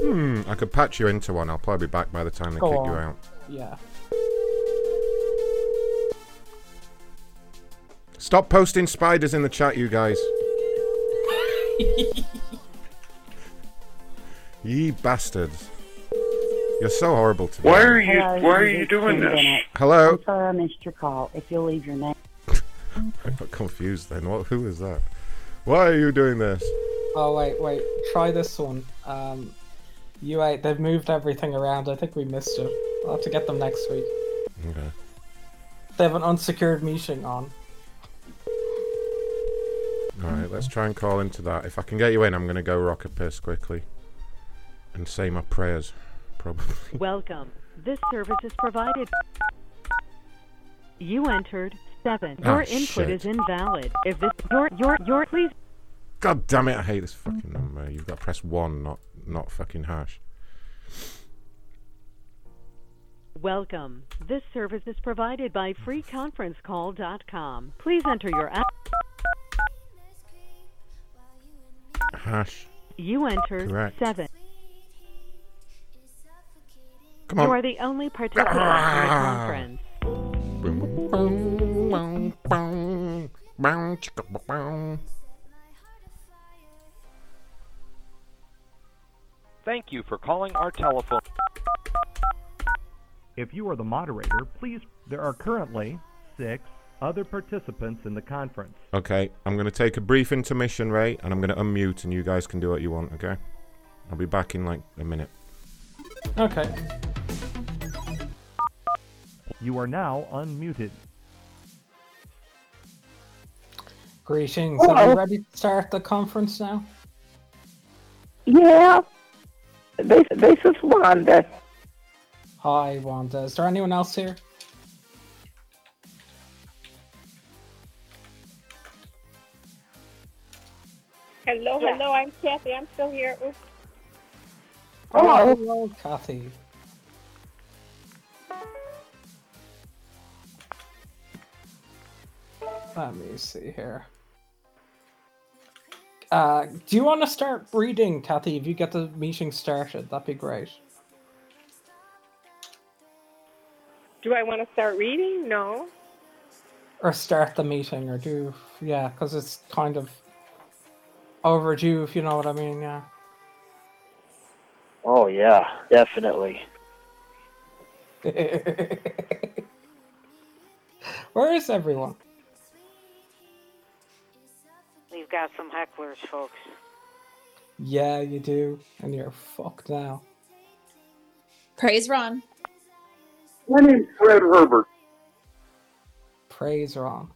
Hmm. I could patch you into one. I'll probably be back by the time they Go kick you out. Yeah. Stop posting spiders in the chat, you guys. Ye bastards. You're so horrible to me. Why are you Hello, Why are you doing this? Hello? I'm sorry I missed your call. If you'll leave your name. I got confused then. What? Who is that? Why are you doing this? Oh wait, wait. Try this one. Um, you eight. They've moved everything around. I think we missed it. I'll have to get them next week. Okay. They have an unsecured meeting on. Alright, let's try and call into that. If I can get you in, I'm going to go rock a piss quickly. And say my prayers. Probably. Welcome. This service is provided. You entered seven. Ah, Your input shit. is invalid. If this your your your please God damn it, I hate this fucking number. You've got to press 1, not, not fucking hash. welcome. This service is provided by freeconferencecall.com. Please enter your app. Hash. You entered Correct. seven. Come on. You are the only participant in the conference. Boom, Thank you for calling our telephone. If you are the moderator, please. There are currently six other participants in the conference. Okay, I'm going to take a brief intermission, Ray, and I'm going to unmute, and you guys can do what you want. Okay, I'll be back in like a minute. Okay. You are now unmuted. Greetings. Are Hello. you ready to start the conference now? Yeah. This this is Wanda. Hi, Wanda. Is there anyone else here? Hello, hello. I'm Kathy. I'm still here. Oops. Oh, hello, Kathy. Let me see here. Uh, do you want to start reading, Kathy? If you get the meeting started, that'd be great. Do I want to start reading? No. Or start the meeting, or do yeah, because it's kind of overdue, if you know what I mean. Yeah. Oh yeah, definitely. Where is everyone? Got some hecklers, folks. Yeah, you do, and you're fucked now. Praise Ron. My name's Fred Herbert. Praise Ron.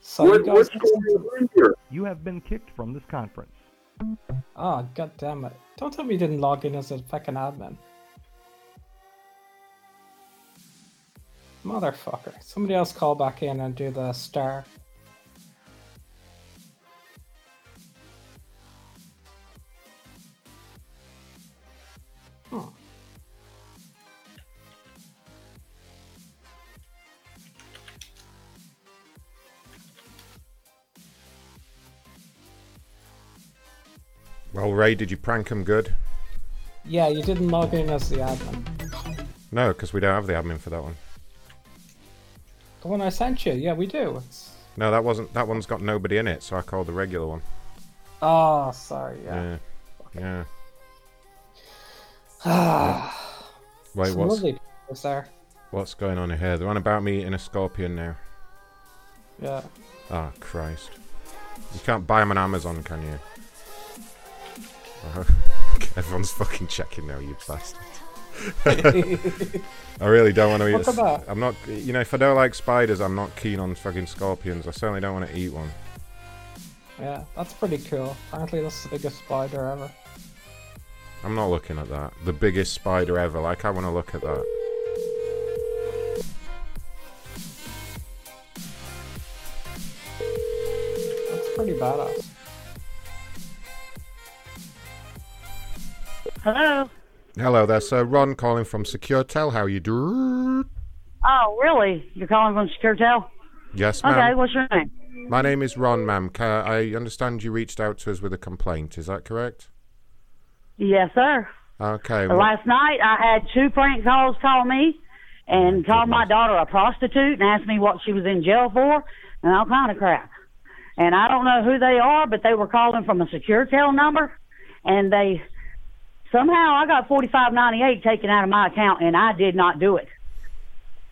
So What- you guys what's going on here? You have been kicked from this conference. Ah, oh, god damn it. Don't tell me you didn't log in as a fucking admin. Motherfucker. Somebody else call back in and do the star. Hmm. Well, Ray, did you prank him good? Yeah, you didn't log in as the admin. No, because we don't have the admin for that one. The one I sent you, yeah, we do. It's... No, that wasn't. That one's got nobody in it, so I called the regular one. Oh, sorry, yeah. Yeah. Yeah. Ah. Wait, Some what's lovely there. what's going on here? They're on about me in a scorpion now. Yeah. Oh Christ! You can't buy them on Amazon, can you? Everyone's fucking checking now, you bastard. I really don't want to eat. What's a s- about? I'm not. You know, if I don't like spiders, I'm not keen on fucking scorpions. I certainly don't want to eat one. Yeah, that's pretty cool. Apparently, that's the biggest spider ever. I'm not looking at that. The biggest spider ever. Like I want to look at that. That's pretty badass. Hello. Hello there, sir. Ron calling from SecureTel. How you doing? Oh, really? You're calling from SecureTel? Yes, ma'am. Okay, what's your name? My name is Ron, ma'am. Ca- I understand you reached out to us with a complaint. Is that correct? Yes, sir. Okay. wha- Last night I had two prank calls call me and called my daughter a prostitute and asked me what she was in jail for and all kind of crap. And I don't know who they are, but they were calling from a SecureTel number and they somehow I got forty five ninety eight taken out of my account and I did not do it.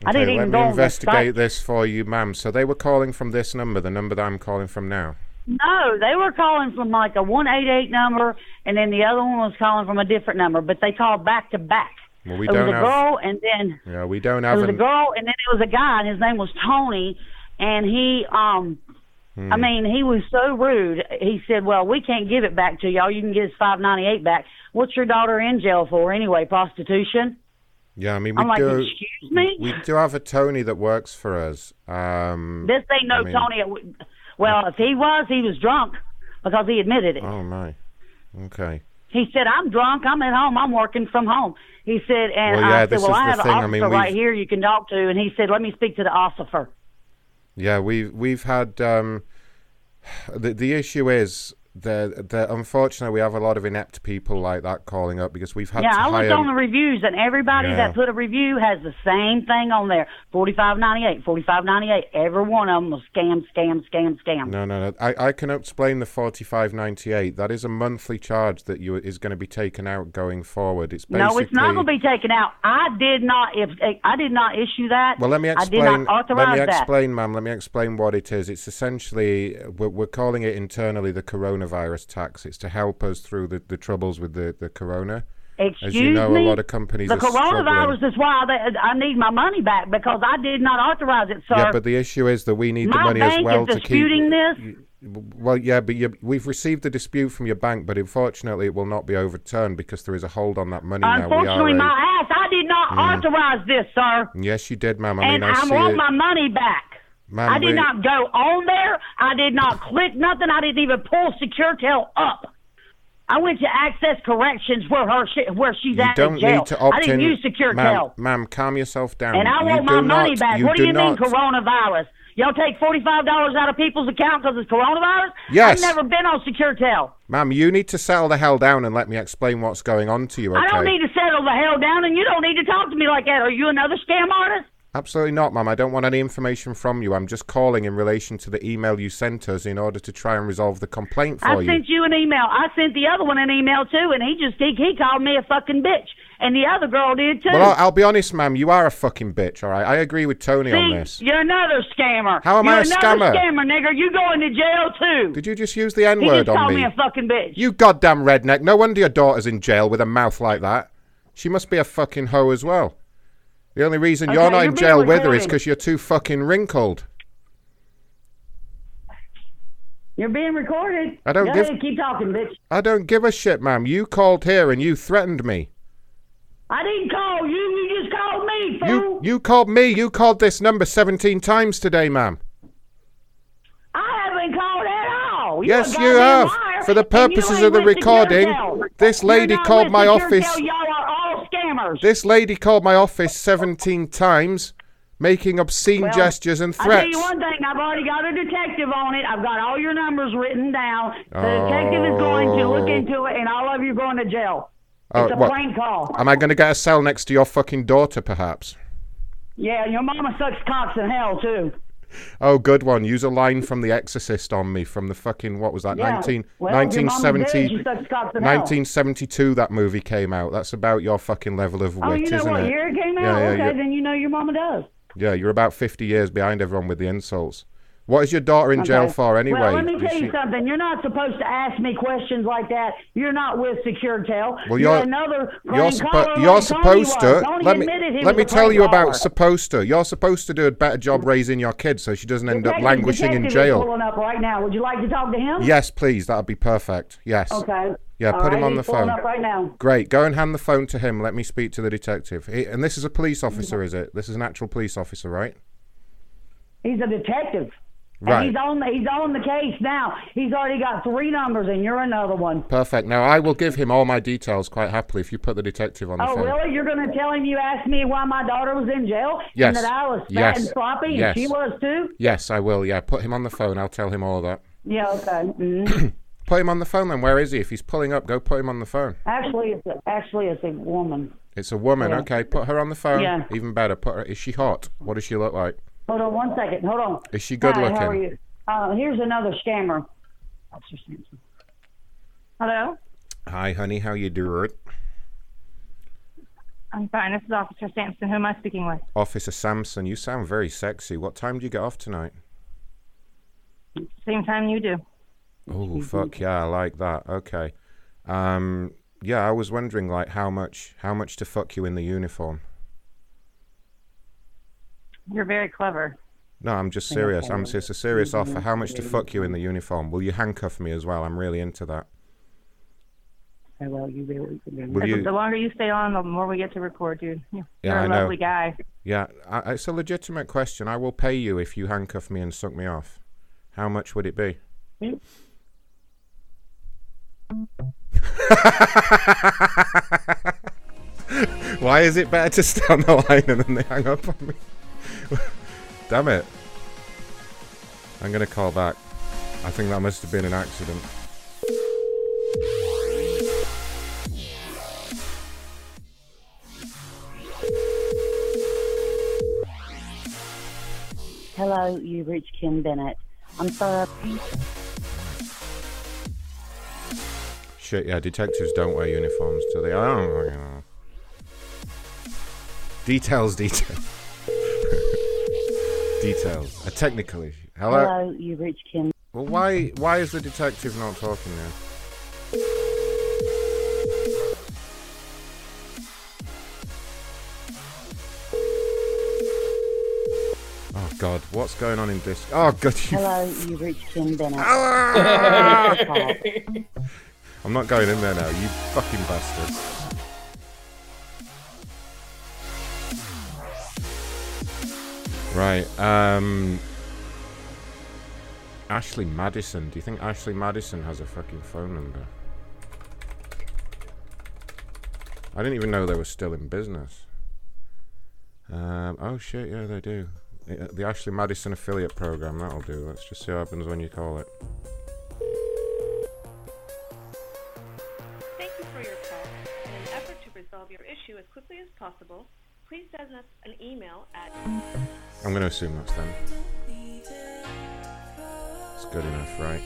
I Okay, didn't let even me go on the investigate this for you, ma'am. So they were calling from this number, the number that I'm calling from now. No, they were calling from like a one eight eight number, and then the other one was calling from a different number. But they called back to back. Well, we it was don't a have. girl, and then Yeah, we don't have. it was a girl, and then it was a guy, and his name was Tony, and he um. Hmm. I mean, he was so rude. He said, "Well, we can't give it back to y'all. You can get his five ninety eight back. What's your daughter in jail for anyway? Prostitution." Yeah, I mean, we I'm like, do. "Excuse me?" We do have a Tony that works for us. Um, This ain't no I mean- Tony. Well, if he was, he was drunk because he admitted it. Oh my. Okay. He said, "I'm drunk. I'm at home. I'm working from home." He said, and Well, yeah, I said, "Well, is I the have an thing. I officer mean, right here you can talk to." And he said, "Let me speak to the officer." Yeah, we've we've had um, the the issue is the the unfortunately we have a lot of inept people like that calling up because we've had yeah, I looked hire. on the reviews, and everybody Yeah. that put a review has the same thing on there: forty-five ninety-eight, forty-five ninety-eight. Every one of them was scam, scam, scam, scam. No, no, no. I, I can explain the forty five ninety eight. That is a monthly charge that you is going to be taken out going forward. It's basically No, it's not going to be taken out. I did not. If eh, I did not issue that, Well, let me I explain. did not authorize let me that. explain, ma'am. Let me explain what it is. It's essentially we're, we're calling it internally the coronavirus tax. It's to help us through the, the troubles with the the corona. Excuse As you know, me. a lot of companies the are struggling. coronavirus is why they, I need my money back because I did not authorize it, sir. Yeah, but the issue is that we need the money bank as well is to keep. disputing this. Well, yeah, but you, we've received a dispute from your bank, but unfortunately, it will not be overturned because there is a hold on that money now. We Unfortunately, are a- my ass, I did not Mm. authorize this, sir. Yes, you did, ma'am. I and mean, I, I want it. my money back. I did not go on there. I did not click nothing. I didn't even pull SecureTel up. I went to Access Corrections where her sh- where she's You at don't in jail. need to opt I didn't in. use SecureTel. Ma'am, ma'am, calm yourself down. And I You want do my money not- back. What do you mean coronavirus? Y'all take forty-five dollars out of people's account because it's coronavirus? Yes. I've never been on SecureTel. Ma'am, you need to settle the hell down and let me explain what's going on to you, okay? I don't need to settle the hell down, and you don't need to talk to me like that. Are you another scam artist? Absolutely not, ma'am. I don't want any information from you. I'm just calling in relation to the email you sent us in order to try and resolve the complaint for I you. I sent you an email. I sent the other one an email too, and he just he, he called me a fucking bitch, and the other girl did too. Well, I'll, I'll be honest, ma'am. You are a fucking bitch, all right? I agree with Tony on this. you're another scammer. How am you're I a another scammer? scammer, nigger. You going to jail too. Did you just use the N he word just on called me? me a fucking bitch. You goddamn redneck. No wonder your daughter's in jail with a mouth like that. She must be a fucking hoe as well. The only reason Okay, you're not you're in jail with her is because you're too fucking wrinkled. You're being recorded. I don't Go give- ahead, keep talking, bitch. I don't give a shit, ma'am. You called here and you threatened me. I didn't call you. You just called me, fool. You you called me. You called this number 17 times today, ma'am. I haven't called at all. yes, you have. liar, For the purposes of the recording, this lady called my office. Y'all are all scammers. This lady called my office 17 times, making obscene Well, gestures and threats. I'll tell you one thing, I've already got a detective on it. I've got all your numbers written down. The detective is going to look Oh. into it, and all of you are going to jail. Oh, it's a what? prank call. Am I going to get a cell next to your fucking daughter, perhaps? Yeah, your mama sucks cocks in hell too. Oh, good one. Use a line from The Exorcist on me from the fucking, what was that, Yeah. 19, Well, 1970, did. She sucks cocks in hell. 1972 that movie came out. That's about your fucking level of wit, Oh, you know isn't what it? year it came out? Yeah, yeah, okay, then you know your mama does. Yeah, you're about 50 years behind everyone with the insults. What is your daughter in jail for anyway? Well, let me tell you she- something. You're not supposed to ask me questions like that. You're not with SecureTel. Well, you're, you're another you're, suppo- you're like supposed to let me let me tell you about supposed to. You're supposed to do a better job raising your kid so she doesn't end up languishing in detective jail. pulling up right now. Would you like to talk to him? Yes, please. That'd be perfect. Yes. Okay. Yeah, All put him on the phone. up right now. Great. Go and hand the phone to him. Let me speak to the detective. He, and this is a police officer, is it? This is an actual police officer, right? He's a detective. Right. And he's on the, he's on the case now. He's already got three numbers, and you're another one. Perfect. Now I will give him all my details quite happily if you put the detective on the Oh, phone. Oh, really? You're going to tell him you asked me why my daughter was in jail? Yes. And that I was fat Yes. and sloppy, and Yes. she was too? Yes, I will. Yeah, put him on the phone. I'll tell him all that. Yeah, okay. Mhm. Put him on the phone then. Where is he? If he's pulling up, go put him on the phone. actually, it's a, actually, it's a woman. It's a woman. Yeah. Okay, put her on the phone. Yeah. Even better. Put her. Is she hot? What does she look like? Hold on one second. Hold on. Is she good Hi, looking? How are you? Uh, here's another scammer. Officer Sampson. Hello, Hi, honey. How you doing? I'm fine. This is Officer Sampson. Who am I speaking with? Officer Sampson, you sound very sexy. What time do you get off tonight? Same time you do. Oh, fuck yeah, I like that. Okay. Um, yeah, I was wondering like how much how much to fuck you in the uniform. You're very clever. No, I'm just serious. I'm it's a serious offer. How much to fuck you in the uniform? Will you handcuff me as well? I'm really into that. well, you really, Will The- you- The longer you stay on, the more we get to record, dude. You're Yeah, a I know. lovely guy. Yeah, I, it's a legitimate question. I will pay you if you handcuff me and suck me off. How much would it be? Why is it better to stay on the line and then they hang up on me? Damn it. I'm going to call back. I think that must have been an accident. Hello, you reached Kim Bennett. I'm sorry. Shit, yeah, detectives don't wear uniforms, do they? I don't know. Details, details details. A technical issue. Hello? Hello, you reached Kim. Well, why why is the detective not talking now? Oh God, what's going on in this? Oh God, you Hello, you reached Kim Bennett. Ah! Thanks for the call. I'm not going in there now, you fucking bastards. Right, um. Ashley Madison. Do you think Ashley Madison has a fucking phone number? I didn't even know they were still in business. Um, oh shit, yeah, they do. Uh, The Ashley Madison affiliate program, that'll do. Let's just see what happens when you call it. Thank you for your call. In an effort to resolve your issue as quickly as possible, please send us an email at I'm going to assume that's them. It's good enough, right?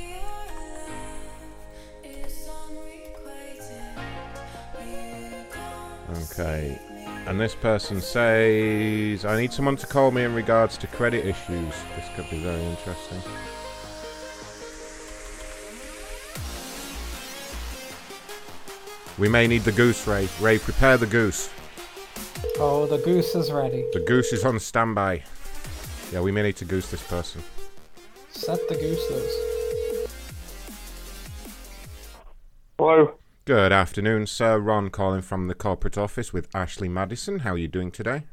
Okay. And this person says, I need someone to call me in regards to credit issues. This could be very interesting. We may need the goose, Ray. Ray, prepare the goose. Oh, the goose is ready. The goose is on standby. Yeah, we may need to goose this person. Set the goose loose. Hello. Good afternoon, sir. Ron calling from the corporate office with Ashley Madison. How are you doing today?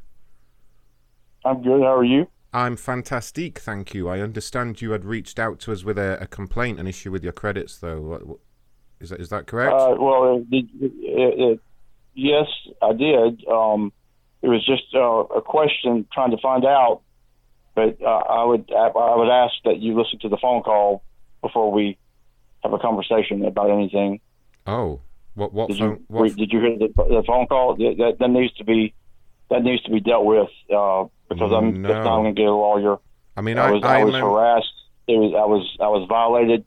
I'm good. How are you? I'm fantastic, thank you. I understand you had reached out to us with a, a complaint, an issue with your credits, though. What, what, is that is that correct? Uh, well, it, it, it, it, yes, I did. Um, it was just uh, a question trying to find out, but uh, I would I, would ask that you listen to the phone call before we have a conversation about anything. oh, what what Did phone? you what did you hear the, the phone call? That, that, needs to be that needs to be dealt with uh, because I'm No. not, I'm going to get a lawyer. I mean, I I, was I, I, was harassed. It was I was I was violated,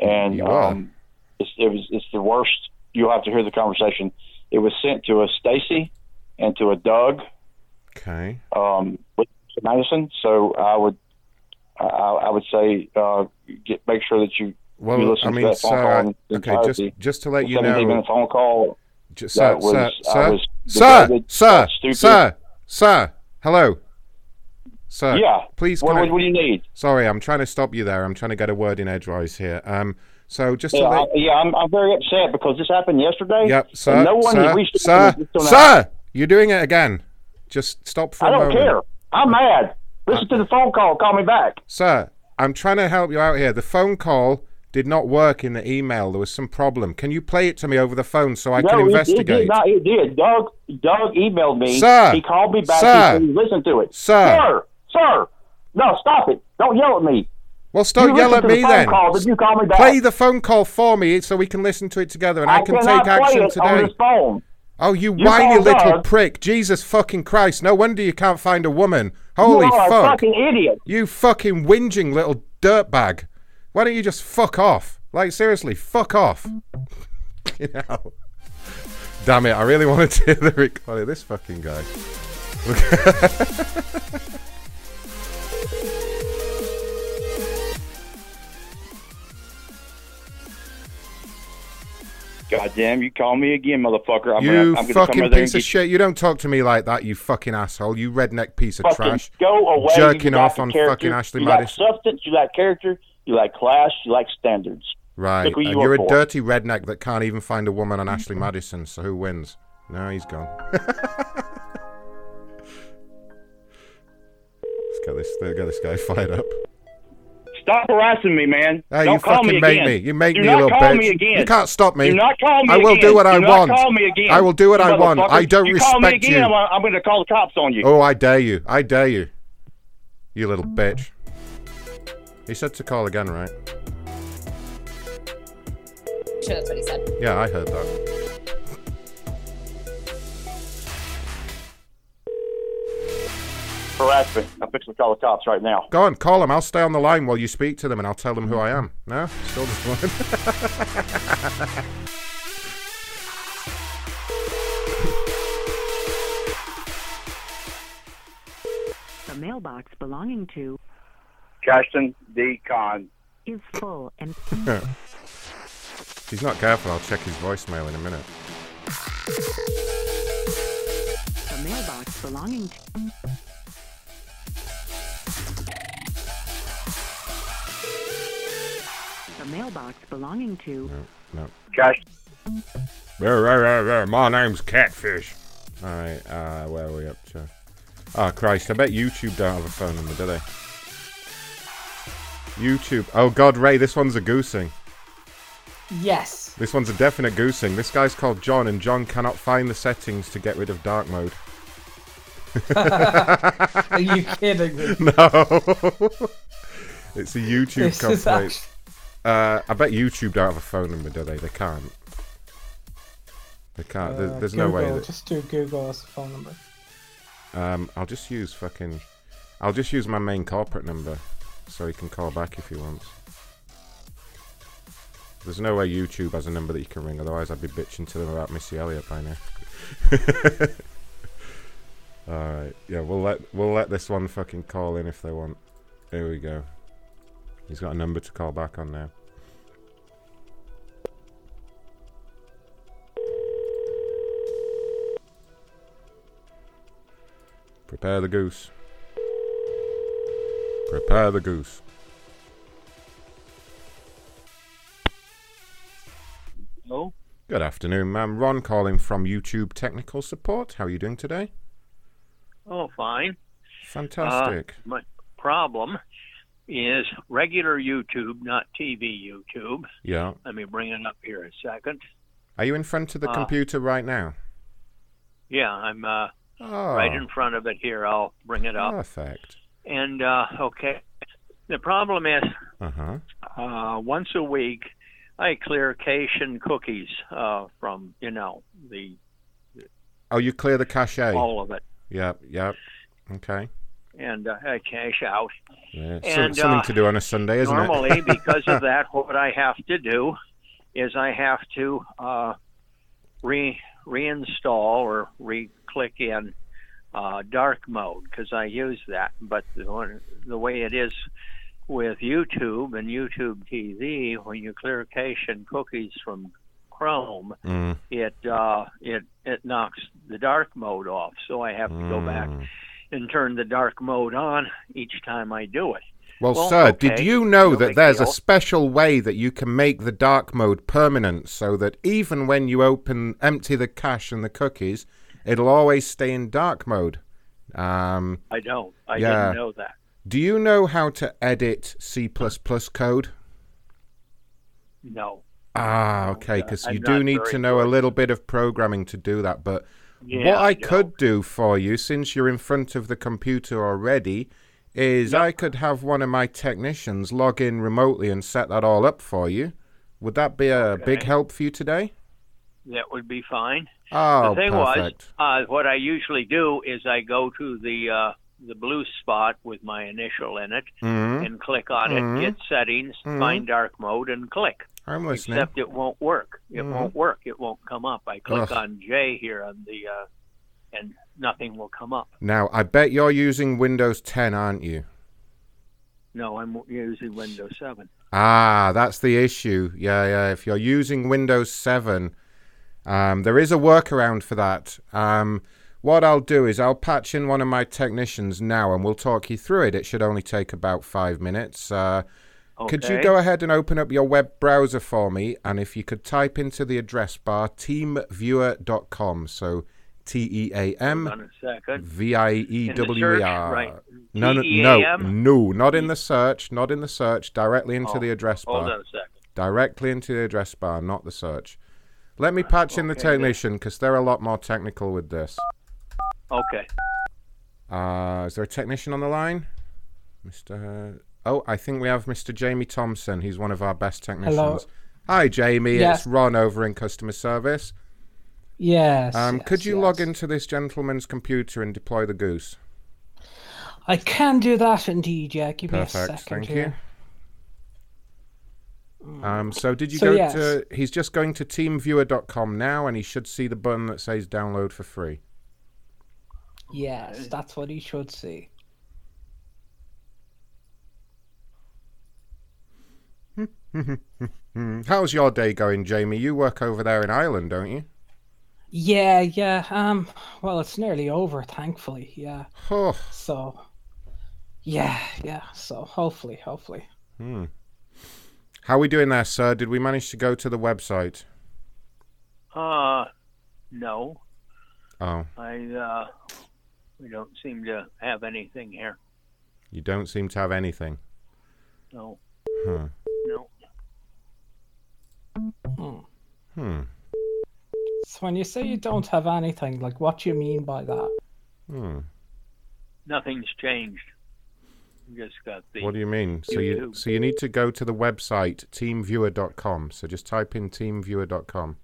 and um, it's, it was it's the worst. You'll have to hear the conversation. It was sent to a Stacy and to a Doug Okay. um, with Madison. So I would I, I would say uh, get make sure that you Well, you listen I to mean, that phone sir, call I- okay, just entirety. just to let you 17 know, minute phone call. just, sir, was, sir, sir, sir, sir, uh, sir, sir. Hello, sir. Yeah. Please. What, I- what, do you need? Sorry, I'm trying to stop you there. I'm trying to get a word in edgewise here. Um, so just to Yeah, let, I, yeah, I'm, I'm very upset because this happened yesterday. Yep, and sir. no one sir, has reached sir, out to me until now. sir, you're doing it again. Just stop for I a don't care. I'm mad. Listen uh, to the phone call. Call me back. Sir, I'm trying to help you out here. The phone call did not work in the email. There was some problem. Can you play it to me over the phone so I no, can it- It, investigate? did not. It did. Doug. Doug emailed me. Sir. He called me back. Sir. He said, listen to it. Sir. Sir. Sir. No, stop it. Don't yell at me. well, stop you yell at the me phone then. Call, but you call me back. Play the phone call for me so we can listen to it together and I, can take action it today. on this phone. Oh, you, You whiny little prick. Jesus fucking Christ. No wonder you can't find a woman. Holy you are fuck. a fucking idiot. You fucking whinging little dirtbag. Why don't you just fuck off? Like, seriously, fuck off. you know. Damn it, I really wanted to hear the recording of this fucking guy. God damn, you call me again, motherfucker. I'm you gonna, I'm gonna fucking and piece of shit. You don't talk to me like that, you fucking asshole. You redneck piece of trash. Go away. Jerking off on character. fucking Ashley you Madison. lack substance. You lack character. You like class. You like standards. Right. Who and you you're a for. dirty redneck that can't even find a woman on Ashley Madison, so who wins? No, he's gone. let's get this let's get this guy fired up. Stop harassing me, man. Hey, Don't you call fucking me make again. me. You make Do me, not you little call bitch. me again. You can't stop me. Do not call me I will again. do what I do want. Not call me again. I will do what You I want. I don't you call me respect again, you. I'm, I'm going to call the cops on you. Oh, I dare you. I dare you. You little bitch. He said to call again, right? Sure, that's what he said. Yeah, I heard that. Harass me. I'm fixing to call the cops right now. Go on, call them. I'll stay on the line while you speak to them, and I'll tell them who I am. No, still just one. The mailbox belonging to Cashton D. Con. is full and if he's not careful, I'll check his voicemail in a minute. the mailbox belonging to mailbox belonging to No. Cash. Rah, rah, rah, rah. My name's Catfish. Alright, uh, where are we up to? Oh, Christ, I bet YouTube don't have a phone number, do they? YouTube. Oh, God, Ray, this one's a goosing. Yes. This one's a definite goosing. This guy's called John, and John cannot find the settings to get rid of dark mode. Are you kidding me? No. it's a YouTube This is complaint. Uh, I bet YouTube don't have a phone number, do they? They can't. They can't. Uh, there's no way that. Just do Google as a phone number. Um, I'll just use fucking. I'll just use my main corporate number, so he can call back if he wants. There's no way YouTube has a number that you can ring, otherwise I'd be bitching to them about Missy Elliott by now. Alright, yeah, we'll let we'll let this one fucking call in if they want. Here we go. He's got a number to call back on now. Prepare the goose. Prepare the goose. Hello? Good afternoon, ma'am. Ron calling from YouTube Technical Support. How are you doing today? Oh, fine. Fantastic. Uh, my problem is regular YouTube, not TV YouTube. yeah. Let me bring it up here a second. Are you in front of the Uh, computer right now? Yeah, I'm uh, Oh. right in front of it here. I'll bring it up. Perfect. And uh, okay, the problem is Uh huh. uh, once a week I clear cache and cookies uh, from you know the Oh, you clear the cache. all of it, Yep, yep. Okay. And uh, I cache out. Yeah. And, something uh, to do on a Sunday, isn't Normally, it? Normally, because of that, what I have to do is I have to uh, re reinstall or re-click in uh, dark mode because I use that. But the, one, the way it is with YouTube and YouTube TV, when you clear cache and cookies from Chrome, Mm. it uh, it it knocks the dark mode off. So I have to go back Mm. And turn the dark mode on each time I do it. Well, sir, did you know no that there's a special way that you can make the dark mode permanent so that even when you open, empty the cache and the cookies, it'll always stay in dark mode? Um, I don't. I yeah. didn't know that. Do you know how to edit C code? No. Ah, okay, because you do need to know a little bit of programming to do that. But Yeah, what I could do for you, since you're in front of the computer already, is I could have one of my technicians log in remotely and set that all up for you. Would that be a big help for you today? That would be fine. Oh, the thing perfect. was, uh, what I usually do is I go to the uh, the blue spot with my initial in it Mhm. and click on Mhm. it, get settings, Mhm. find dark mode, and click. I'm listening. Except it won't work. It Mhm. won't work. It won't come up. I click Ugh. on J here on the, uh, and nothing will come up. Now, I bet you're using Windows 10, aren't you? No, I'm using Windows 7. Ah, that's the issue. Yeah, yeah. If you're using Windows 7, um, there is a workaround for that. Um, what I'll do is I'll patch in one of my technicians now and we'll talk you through it. It should only take about five minutes. Uh, Could you go ahead and open up your web browser for me? And if you could type into the address bar teamviewer.com. So T E A M Hold on a second. V I E W E R. No, no, no, no, not in the search, not in the search, directly into Oh, the address bar. hold on a second. Directly into the address bar, not the search. Let me patch in the technician because they're a lot more technical with this. Okay. Uh, is there a technician on the line? Mr. Oh, I think we have Mr. Jamie Thompson. He's one of our best technicians. Hello. Hi, Jamie. Yes. It's Ron over in customer service. Yes. Um, yes, could you yes. log into this gentleman's computer and deploy the goose? I can do that indeed. Yeah, give me a second Thank here. you. Um, so did you So, go yes. to? He's just going to teamviewer.com now, and he should see the button that says download for free. Yes, that's what he should see. How's your day going, Jamie? You work over there in Ireland, don't you? Yeah, yeah. Um, well, it's nearly over, thankfully. Yeah. Oh. So, yeah, yeah. So hopefully, hopefully. Hmm. How are we doing there, sir? Did we manage to go to the website? Uh, no. Oh, I, uh, we don't seem to have anything here. you don't seem to have anything. No. Huh. No. Hmm. Hmm. So when you say you don't have anything, like, what do you mean by that? Hmm. Nothing's changed. We Just got the. What do you mean? So you YouTube. so you need to go to the website teamviewer.com. So just type in teamviewer.com.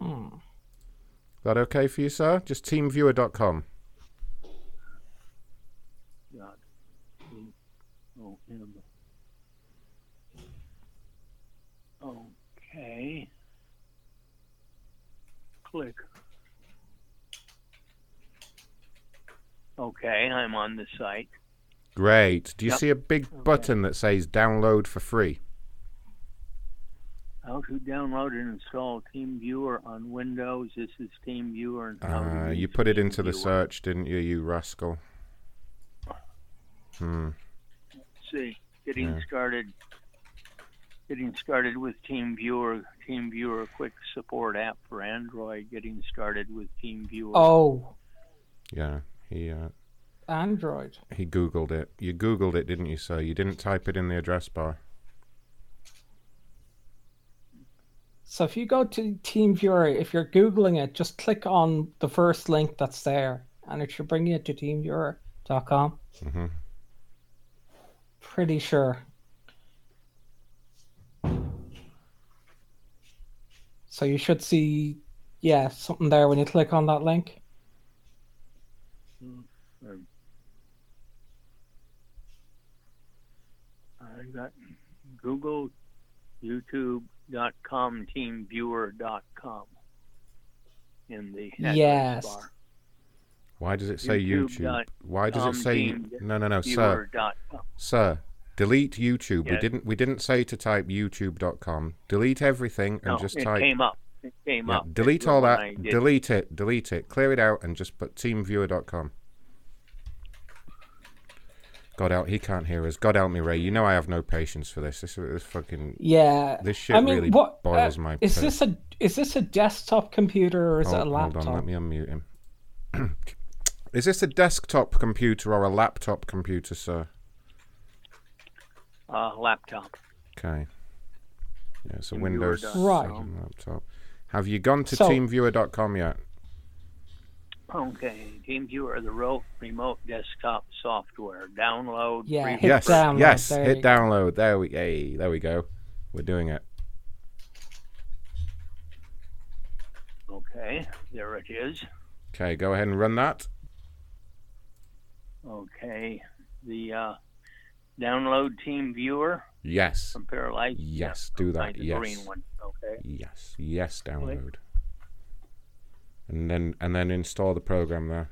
Hmm. That okay for you, sir? Just teamviewer.com. God. Oh, him. Okay. Click. Okay, I'm on the site. Great. Do you Yep. see a big Okay. button that says download for free? How to download and install TeamViewer on Windows. This is TeamViewer. And Uh, you put it into the search, didn't you, you rascal? Hmm. Let's see, getting Yeah. started. Getting started with TeamViewer. TeamViewer quick support app for Android. Getting started with TeamViewer. Oh, Yeah. He uh, Android. he googled it. You googled it, didn't you, sir? You didn't type it in the address bar. So if you go to TeamViewer, if you're googling it, just click on the first link that's there, and it should bring you to TeamViewer.com. hmm Pretty sure. So you should see, yeah, something there when you click on that link. Um, I got Google, YouTube.com, TeamViewer.com in the address Yes. bar. Why does it say YouTube YouTube? Why does it say team no, no, no, sir? Sir, delete YouTube. We didn't. We didn't say to type YouTube.com. Delete everything and No, just it type. came up. It came Yeah, up. delete That's all that. Delete it. Delete it. Clear it out and just put TeamViewer.com. God help, he can't hear us. God help me, Ray. You know I have no patience for this. This, this fucking Yeah. This shit I mean, really what, boils uh, my. Is pit. this a is this a desktop computer or is it a laptop? Hold on, let me unmute him. is this a desktop computer or a laptop computer, sir? Uh, laptop. Okay. Yeah, it's a TeamViewer Windows Right. laptop. Have you gone to So- TeamViewer.com yet? Okay, TeamViewer, the ro- remote desktop software. Download. Yeah, free- hit yes, download, yes. there Hit download. There we, hey, there we go. We're doing it. Okay, there it is. Okay, go ahead and run that. Okay, the uh, download Team Viewer? Yes. from Paralight. Yes, do that. The Yes. green one. Okay. Yes. Yes, download. And then and then install the program there.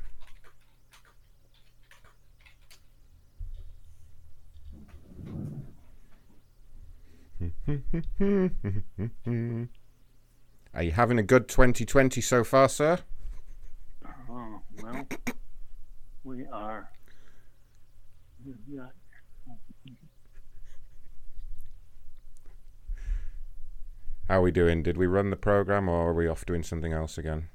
Are you having a good 2020 so far, sir? Oh well, we are. We've got How are we doing? Did we run the program or are we off doing something else again?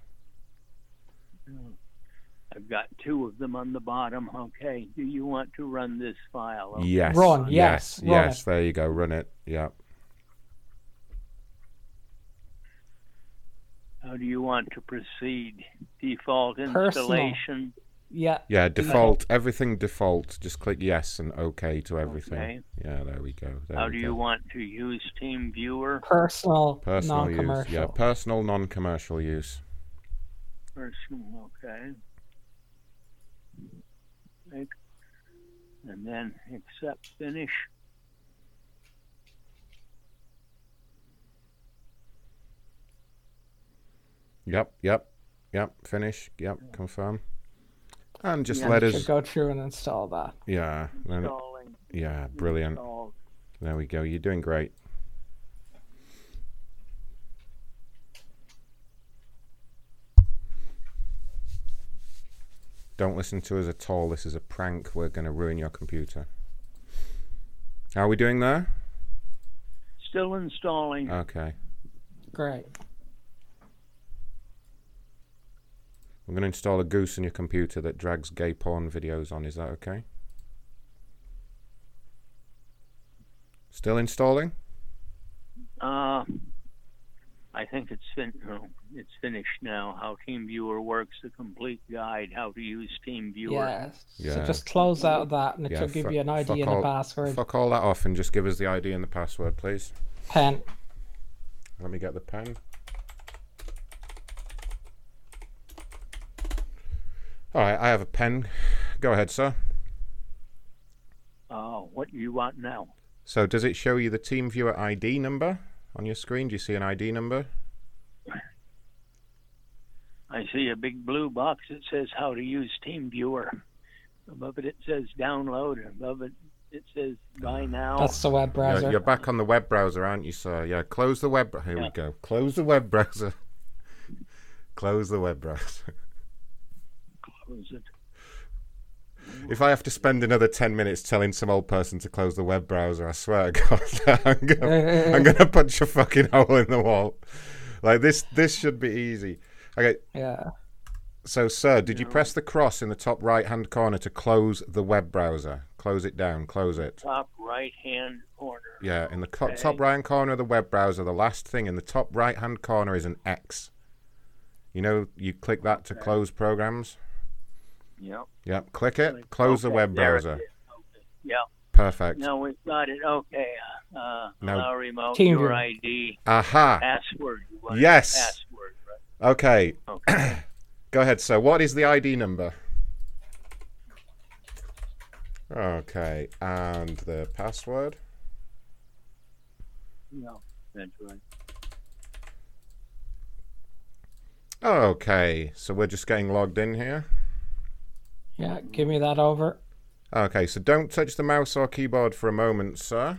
I've got two of them on the bottom. Okay. Do you want to run this file? Okay. Yes. Run, yes. yes, run Yes. There you go. Run it. Yeah. How do you want to proceed? Default Personal. Installation. Yeah. Yeah, default. Everything default. Just click yes and OK to everything. Okay. Yeah, there we go. There How we do go. you want to use Team Viewer? Personal, Personal use. non-commercial. Yeah, personal, non-commercial use. Personal, okay. Make- And then accept finish. Yep, yep, yep. Finish. Yep, confirm. And just Yeah, let you us. go through and install that. Yeah. Installing. Yeah, brilliant. Installed. There we go. You're doing great. Don't listen to us at all. This is a prank. We're going to ruin your computer. How are we doing there? Still installing. Okay. Great. I'm going to install a goose on your computer that drags gay porn videos on. Is that okay? Still installing? Uh, I think it's fin- it's finished now. How TeamViewer works, the complete guide how to use TeamViewer. Yes. Yeah. So just close out that and it Yeah, should give fu- you an ID and all- a password. Fuck all that off and just give us the ID and the password, please. Pen. Let me get the pen. All right, I have a pen. Go ahead, sir. Uh, what do you want now? So, does it show you the TeamViewer ID number on your screen? Do you see an ID number? I see a big blue box that says how to use TeamViewer. Above it, it says download. Above it, it says buy now. That's the web browser. You're, you're back on the web browser, aren't you, sir? Yeah, close the web. Here we go. Close the web browser. close the web browser. Close it. If I have to spend another 10 minutes telling some old person to close the web browser, I swear to God, I'm gonna, punch a fucking hole in the wall. Like this, this should be easy. Okay. Yeah. So, sir, did you press the cross in the top right-hand corner to close the web browser? Close it down. Close it. Top right hand corner. Yeah, in the co- Okay. top right-hand corner of the web browser, the last thing in the top right-hand corner is an X. You know, you click that to close programs. Yep. Yep. Click it. Close the web browser. Okay. Yep. Perfect. Now we've got it. Okay. Uh, Now- allow remote Team your. ID. Aha. Password. You Yes. Password. Right? Okay. Okay. Go ahead, sir. What is the ID number? Okay, and the password. No, that's right. Okay, so we're just getting logged in here. Yeah, give me that over. Okay, so don't touch the mouse or keyboard for a moment, sir.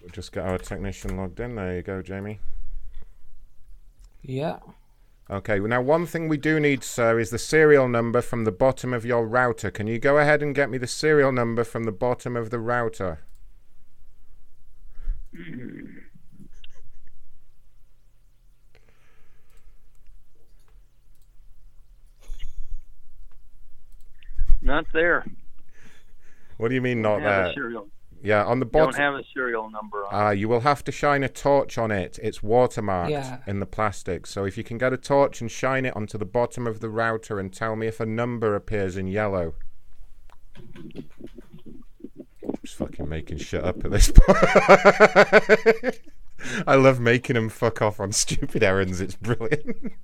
We'll just get our technician logged in. There you go, Jamie. Yeah. Okay, well, now one thing we do need, sir, is the serial number from the bottom of your router. Can you go ahead and get me the serial number from the bottom of the router? Not there. What do you mean not there? Yeah, on the bottom. Don't have a serial number on. Uh, you will have to shine a torch on it. It's watermarked Yeah. in the plastic. So if you can get a torch and shine it onto the bottom of the router and tell me if a number appears in yellow. Just fucking making shit up at this point. I love making them fuck off on stupid errands. It's brilliant.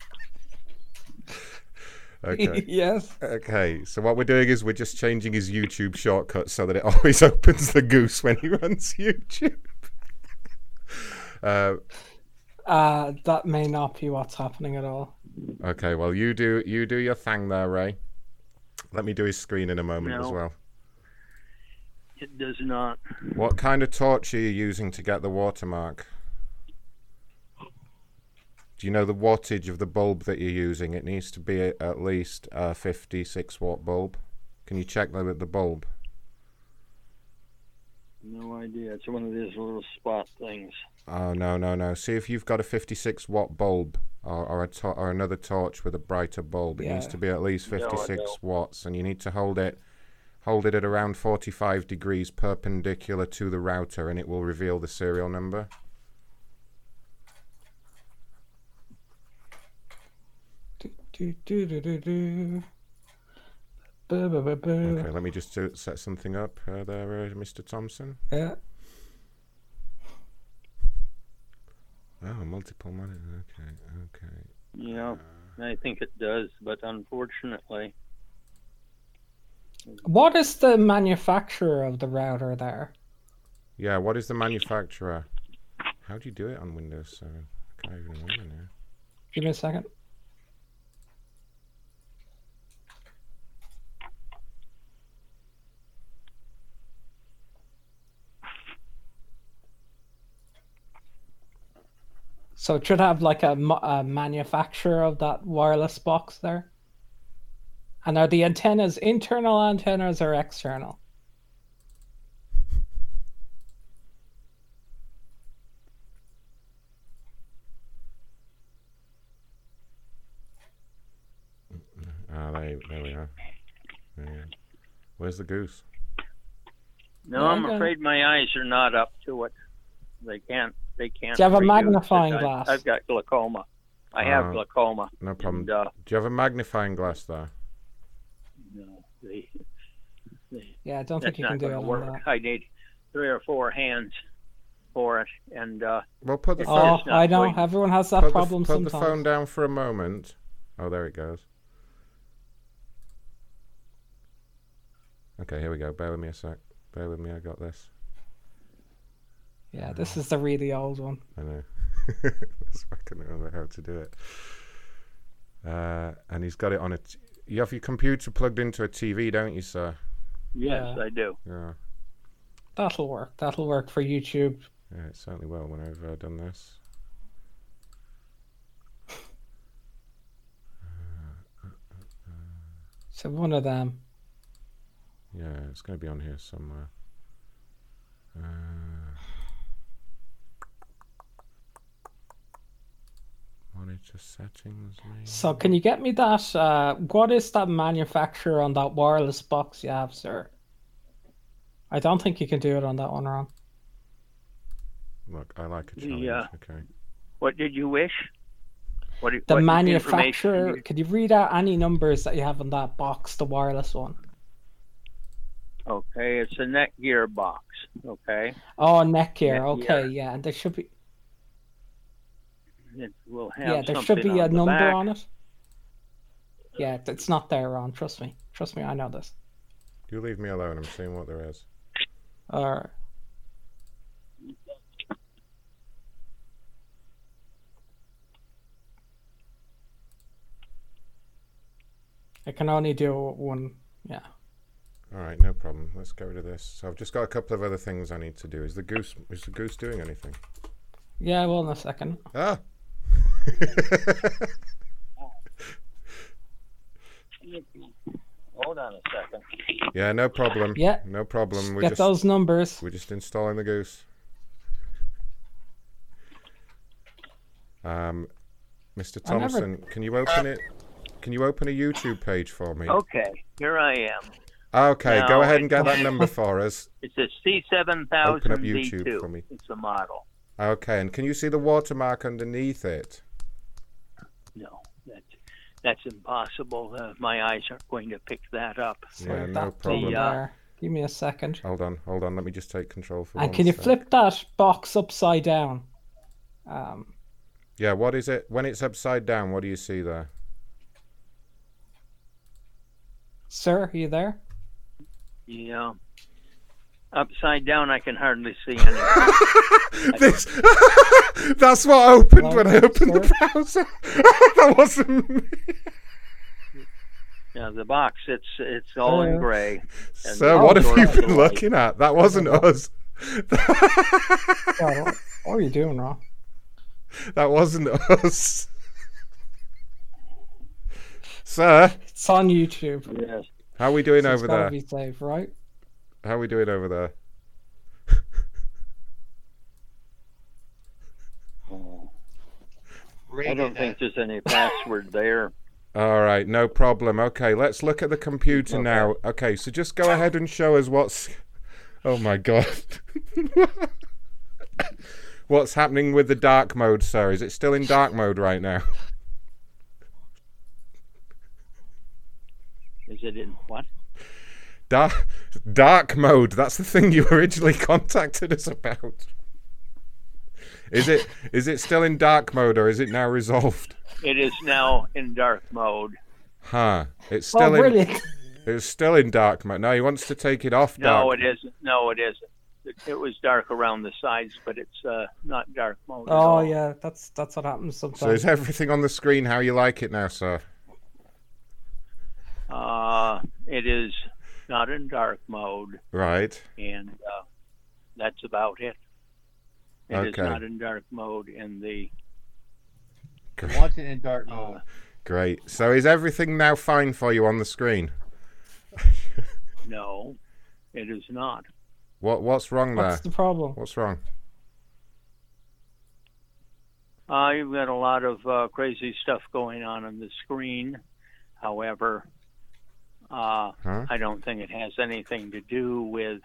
okay. yes. Okay, so what we're doing is we're just changing his YouTube shortcut so that it always opens the goose when he runs YouTube. uh, Uh, that may not be what's happening at all. okay, well you do you do your thing there, Ray. Let me do his screen in a moment as well. It does not. What kind of torch are you using to get the watermark? Do you know the wattage of the bulb that you're using? It needs to be a- at least a 56 watt bulb. Can you check that with the bulb? No idea. It's one of these little spot things. Oh no no no! See if you've got a 56 watt bulb or or, a to- or another torch with a brighter bulb. It needs to be at least 56 don't. watts, and you need to hold it hold it at around 45 degrees perpendicular to the router, and it will reveal the serial number. Do, do, do, do, do. Boo, boo, boo, boo. Okay, let me just do, set something up uh, there, uh, Mr. Thompson. Yeah. Oh, multiple money. Okay, okay. Yeah, I think it does, but unfortunately, What is the manufacturer of the router there? Yeah, what is the manufacturer? How do you do it on Windows 7? I can't even remember now. Give me a second. So it should have like a, a manufacturer of that wireless box there. And are the antennas internal antennas or external? Ah, there, there we are. There you go. Where's the goose? no, I'm afraid my eyes are not up to it. They can't. They can't. Do you have a redo it. magnifying I- glass? I've got glaucoma. I have Ah, glaucoma. No problem. And, uh, Do you have a magnifying glass there? no, they, they, Yeah, I don't think you can do it work. that. I need three or four hands for it, and uh, Well, put the it's Oh, just not I know. going- Everyone has that put problem the, put sometimes. the phone down for a moment. Oh, there it goes. Okay, here we go. Bear with me a sec. Bear with me. I got this. Yeah, this is the really old one. I know. That's why I couldn't remember how to do it. Uh, and he's got it on a. T- you have your computer plugged into a TV, don't you, sir? yes, Yeah. I do. Yeah. That'll work. That'll work for YouTube. Yeah, it certainly will when I've uh, done this. So one of them. Yeah, it's going to be on here somewhere. Monitor settings. Maybe? So can you get me that? Uh, what is that manufacturer on that wireless box you have, sir? I don't think you can do it on that one, Ron. Look, I like a The, challenge. uh, okay. What did you wish? What, The what manufacturer. you- Could you read out any numbers that you have on that box, the wireless one? Okay, it's a Netgear box. Okay, Oh, Netgear. Netgear. Okay, yeah, and there should be. It will have Yeah, there should be a number back. on it. Yeah, it's not there, Ron. Trust me. Trust me, I know this. You leave me alone. I'm seeing what there is. Alright. I can only do one. Yeah. All right, no problem. Let's get rid of this. So I've just got a couple of other things I need to do. Is the goose? Is the goose doing anything? Yeah, well, in a second. Ah. Hold on a second. yeah, no problem. Yeah. No problem. We're Get just, those numbers. We're just installing the goose. Um, Mr. I never- Thompson, can you open it? Can you open a YouTube page for me? Okay, here I am. Okay, go ahead and get that number for us. It's a C7000 Open up YouTube V2. for me. It's a model. Okay, and can you see the watermark underneath it? No, that's that's impossible. Uh, my eyes aren't going to pick that up. Yeah, no that problem. The, uh, there. Give me a second. Hold on, hold on. Let me just take control for And one can you sec. flip that box upside down? Um, Yeah, what is it? When it's upside down, what do you see there? sir, are you there? Yeah. Upside down, I can hardly see anything. this, that's what opened when I opened the browser. that wasn't me. yeah, the box, it's it's all in Uh, gray. and Sir, what have you been are white. looking at? That wasn't us. God, what, what are you doing, Ron? that wasn't us. Sir, It's on YouTube. Yes. how are we doing So it's over gotta there? Be safe, right? How are we doing over there? Oh. I don't think there's any password there. All right, no problem. Okay, let's look at the computer now. Okay, so just go ahead and show us what's. Oh my god. what's happening with the dark mode, sir? Is it still in dark mode right now? Is it in what? Dark, dark mode. That's the thing you originally contacted us about. Is it is it still in dark mode or is it now resolved? It is now in dark mode. Huh. It's Oh, still in. It's still in dark mode. No, he wants to take it off dark. No, it isn't. No, it isn't. It, it was dark around the sides, but it's uh, not dark mode. at Oh all. yeah, that's that's what happens sometimes. So is everything on the screen how you like it now, sir? Uh, it is not in dark mode, Right. and uh, that's about it. It is Okay. not in dark mode in the. Watch it in dark mode. Great. So is everything now fine for you on the screen? No, it is not. What What's wrong there? What's the problem? What's wrong? Uh, you've got a lot of uh, crazy stuff going on on the screen. However, uh, Huh? I don't think it has anything to do with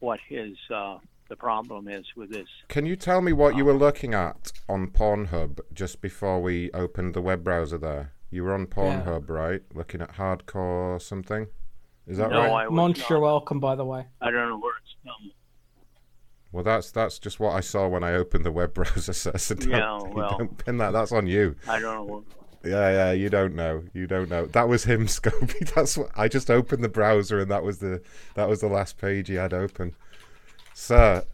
what his uh, the problem is with this. Can you tell me what you were looking at on Pornhub just before we opened the web browser there? You were on Pornhub, right? Looking at hardcore or something? Is that No, right? I was Munch, you're welcome, by the way. I don't know where it's from. Well, that's that's just what I saw when I opened the web browser, sir. So don't, Yeah, well- don't pin that. That's on you. I don't know. Yeah, yeah, you don't know. You don't know. That was him, Scobie. That's what I just opened the browser and that was the that was the last page he had open. Sir.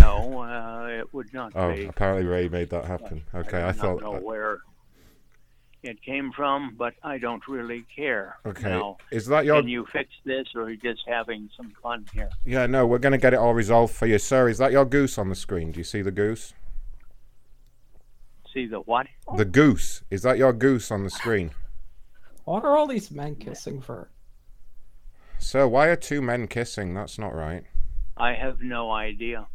No, uh, it would not Oh, be. apparently Ray made that happen. Okay, I, I, thought know where it came from, but I don't really care. Okay, Now, is that your- Can you fix this, or are you just having some fun here? Yeah, no, we're going to get it all resolved for you. Sir, is that your goose on the screen? Do you see the goose? See the what? The goose. Is that your goose on the screen? What are all these men kissing for? Sir, why are two men kissing? That's not right. I have no idea.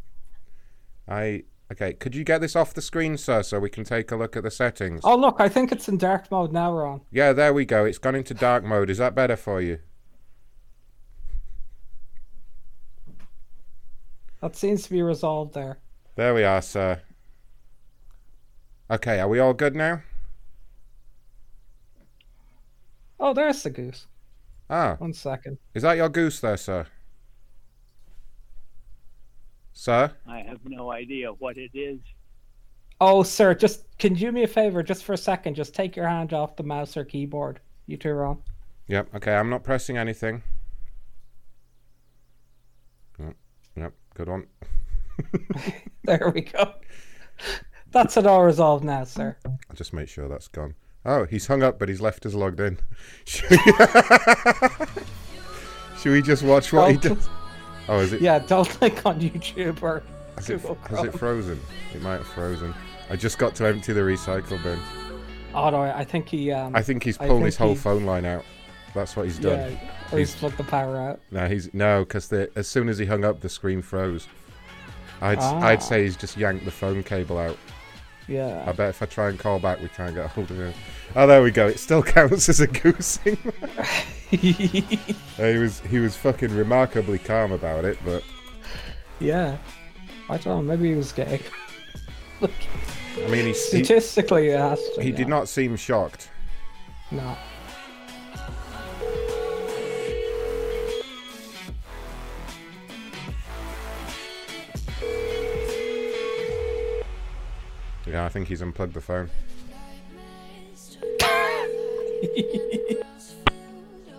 I okay. Could you get this off the screen, sir, so we can take a look at the settings? Oh look, I think it's in dark mode now, Ron. Yeah, there we go. It's gone into dark mode. Is that better for you? That seems to be resolved there. There we are, sir. Okay, are we all good now? Oh, there's the goose. Ah, One second. is that your goose there, sir? Sir? I have no idea what it is. Oh, sir, just can you do me a favor, just for a second? Just take your hand off the mouse or keyboard. You two, are Ron. Yep. Okay, I'm not pressing anything. Yep. Yep. Good one. There we go. That's it all resolved now, sir. I'll just make sure that's gone. Oh, he's hung up, but he's left us logged in. Should we, Should we just watch what he Don't- does? Oh, is it? Yeah, don't click on YouTube or Has it, has it frozen? It might have frozen. I just got to empty the recycle bin. Oh no, I think he. Um, I think he's think his whole he- phone line out. That's what he's done. Yeah, or he's plugged the power out. No, he's no, because as soon as he hung up, the screen froze. I'd I'd Ah. say he's just yanked the phone cable out. Yeah. I bet if I try and call back, we can't get a hold of him. Oh, there we go. It still counts as a goosing. he was he was fucking remarkably calm about it, but Yeah. I don't know. Maybe he was gay. I mean, he he, Statistically, it has to. he yeah. did not seem shocked. No. Yeah, I think he's unplugged the phone.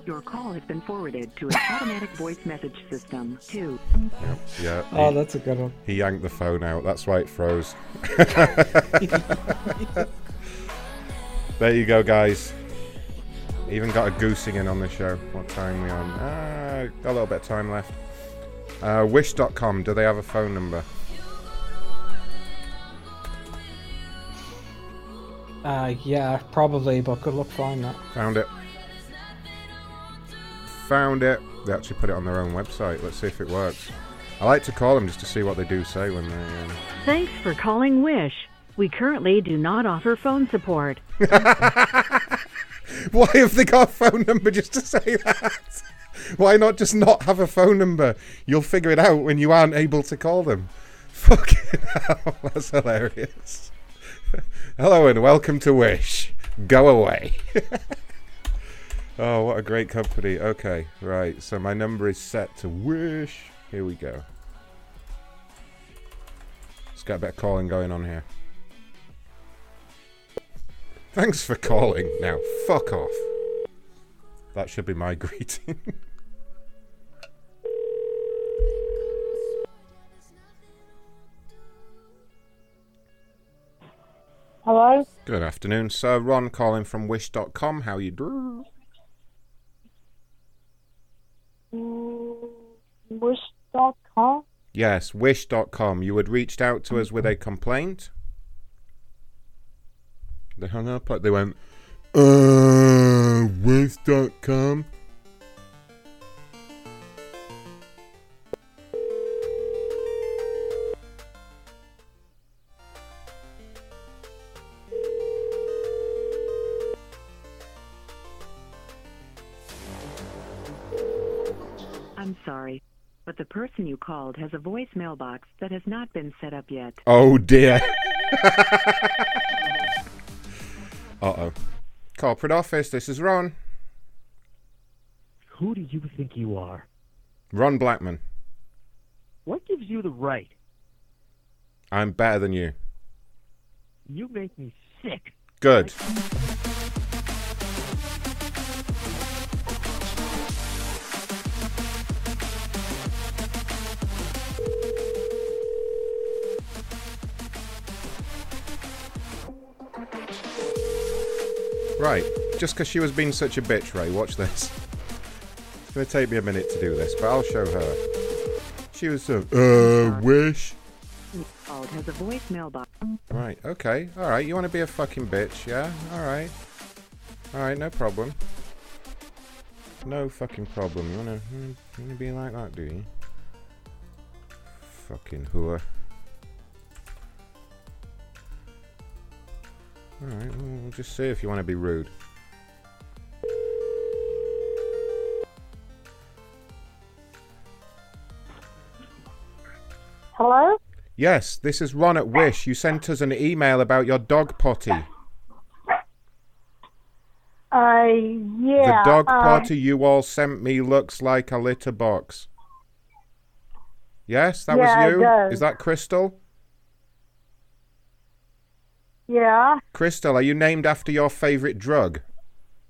Your call has been forwarded to an automatic voice message system. Two. Yep, yeah. Oh, that's a good one. He yanked the phone out. That's why it froze. there you go, guys. Even got a goosing in on the show. What time we on? Ah, got a little bit of time left. Uh, Wish.com. Do they have a phone number? Uh, yeah, probably, but good luck finding that. Found it. Found it. They actually put it on their own website. Let's see if it works. I like to call them just to see what they do say when they. Um... Thanks for calling Wish. We currently do not offer phone support. Why have they got a phone number just to say that? Why not just not have a phone number? You'll figure it out when you aren't able to call them. Fucking hell, that's hilarious. Hello and welcome to Wish. Go away. Oh, what a great company. Okay, right. So my number is set to Wish. Here we go. Let's get a bit of calling going on here. Thanks for calling. Now, fuck off. That should be my greeting. Hello? Good afternoon, sir. Ron calling from Wish.com. How you do? Mm, Wish.com? Yes, Wish.com. You had reached out to us with a complaint. They hung up. Like they went, uh, Wish.com. but the person you called has a voicemail box that has not been set up yet. Oh dear. uh oh. Corporate office, this is Ron. Who do you think you are? Ron Blackman. What gives you the right? I'm better than you. You make me sick. Good. Right, just because she was being such a bitch, Ray, watch this. It's going to take me a minute to do this, but I'll show her. She was so, uh, wish. Has a voicemail box. Right, okay, alright, you want to be a fucking bitch, yeah? Alright. Alright, no problem. No fucking problem. You want to you wanna be like that, do you? Fucking whore. Alright, well, we'll just see if you want to be rude. Hello? Yes, this is Ron at Wish. You sent us an email about your dog potty. Uh, yeah. the dog uh, potty you all sent me looks like a litter box. Yes, that Yeah, was it you? does. Is that Crystal? Yeah. Crystal, are you named after your favourite drug?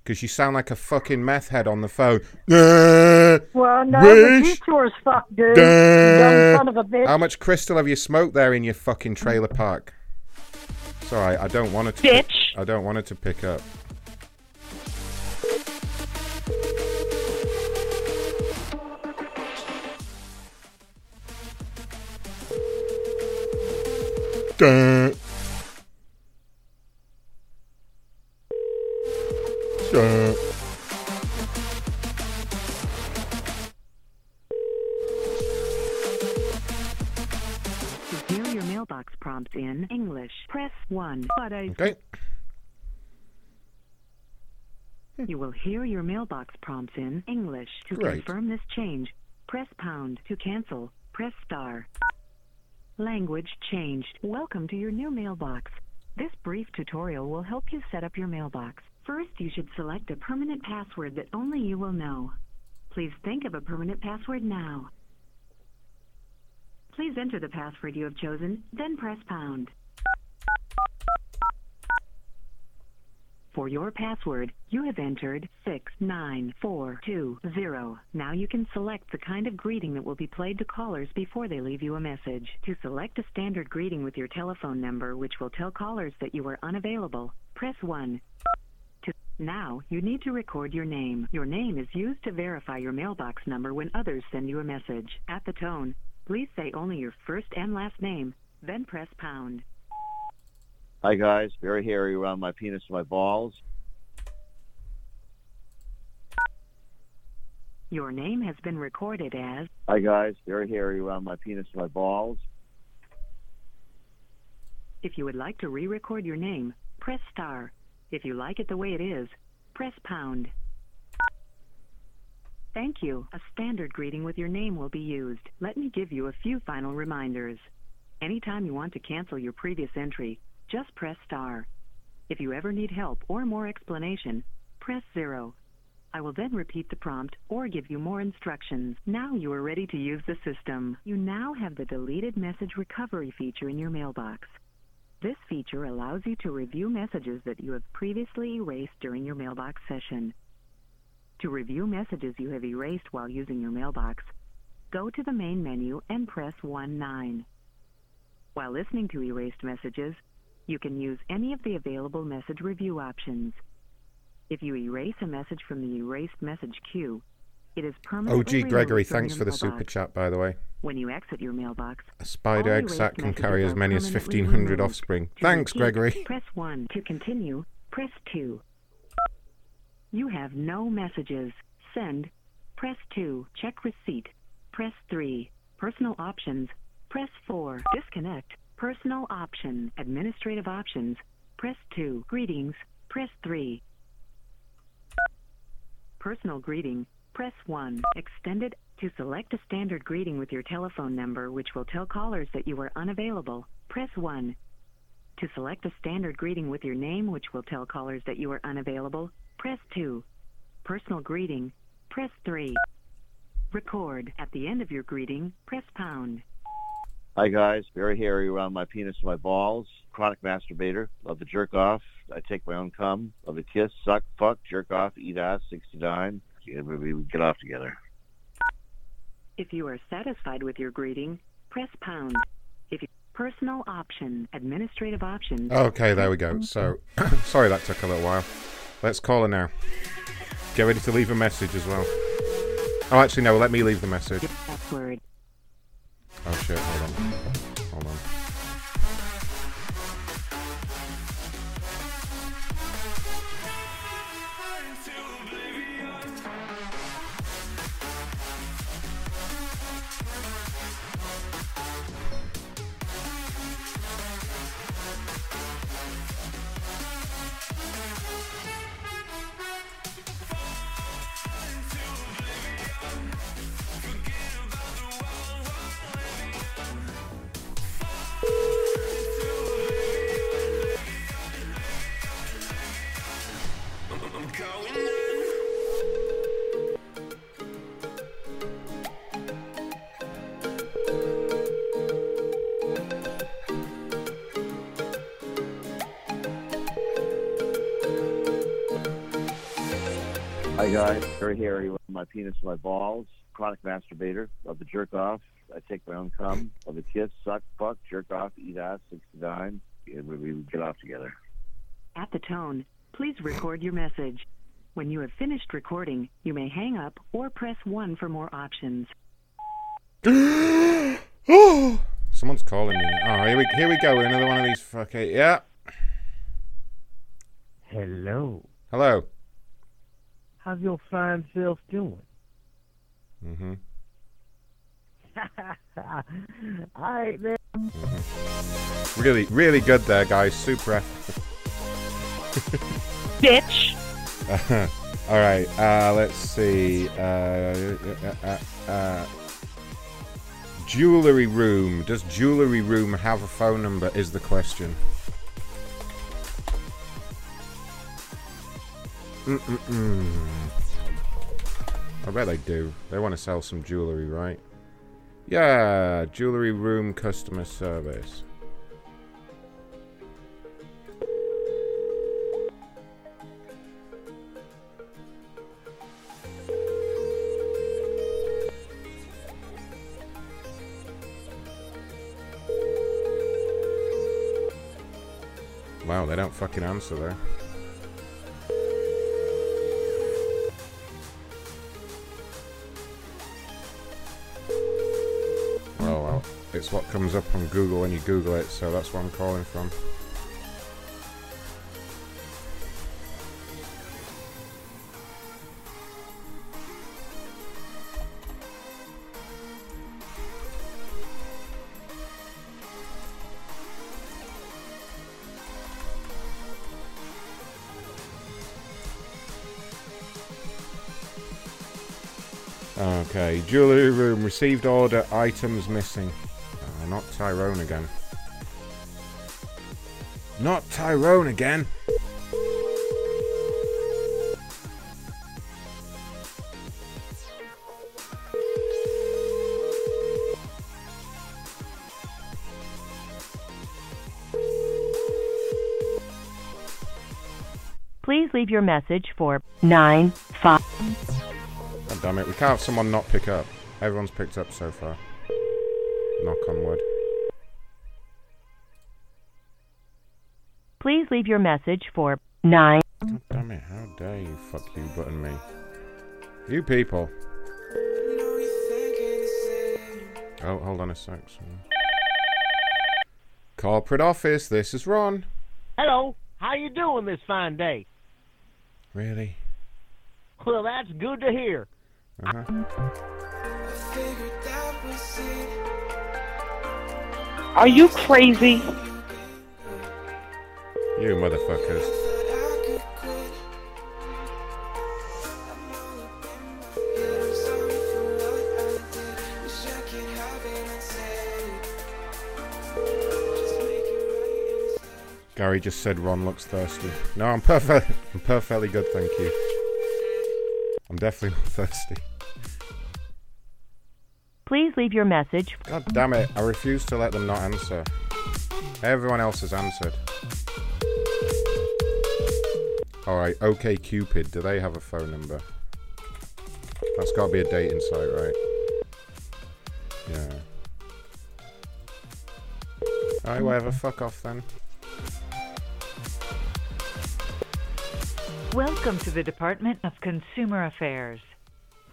Because you sound like a fucking meth head on the phone. Well, no, Wish. but you sure as fuck, dude. You dumb son of a bitch. How much crystal have you smoked there in your fucking trailer park? Sorry, I don't want it to Bitch. I don't want it to pick up. Duh. Duh. To hear your mailbox prompts in English, press 1. But I... Okay. You will hear your mailbox prompts in English. To Great. confirm this change, press pound. To cancel, press star. Language changed. Welcome to your new mailbox. This brief tutorial will help you set up your mailbox. First, you should select a permanent password that only you will know. Please think of a permanent password now. Please enter the password you have chosen, then press pound. For your password, you have entered 69420. Now you can select the kind of greeting that will be played to callers before they leave you a message. To select a standard greeting with your telephone number, which will tell callers that you are unavailable, press 1. To now, you need to record your name. Your name is used to verify your mailbox number when others send you a message. At the tone, please say only your first and last name, then press pound. Hi guys, very hairy around my penis and my balls. Your name has been recorded as Hi guys, very hairy around my penis and my balls. If you would like to re-record your name, press star. If you like it the way it is, press pound. Thank you. A standard greeting with your name will be used. Let me give you a few final reminders. Anytime you want to cancel your previous entry, just press star. If you ever need help or more explanation, press zero. I will then repeat the prompt or give you more instructions. Now you are ready to use the system. You now have the deleted message recovery feature in your mailbox. This feature allows you to review messages that you have previously erased during your mailbox session. To review messages you have erased while using your mailbox, go to the main menu and press 1 9. While listening to erased messages, you can use any of the available message review options. If you erase a message from the erased message queue, it is permanently oh, OG Gregory, thanks for the super chat, by the way. When you exit your mailbox, A spider egg sac can carry as many as 1500 removed. offspring. To Thanks, repeat, Gregory. Press 1 to continue. Press 2. You have no messages. Send. Press 2. Check receipt. Press 3. Personal options. Press 4. Disconnect. Personal option. Administrative options. Press 2. Greetings. Press 3. Personal greeting. Press 1. Extended. To select a standard greeting with your telephone number, which will tell callers that you are unavailable, press 1. To select a standard greeting with your name, which will tell callers that you are unavailable, press 2. Personal greeting, press 3. Record. At the end of your greeting, press pound. Hi guys, very hairy around my penis and my balls. Chronic masturbator. Love to jerk off. I take my own cum. Love to kiss, suck, fuck, jerk off, eat ass. 69. Yeah, maybe we get off together. If you are satisfied with your greeting, press pound. If you personal option, administrative options. Okay, there we go. So, sorry that took a little while. Let's call her now. Get ready to leave a message as well. Oh, actually, no, let me leave the message. Password. Oh shit, hold on. Hold on. Hi guys, very hairy around my penis and my balls. Chronic masturbator. Love the jerk off. I take my own cum. Love the kiss, suck, fuck, jerk off, eat ass. 69. Yeah, maybe we get off together. At the tone, please record your message. When you have finished recording, you may hang up or press 1 for more options. Someone's calling me. Oh, here we here we go. Another one of these. Fucking yeah. Hello. Hello. How's your fine self doing? Mm-hmm. All right, man. Mhm. Really, really good there, guys. Super. Bitch. All right. Uh, let's see. Uh, uh, uh, uh, jewelry room. Does jewelry room have a phone number? Is the question. Mm-mm-mm. I bet they do. They want to sell some jewelry, right? Yeah, jewelry room customer service. Wow, they don't fucking answer there. Oh well, it's what comes up on Google when you Google it, so that's where I'm calling from. Okay, jewellery room. Received order. Items missing. Uh, not Tyrone again. Not Tyrone again! Please leave your message for 9 5 God damn it, we can't have someone not pick up. Everyone's picked up so far. Knock on wood. Please leave your message for 9. God damn it, how dare you fuck you button me. You people. Oh, hold on a sec. sorry. Corporate office, this is Ron. Hello. How you doing this fine day? Really? Well, that's good to hear. Uh-huh. Are you crazy? You motherfuckers. Gary just said Ron looks thirsty. No, I'm perfect. I'm perfectly good, thank you. I'm definitely not thirsty. Please leave your message. God damn it! I refuse to let them not answer. Everyone else has answered. All right, OK Cupid. Do they have a phone number? That's got to be a dating site, right? Yeah. All right, whatever. Fuck off then. Welcome to the Department of Consumer Affairs.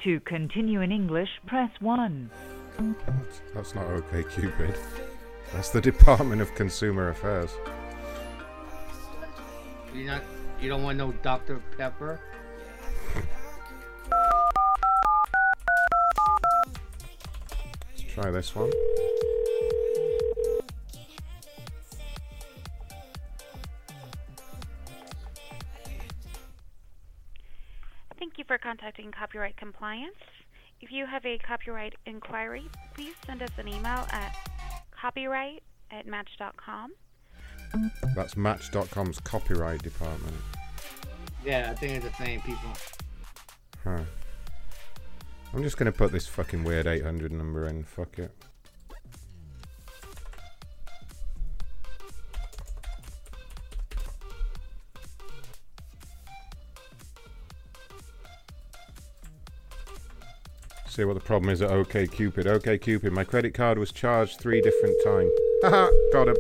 To continue in English, press 1. That's not OK Cupid. That's the Department of Consumer Affairs. You not you don't want no Dr. Pepper? Let's try this one. Thank you for contacting Copyright Compliance. If you have a copyright inquiry, please send us an email at copyright at match.com. That's Match.com's copyright department. Yeah, I think it's the same people. Huh. I'm just gonna put this fucking weird 800 number in. Fuck it. See what the problem is at OK Cupid. OK Cupid, my credit card was charged three different times. Haha, got him.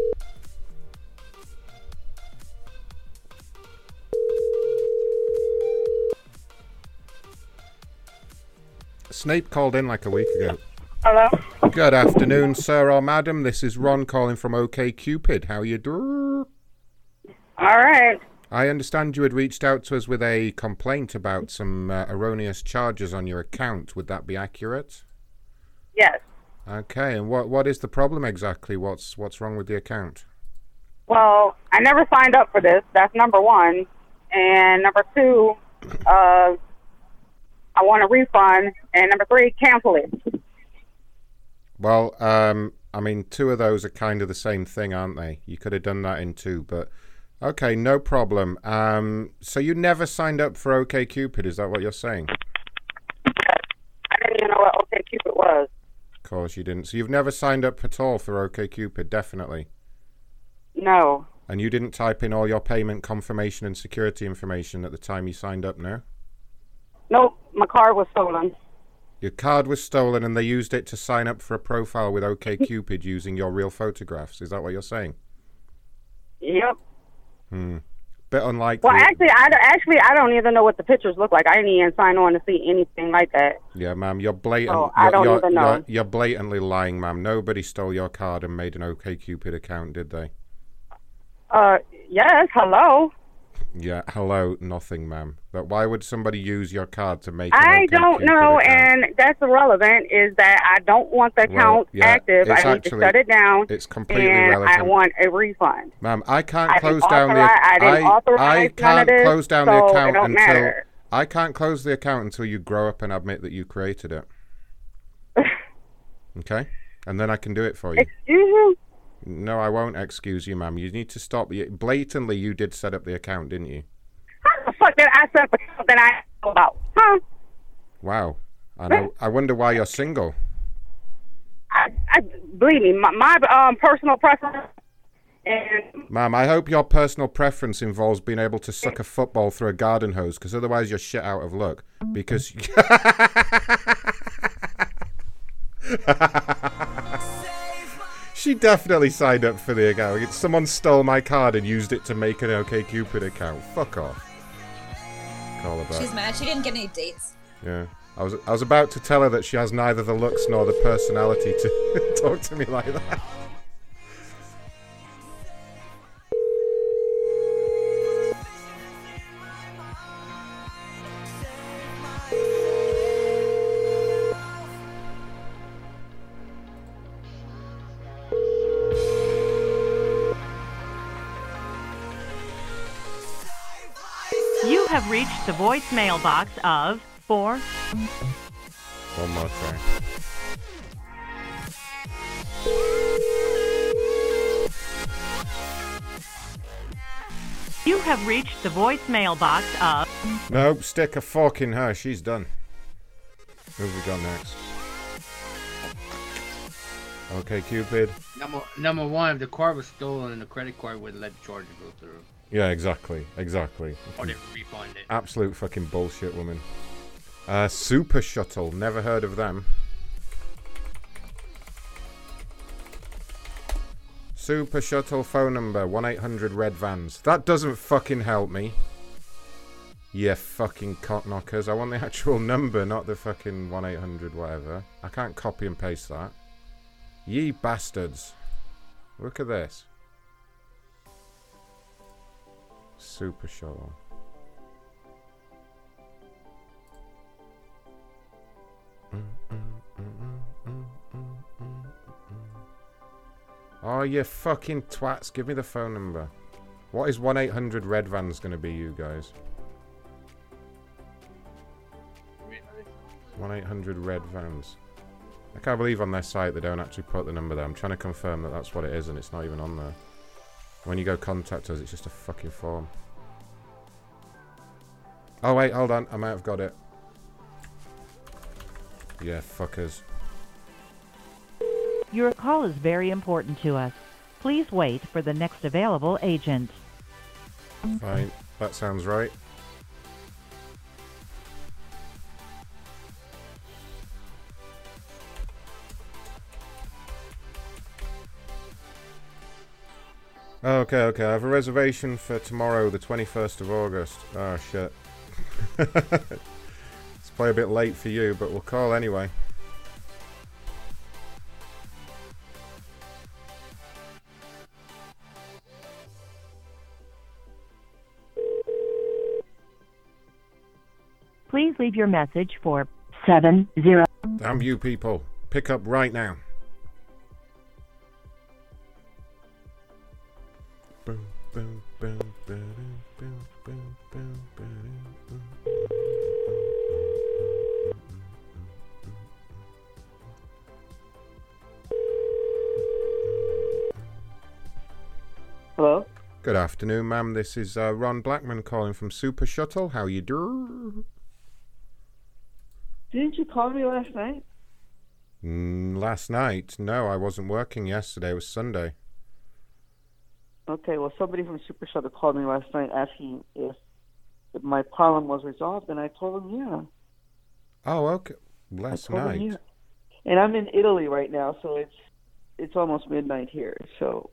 Snape called in like a week ago. Hello? Good afternoon, sir or madam. This is Ron calling from OK Cupid. How you doing? All right. I understand you had reached out to us with a complaint about some uh, erroneous charges on your account. Would that be accurate? Yes. Okay, and what what is the problem exactly? What's what's wrong with the account? Well, I never signed up for this. That's number one. And number two, uh, I want a refund. And number three, cancel it. Well, um, I mean, two of those are kind of the same thing, aren't they? You could have done that in two, but okay, no problem. Um, so you never signed up for OK Cupid? Is that what you're saying? I didn't even know what OkCupid was. Of course you didn't. So you've never signed up at all for OK Cupid, definitely. No. And you didn't type in all your payment confirmation and security information at the time you signed up, no? Nope. My card was stolen. Your card was stolen and they used it to sign up for a profile with OK Cupid using your real photographs. Is that what you're saying? Yep. Hmm. Bit unlikely. Well, actually, I don't- actually I don't even know what the pictures look like. I didn't even sign on to see anything like that. Yeah, ma'am, you're blatant. Oh, I don't you're, even know. You're, you're blatantly lying, ma'am. Nobody stole your card and made an OK Cupid account, did they? Uh, yes. Hello. Yeah, hello, nothing, ma'am. But why would somebody use your card to make? I don't know, account? and that's irrelevant. Is that I don't want the Well, account yeah, active. I need actually- to shut it down. it's completely and I want a refund. Ma'am, I can't I close down the. I didn't authorize I can't this, close down so the account until matter. I can't close the account until you grow up and admit that you created it. okay, and then I can do it for you. Excuse you? No, I won't excuse you, ma'am. You need to stop. Blatantly, you did set up the account, didn't you? How the fuck did I set up something I know about? Huh? Wow. I know. I wonder why you're single. I, I believe me, my, my um personal preference And Ma'am, I hope your personal preference involves being able to suck a football through a garden hose, because otherwise you're shit out of luck. Because. she definitely signed up for the account. Someone stole my card and used it to make an OK Cupid account. Fuck off. Call her back. She's mad. She didn't get any dates. Yeah. I was I was about to tell her that she has neither the looks nor the personality to talk to me like that. Reached the voicemail box of 4 One more try. You have reached the voicemail box of Nope, stick a fork in her. She's done. Who have we got next? Okay, Cupid. Number number one, if the card was stolen and the credit card wouldn't let the charge go through. Yeah, exactly, exactly. Or they refund it. Absolute fucking bullshit, woman. Uh, Super Shuttle. Never heard of them. Super Shuttle phone number 1 800 Red Vans. That doesn't fucking help me. Yeah, fucking cock knockers. I want the actual number, not the fucking 1 800 whatever. I can't copy and paste that. Ye bastards. Look at this. Super Shuttle. Oh, you fucking twats. Give me the phone number. What is 1 800 Red Vans going to be, you guys? 1 800 Red Vans. I can't believe on their site they don't actually put the number there. I'm trying to confirm that that's what it is and it's not even on there. When you go contact us, it's just a fucking form. Oh, wait, hold on. I might have got it. Yeah, fuckers. Your call is very important to us. Please wait for the next available agent. Fine. That sounds right. Okay, okay. I have a reservation for tomorrow, the 21st of August. Oh, shit. it's probably a bit late for you, but we'll call anyway. Please leave your message for 70. Damn you people. Pick up right now. Hello? Good afternoon, ma'am. This is uh, Ron Blackman calling from Super Shuttle. How you do? Didn't you call me last night? Mm, last night? No, I wasn't working yesterday. It was Sunday. Okay, well, somebody from Super Shuttle called me last night asking if, if my problem was resolved, and I told him, yeah. Oh, okay. Last I told them night. yeah. And I'm in Italy right now, so it's it's almost midnight here. So,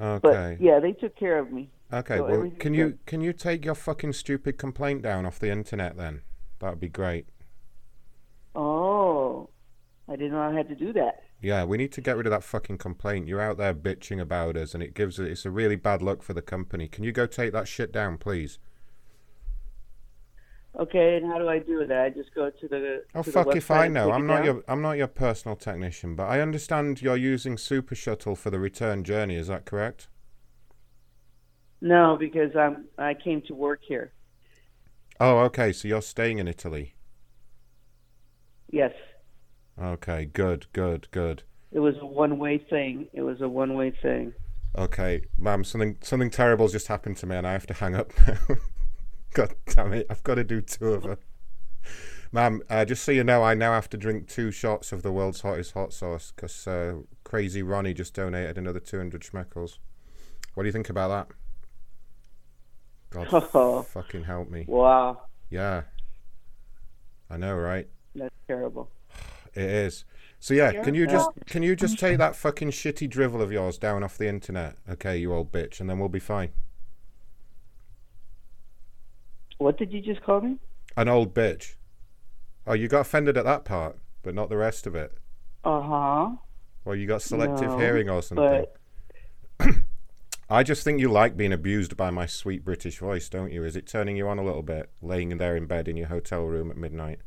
Okay. but yeah, they took care of me. Okay, So well, can you good. can you take your fucking stupid complaint down off the internet then? That would be great. Oh, I didn't know I had to do that. Yeah, we need to get rid of that fucking complaint. You're out there bitching about us, and it gives it's a really bad look for the company. Can you go take that shit down, please? Okay, and how do I do that? I just go to the. Oh to the fuck if I know. I'm not down? your I'm not your personal technician, but I understand you're using Super Shuttle for the return journey. Is that correct? No, because I'm I came to work here. Oh, okay. So you're staying in Italy. Yes, Okay, good, good, good. it was a one-way thing. It was a one-way thing. Okay, ma'am, something something terrible's just happened to me, and I have to hang up now. God damn it! I've got to do two of them. Ma'am, uh, just so you know, I now have to drink two shots of the world's hottest hot sauce because uh, Crazy Ronnie just donated another 200 schmeckles. What do you think about that? God, fucking help me. Wow, Yeah. I know, right? that's terrible. It is. So yeah, can you just can you just take that fucking shitty drivel of yours down off the internet, okay, you old bitch, and then we'll be fine. What did you just call me? An old bitch. Oh, you got offended at that part, but not the rest of it. Uh huh. Well, you got selective No, hearing or something. but- I just think you like being abused by my sweet British voice, don't you? Is it turning you on a little bit, laying there in bed in your hotel room at midnight?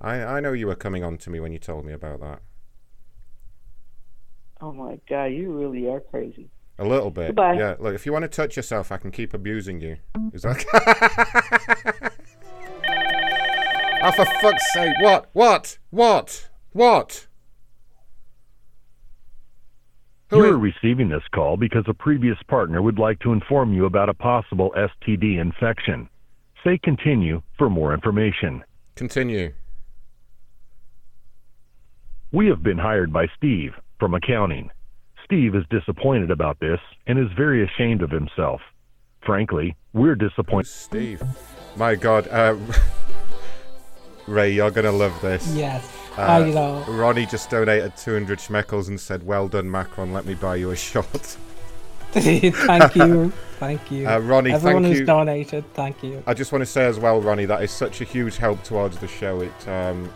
I I know you were coming on to me when you told me about that. Oh my god, you really are crazy. A little bit. Goodbye. Yeah, look, if you want to touch yourself, I can keep abusing you. Is that Oh, for fuck's sake. What? What? What? What? You are receiving this call because a previous partner would like to inform you about a possible STD infection. Say continue for more information. Continue. We have been hired by Steve from accounting. Steve is disappointed about this and is very ashamed of himself. Frankly, we're disappointed. Steve. My God. Uh, Ray, you're going to love this. Yes. Uh, I know. Ronnie just donated 200 schmeckles and said, Well done, Macron. Let me buy you a shot. thank you. Thank you. Uh, Ronnie, Everyone thank who's you. donated, thank you. I just want to say as well, Ronnie, that is such a huge help towards the show. It, um,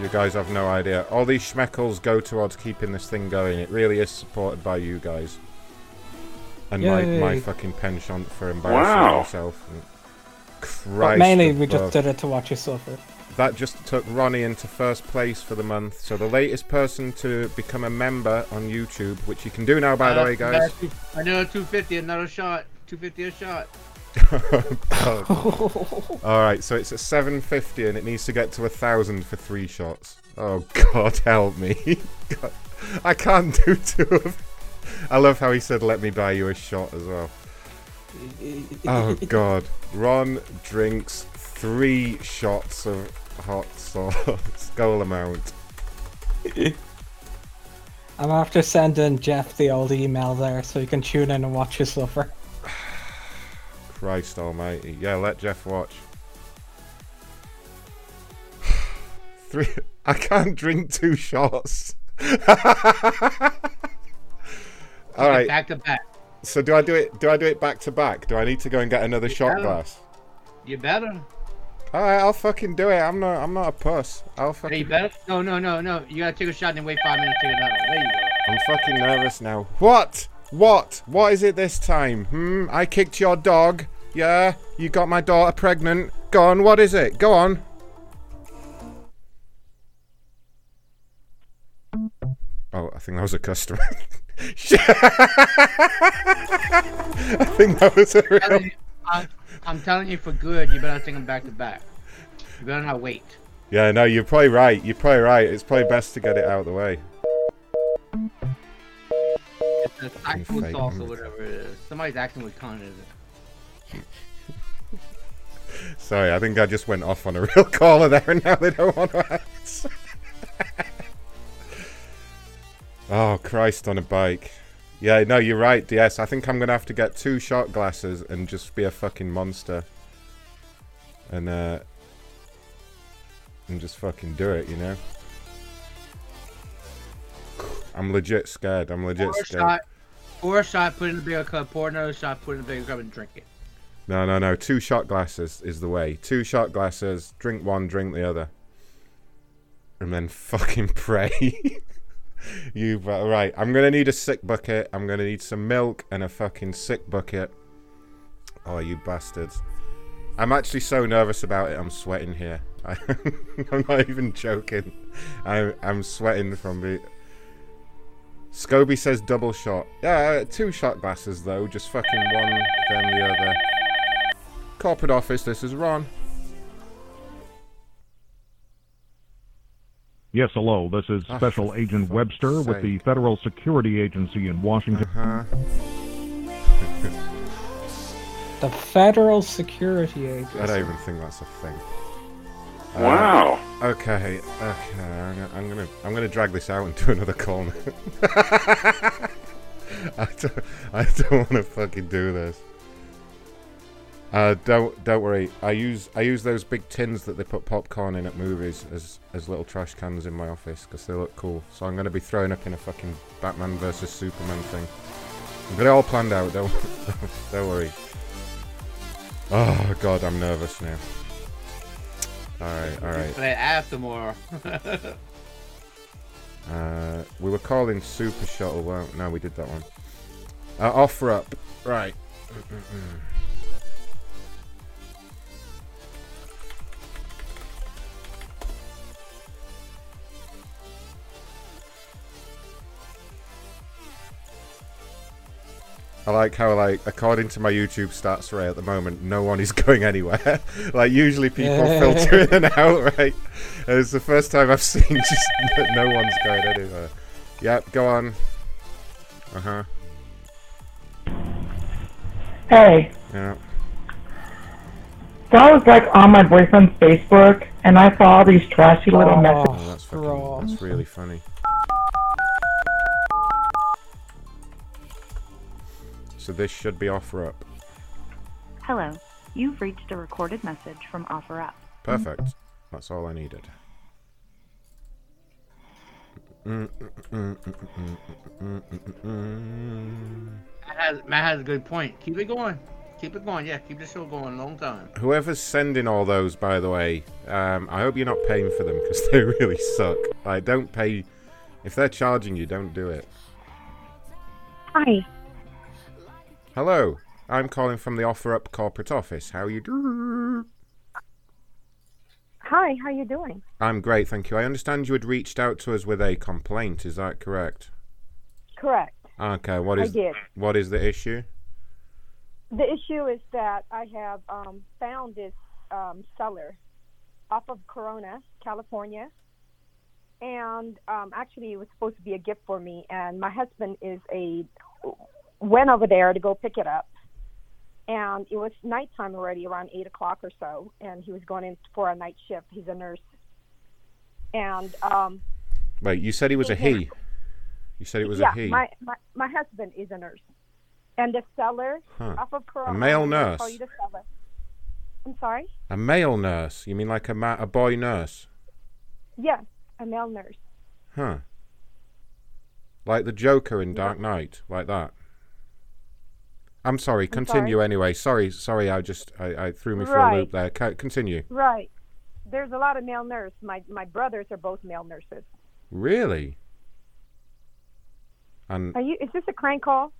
you guys have no idea. All these schmeckles go towards keeping this thing going. It really is supported by you guys. And my, my fucking penchant for embarrassing Wow. yourself. And But Christ mainly, we just did it to watch you suffer. That just took Ronnie into first place for the month. So the latest person to become a member on YouTube, which you can do now, by the Uh, way, guys. another two- Another 250, another shot. 250 a shot. God. All right, so it's at 750 and it needs to get to a thousand for three shots. Oh God, help me! God, I can't do two of. I love how he said, "Let me buy you a shot" as well. Oh God, Ron drinks three shots of hot sauce. Goal amount. I'm after sending Jeff the old email there so he can tune in and watch you suffer. Christ Almighty! Yeah, let Jeff watch. Three. I can't drink two shots. All right. Back to back. So do I do it? Do I do it back to back? Do I need to go and get another shot better. glass? You better. All right, I'll fucking do it. I'm not. I'm not a puss. I'll Hey, fucking. you better. No, no, no, no. You gotta take a shot and then wait five minutes to take another. There you go. I'm fucking nervous now. What? What? What is it this time? Hmm. I kicked your dog. Yeah. You got my daughter pregnant. Go on. What is it? Go on. Oh, I think that was a customer. I think that was a real. I'm, I'm telling you for good, you better take them back to back. You better not wait. Yeah, no, you're probably right. You're probably right. It's probably best to get it out of the way. A tactical sauce or whatever it is. Somebody's acting with con is it? Sorry, I think I just went off on a real caller there, and now they don't want to answer. oh, Christ on a bike. Yeah, no, you're right, DS. I think I'm going to have to get two shot glasses and just be a fucking monster. And, uh... And just fucking do it, you know? I'm legit scared. I'm legit Pour scared. shot, pour a shot, put it in a bigger cup. Pour another shot, put in a bigger cup, and drink it. No, no, no. Two shot glasses is the way. Two shot glasses. Drink one, drink the other. And then fucking pray. you but right. I'm gonna need a sick bucket. I'm gonna need some milk and a fucking sick bucket. Oh, you bastards! I'm actually so nervous about it. I'm sweating here. I, I'm not even joking. I'm I'm sweating from the. Scobie says double shot. Yeah, uh, two shot glasses though. Just fucking one, then the other. Corporate office. This is Ron. Yes, hello. This is Ah, Special Agent Webster with the Federal Security Agency in Washington. Uh-huh. The Federal Security Agency. I don't even think that's a thing. Uh, Wow. okay. Okay. I'm gonna, I'm gonna I'm gonna drag this out and do another call. I don't, I don't want to fucking do this. Uh, don't don't worry. I use I use those big tins that they put popcorn in at movies as as little trash cans in my office because they look cool. So I'm to be throwing up in a fucking Batman versus Superman thing. I've got it all planned out. Don't don't worry. Oh god, I'm nervous now. All right, all right. Play after more. Uh, we were calling Super Shuttle. Well, no, we did that one. Uh, offer up. Right. I like how, like, according to my YouTube stats right at the moment, no one is going anywhere. like, usually people filter in and out, right? And it's the first time I've seen just that no one's going anywhere. Yep, go on. Uh huh. Hey, Yeah. so I was like on my boyfriend's Facebook and I saw all these trashy little messages. Oh, that's fucking. That's really funny. So this should be offer up. Hello. You've reached a recorded message from OfferUp. Perfect. That's all I needed. Matt has, Matt has a good point. Keep it going. Keep it going. Yeah, keep the show going a long time. Whoever's sending all those, by the way, um, I hope you're not paying for them because they really suck. Like, don't pay. If they're charging you, don't do it. Hi. Hello, I'm calling from the Offer Up corporate office. How are you doing? Hi, how are you doing? I'm great, thank you. I understand you had reached out to us with a complaint. Is that correct? Correct. Okay. What is what is the issue? The issue is that I have um, found this um, seller off of Corona, California. And um, actually, it was supposed to be a gift for me. And my husband is a went over there to go pick it up. And it was nighttime already, around eight o'clock or so. And he was going in for a night shift. He's a nurse. And um, Wait, you said he was a he. You said it was yeah, a he. my, my my husband is a nurse, and the seller Huh. off of Corona. male nurse? Call you the seller. I'm sorry. A male nurse? You mean like a ma- a boy nurse? Yes, a male nurse. Huh. Like the Joker in Dark Knight, like that. I'm sorry. I'm Continue sorry? anyway. Sorry, sorry. I just I, I threw me for a loop there. Ca- Continue. Right. There's a lot of male nurses. My my brothers are both male nurses. Really? And Are you? Is this a crank call?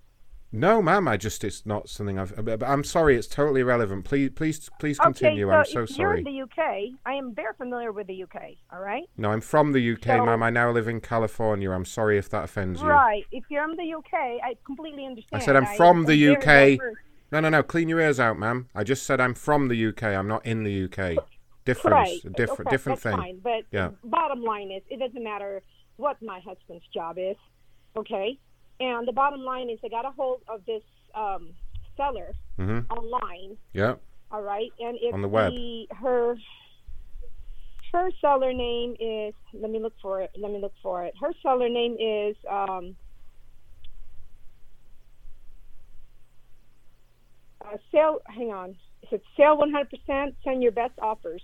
No, ma'am. I just it's not something I've. I'm sorry. It's totally irrelevant. Please, please, please continue. Okay, I'm so so if you're in the UK, I am very familiar with the UK. All right. No, I'm from the UK, So- ma'am. I now live in California. I'm sorry if that offends you. Right. If you're in the UK, I completely understand. I said I'm from the am UK. No, no, no. Clean your ears out, ma'am. I just said I'm from the UK. I'm not in the UK. Difference. Right. Different, okay, different thing. Fine. But Yeah. bottom line is, it doesn't matter what my husband's job is. Okay. And the bottom line is, I got a hold of this um, seller Mhm. online. Yeah. All right. And it's On the web. her her seller name is. Let me look for it. Let me look for it. Her seller name is. Um, uh, sale. Hang on. It's sale 100%. Send your best offers.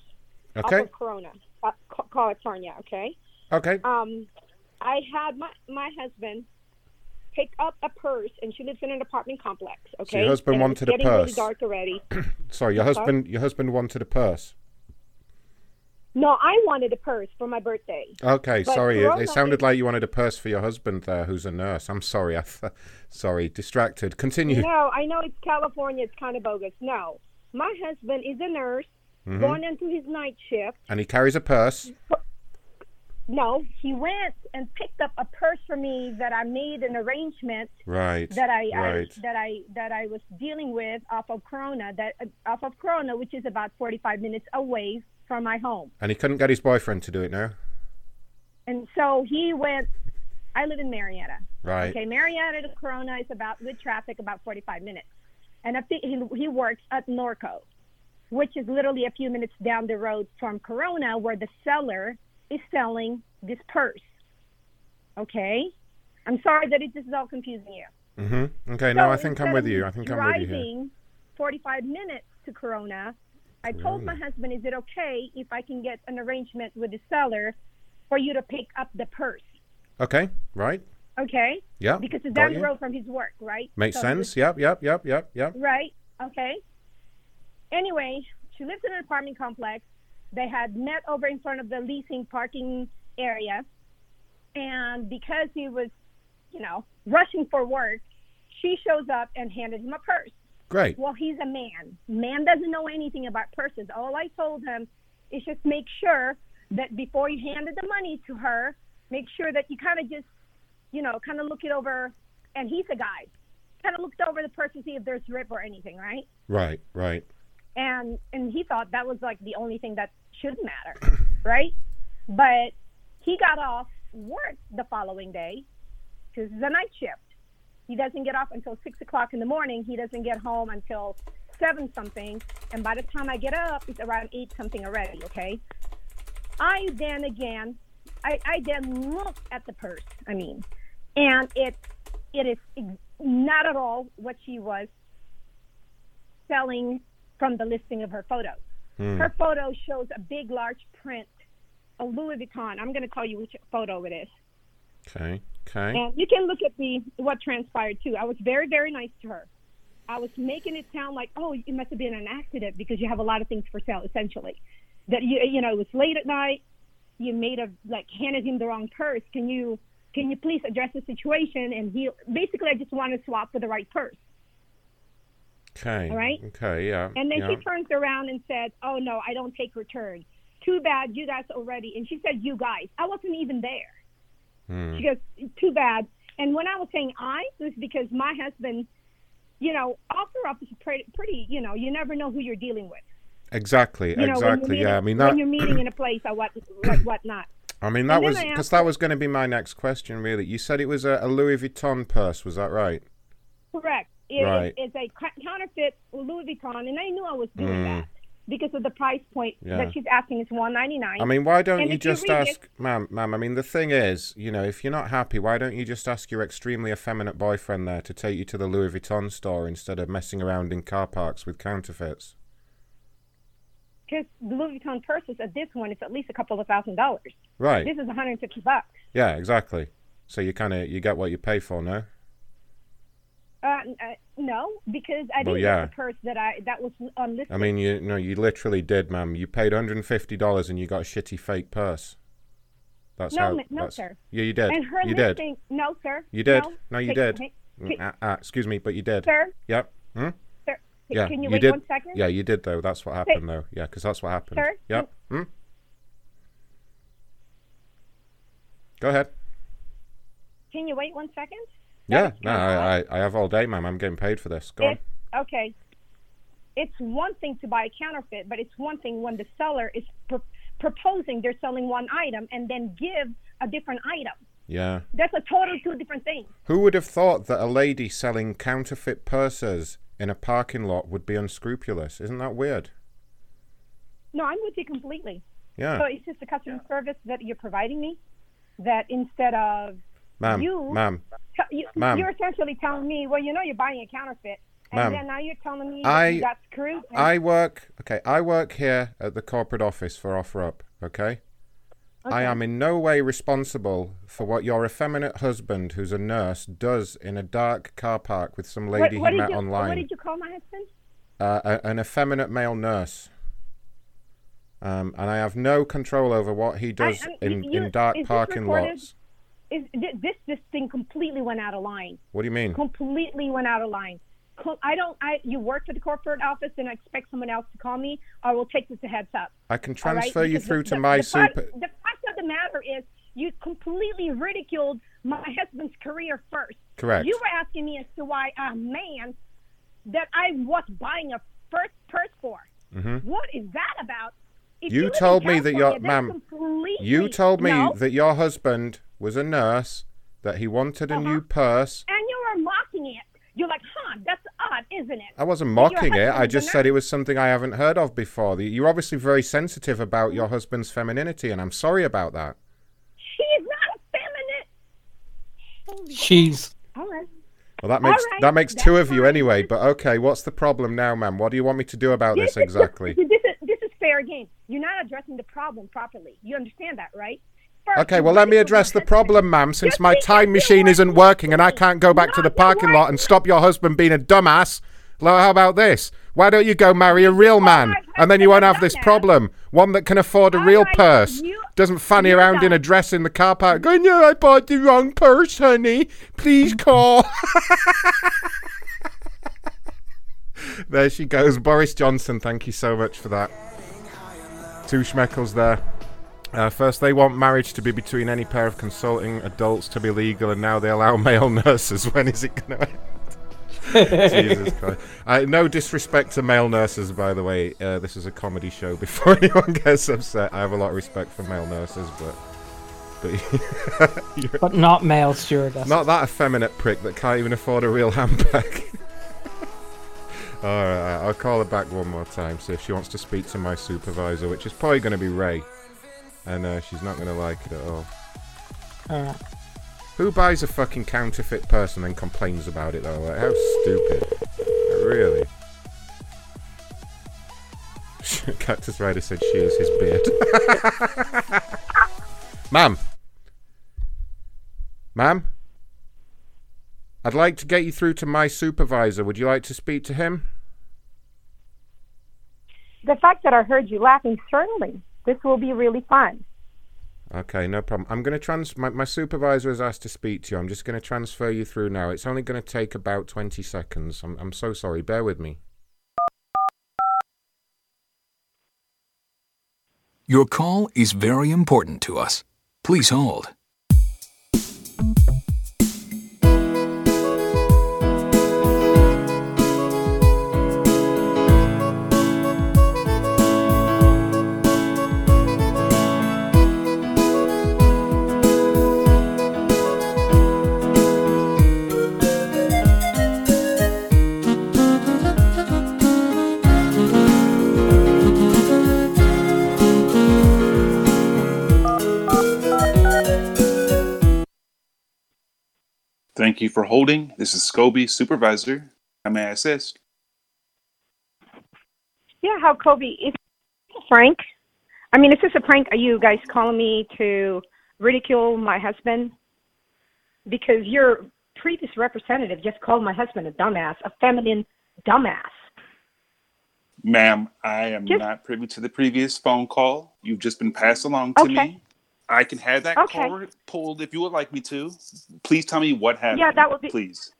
Off Okay. of Corona, uh, Ca- California. Okay. Okay. Um, I had my my husband pick up a purse, and she lives in an apartment complex. Okay. your husband and wanted a getting Really purse. dark already. Sorry, your husband. Your husband wanted a purse. No, I wanted a purse for my birthday. Okay, But sorry. It, Corona it sounded like you wanted a purse for your husband there, who's a nurse. I'm sorry. I th- sorry, distracted. Continue. No, I know it's California. It's kind of bogus. No, my husband is a nurse Mhm. going into his night shift. And he carries a purse. No, he went and picked up a purse for me that I made an arrangement Right. that I, right. I that I that I was dealing with off of Corona that uh, off of Corona, which is about 45 minutes away from my home. And he couldn't get his boyfriend to do it now. And so he went. I live in Murrieta. Right. Okay, Murrieta to Corona is about with traffic about 45 minutes, and I think he he works at Norco, which is literally a few minutes down the road from Corona, where the seller is selling this purse. Okay, I'm sorry that it, this is all confusing you. Mm-hmm. Okay, no, I think I'm with you. I think I'm with you. Driving 45 minutes to Corona. I told my husband, "Is it okay if I can get an arrangement with the seller for you to pick up the purse?" Okay, right. Okay. Yeah, Because it's down the road from his work, right? Makes So sense. Yep, yep, yep, yep, yep. Right. Okay. Anyway, she lives in an apartment complex. They had met over in front of the leasing parking area, and because he was, you know, rushing for work, she shows up and handed him a purse. Great. Well, he's a man. Man doesn't know anything about purses. All I told him is just make sure that before you handed the money to her, make sure that you kind of just, you know, kind of look it over. And he's a guy. Kind of looked over the purse to see if there's rip or anything, right? Right, right. And and he thought that was like the only thing that should matter, right? But he got off work the following day because it's a night shift. He doesn't get off until six o'clock in the morning. He doesn't get home until seven something, and by the time I get up, it's around eight something already. Okay. I then again, I, I then look at the purse. I mean, and it it is not at all what she was selling from the listing of her photos. Hmm. Her photo shows a big, large print of Louis Vuitton. I'm going to tell you which photo it is. Okay, okay. And you can look at the what transpired too. I was very, very nice to her. I was making it sound like, oh, it must have been an accident because you have a lot of things for sale. Essentially, that you you know it was late at night. You made a like handed him the wrong purse. Can you can you please address the situation? And he basically I just want to swap for the right purse. Okay. All right. Okay, yeah. And then yeah. she turns around and says, "Oh no, I don't take returns. Too bad, you guys already." And she said, "You guys." I wasn't even there. Hmm. She goes, "Too bad." And when I was saying "I," it was because my husband, you know, OfferUp is pretty, pretty. You know, you never know who you're dealing with. Exactly, You know, exactly. meeting- Yeah, I mean that. when you're meeting in a place or what, what, what not. I mean that was because that was going to be my next question. Really, you said it was a, a Louis Vuitton purse. Was that right? Correct. It is Right. it's a counterfeit Louis Vuitton, and I knew I was doing Mm. that because of the price point Yeah. that she's asking is one ninety nine. I mean, why don't and you just it- ask, ma'am, ma'am? I mean, the thing is, you know, if you're not happy, why don't you just ask your extremely effeminate boyfriend there to take you to the Louis Vuitton store instead of messing around in car parks with counterfeits? because the Louis Vuitton purses at this one is at least a couple of thousand dollars. Right. This is 150 bucks. Yeah, exactly. So you kind of you get what you pay for, no? Uh, uh, no, because I didn't yeah. get the purse that I that was on listing. I mean, you no, you literally did, ma'am. You paid 150 dollars and you got a shitty fake purse. That's no, how. ma- no, that's- sir. Yeah, you did. And her you did. no, sir. You did. No, No, you did. Mm, ah, ah, excuse me, but you did. Sir? Yep. Hmm? sir, Yeah. can you, you wait did. one second? Yeah, you did though. That's what happened though. Yeah, because that's what happened. Sir? Yep. Hmm? Go ahead. Can you wait one second? Yeah. No, I, I, I have all day, ma'am. I'm getting paid for this. Go on. Okay. It's one thing to buy a counterfeit, but it's one thing when the seller is pr- proposing they're selling one item and then give a different item. Yeah. That's a totally two different things. Who would have thought that a lady selling counterfeit purses in a parking lot would be unscrupulous? Isn't that weird? No, I'm with you completely. Yeah. So it's just the customer service that you're providing me that instead of Ma'am, you, ma'am, you ma'am. you're essentially telling me, well, you know, you're buying a counterfeit, and Ma'am, then now you're telling me I- you got screwed. and- I work. Okay, I work here at the corporate office for OfferUp. Okay. I am in no way responsible for what your effeminate husband, who's a nurse, does in a dark car park with some lady what he met you, online. What did you call my husband? uh, a, an effeminate male nurse. Um, and I have no control over what he does I- I'm- in, you- in dark parking lots. Is thi- this this thing completely went out of line? What do you mean? Completely went out of line. I don't. I you work at the corporate office and I expect someone else to call me, or we'll take this a heads up. I can All right? transfer you through the, to the, my the fact, super. The fact of the matter is, you completely ridiculed my husband's career first. Correct. You were asking me as to why a man that I was buying a first purse for. Mhm. What is that about? If You live told me that your ma'am. You told me No. that your husband was a nurse, that he wanted a Uh-huh. new purse. and you were mocking it. You're like, huh, that's odd, isn't it? I wasn't mocking it. I just said it was something I haven't heard of before. The- You're obviously very sensitive about your husband's femininity, and I'm sorry about that. She's not a feminine. She's All right. Well, that makes right, that makes two of you anyway. But okay, what's the problem now, ma'am? What do you want me to do about this exactly? This is this is fair game. You're not addressing the problem properly. You understand that, right? Okay, well, let me address the problem, ma'am. Since my time machine isn't working and I can't go back to the parking lot and stop your husband being a dumbass, well, how about this? Why don't you go marry a real man, and then you won't have this problem? One that can afford a real purse, doesn't fanny around in a dress in the car park, going, "No, I bought the wrong purse, honey. Please call." there she goes, Boris Johnson. Thank you so much for that. Two schmeckles there. Uh, first, they want marriage to be between any pair of consulting adults to be legal, and now they allow male nurses. When is it going to end? Jesus Christ. Uh, no disrespect to male nurses, by the way. Uh, this is a comedy show. Before anyone gets upset, I have a lot of respect for male nurses, but. But, But not male stewardess. not that effeminate prick that can't even afford a real handbag. Alright, I'll call her back one more time, see if she wants to speak to my supervisor, which is probably going to be Ray. And uh, she's not going to like it at all. Alright. Who buys a fucking counterfeit person and complains about it though? Like, how stupid. Really? Cactus Rider said she is his beard. Ma'am. Ma'am? I'd like to get you through to my supervisor. Would you like to speak to him? The fact that I heard you laughing, certainly, this will be really fun. Okay, no problem. I'm going to trans. My, my supervisor has asked to speak to you. I'm just going to transfer you through now. It's only going to take about 20 seconds. I'm, I'm so sorry. Bear with me. Your call is very important to us. Please hold. Thank you for holding. This is Scobie, supervisor. How may I assist? Yeah, how Kobe is Frank? I mean, is this a prank? Are you guys calling me to ridicule my husband? Because your previous representative just called my husband a dumbass, a feminine dumbass. Ma'am, I am Just- not privy to the previous phone call. You've just been passed along to Okay. me. I can have that Okay. call pulled if you would like me to. Please tell me what happened. Yeah, that would be- Please.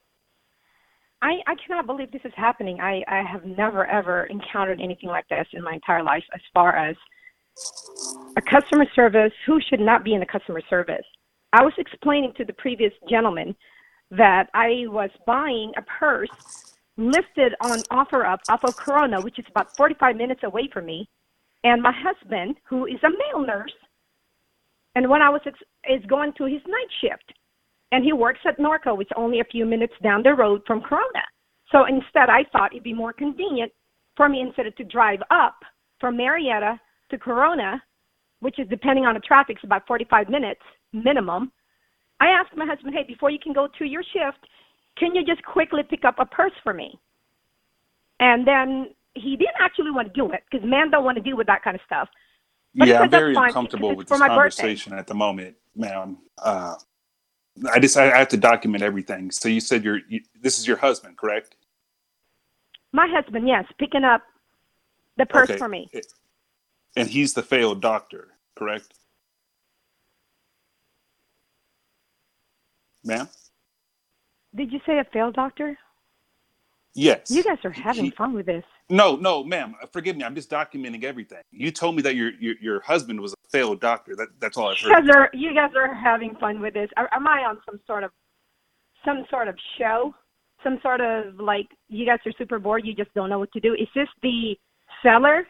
I, I cannot believe this is happening. I, I have never ever encountered anything like this in my entire life as far as a customer service who should not be in the customer service. I was explaining to the previous gentleman that I was buying a purse listed on OfferUp off of Corona, which is about 45 minutes away from me, and my husband, who is a male nurse, and when I was ex- is going to his night shift, and he works at Norco, which is only a few minutes down the road from Corona. So instead, I thought it'd be more convenient for me instead of to drive up from Murrieta to Corona, which is depending on the traffic, is about 45 minutes minimum. I asked my husband, hey, before you can go to your shift, can you just quickly pick up a purse for me? And then he didn't actually want to do it because men don't want to deal with that kind of stuff. But yeah, I'm very uncomfortable with this my birthday." conversation at the moment, ma'am. Uh, I just I have to document everything. So you said you're you, this is your husband, correct? My husband, yes, picking up the purse Okay. for me. And he's the failed doctor, correct? Ma'am? Did you say a failed doctor? Yes. You guys are having fun with this. No, no, ma'am. Uh, forgive me. I'm just documenting everything. You told me that your your, your husband was a failed doctor. That that's all I've You guys heard. are you guys are having fun with this. Are, am I on some sort of some sort of show? Some sort of like you guys are super bored. You just don't know what to do. Is this the seller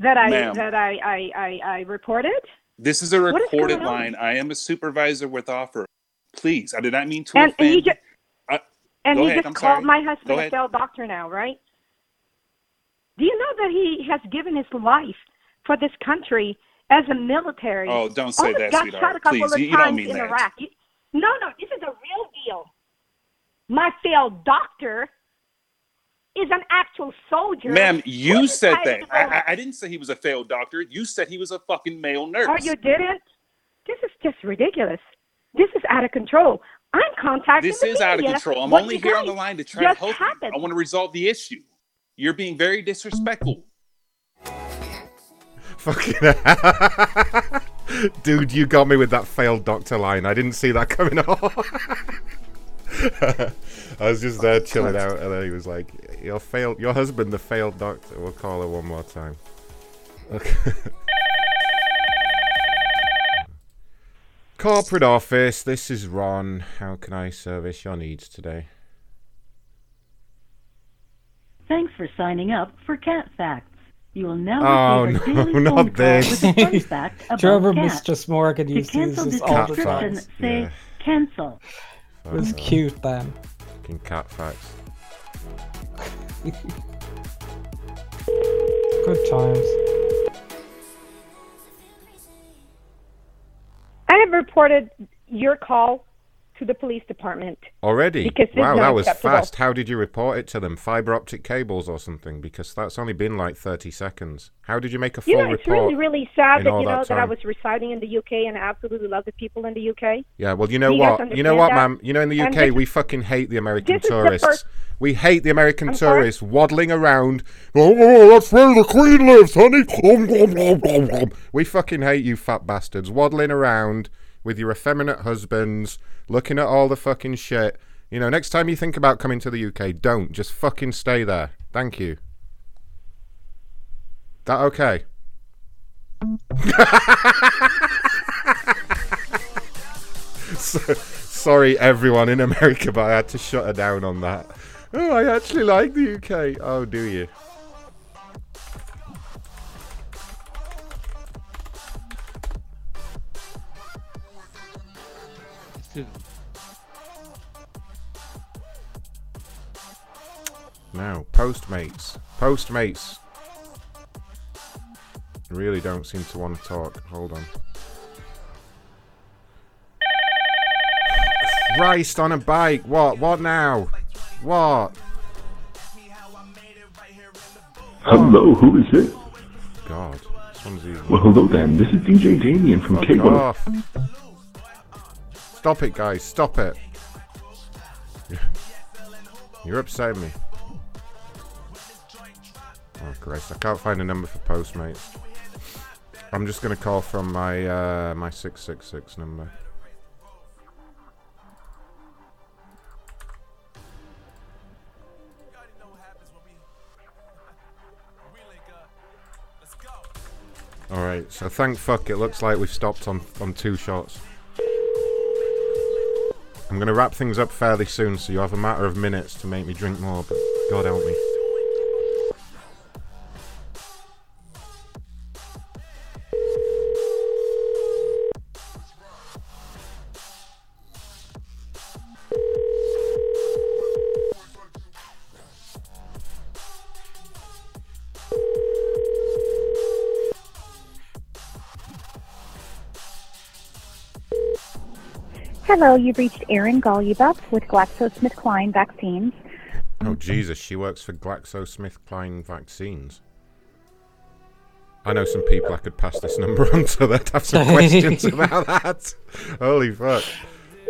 that I Ma'am. that I I, I I reported? This is a What is recorded going on? line. I am a supervisor with offer. Please, I did not mean to And, offend. and you and go you ahead, just I'm called sorry. my husband a failed doctor now, right? Do you know that he has given his life for this country as a military? Oh, don't oh say Almost that, got sweetheart. shot a couple Please, of you- you don't mean in that. Iraq. You- no, no, this is a real deal. my failed doctor is an actual soldier. Ma'am, you said that. I, I, I didn't say he was a failed doctor. You said he was a fucking male oh, nurse. Oh, you didn't? This is just ridiculous. This is out of control. I'm contacting This the is out of control. I'm What only here on the line to try to help happened. you. I want to resolve the issue. You're being very disrespectful. Fucking Dude, you got me with that failed doctor line. I didn't see that coming off. I was just there chilling out, and then he was like, "Your failed, your husband, the failed doctor." We'll call her one more time. Okay. Corporate office. This is Ron. How can I service your needs today? Thanks for signing up for Cat Facts. You will now Oh, receive a no, daily phone not call with a fun fact about Do you remember cats. Mr. Smorgan To used to use cancel this this all the subscription, time? say Yeah. cancel. It was Fuck um, cute then. Fucking cat facts. Good times. I have reported your call to the police department. Already? Because wow, that was fast. How did you report it to them? Fiber optic cables or something? Because that's only been like 30 seconds. How did you make a full You know, it's report? really, really sad that you know that that I was residing in the UK and I absolutely love the people in the UK. Yeah, well, you know you what? You know what, that? ma'am? You know, in the UK, this we fucking hate the American the tourists. first- We hate the American I'm sorry? tourists waddling around. Oh, oh, oh, that's where the Queen lives, honey. Om, om, om, om, om." We fucking hate you, fat bastards, waddling around with your effeminate husbands, looking at all the fucking shit. You know, next time you think about coming to the UK, don't. Just fucking stay there. Thank you. That okay? So, sorry, everyone in America, but I had to shut her down on that. Oh, I actually like the UK. Oh, do you? Now, Postmates. Postmates. Really don't seem to want to talk. Hold on. Christ on a bike. What? What now? What? Hello, who is it? God. This one's easy. Well, hello then. This is DJ Damien from Fuck K1. Stop it, guys. Stop it. You're upsetting me. Oh, Christ. I can't find a number for Postmates. I'm just going to call from my uh, my 666 number. Alright, so thank fuck it looks like we've stopped on, on two shots. I'm going to wrap things up fairly soon, so you have a matter of minutes to make me drink more, but God help me. Hello, you've reached Erin Goluboff with GlaxoSmithKline Vaccines. Oh, Jesus, she works for GlaxoSmithKline Vaccines. I know some people I could pass this number on to that have some questions about that. Holy fuck.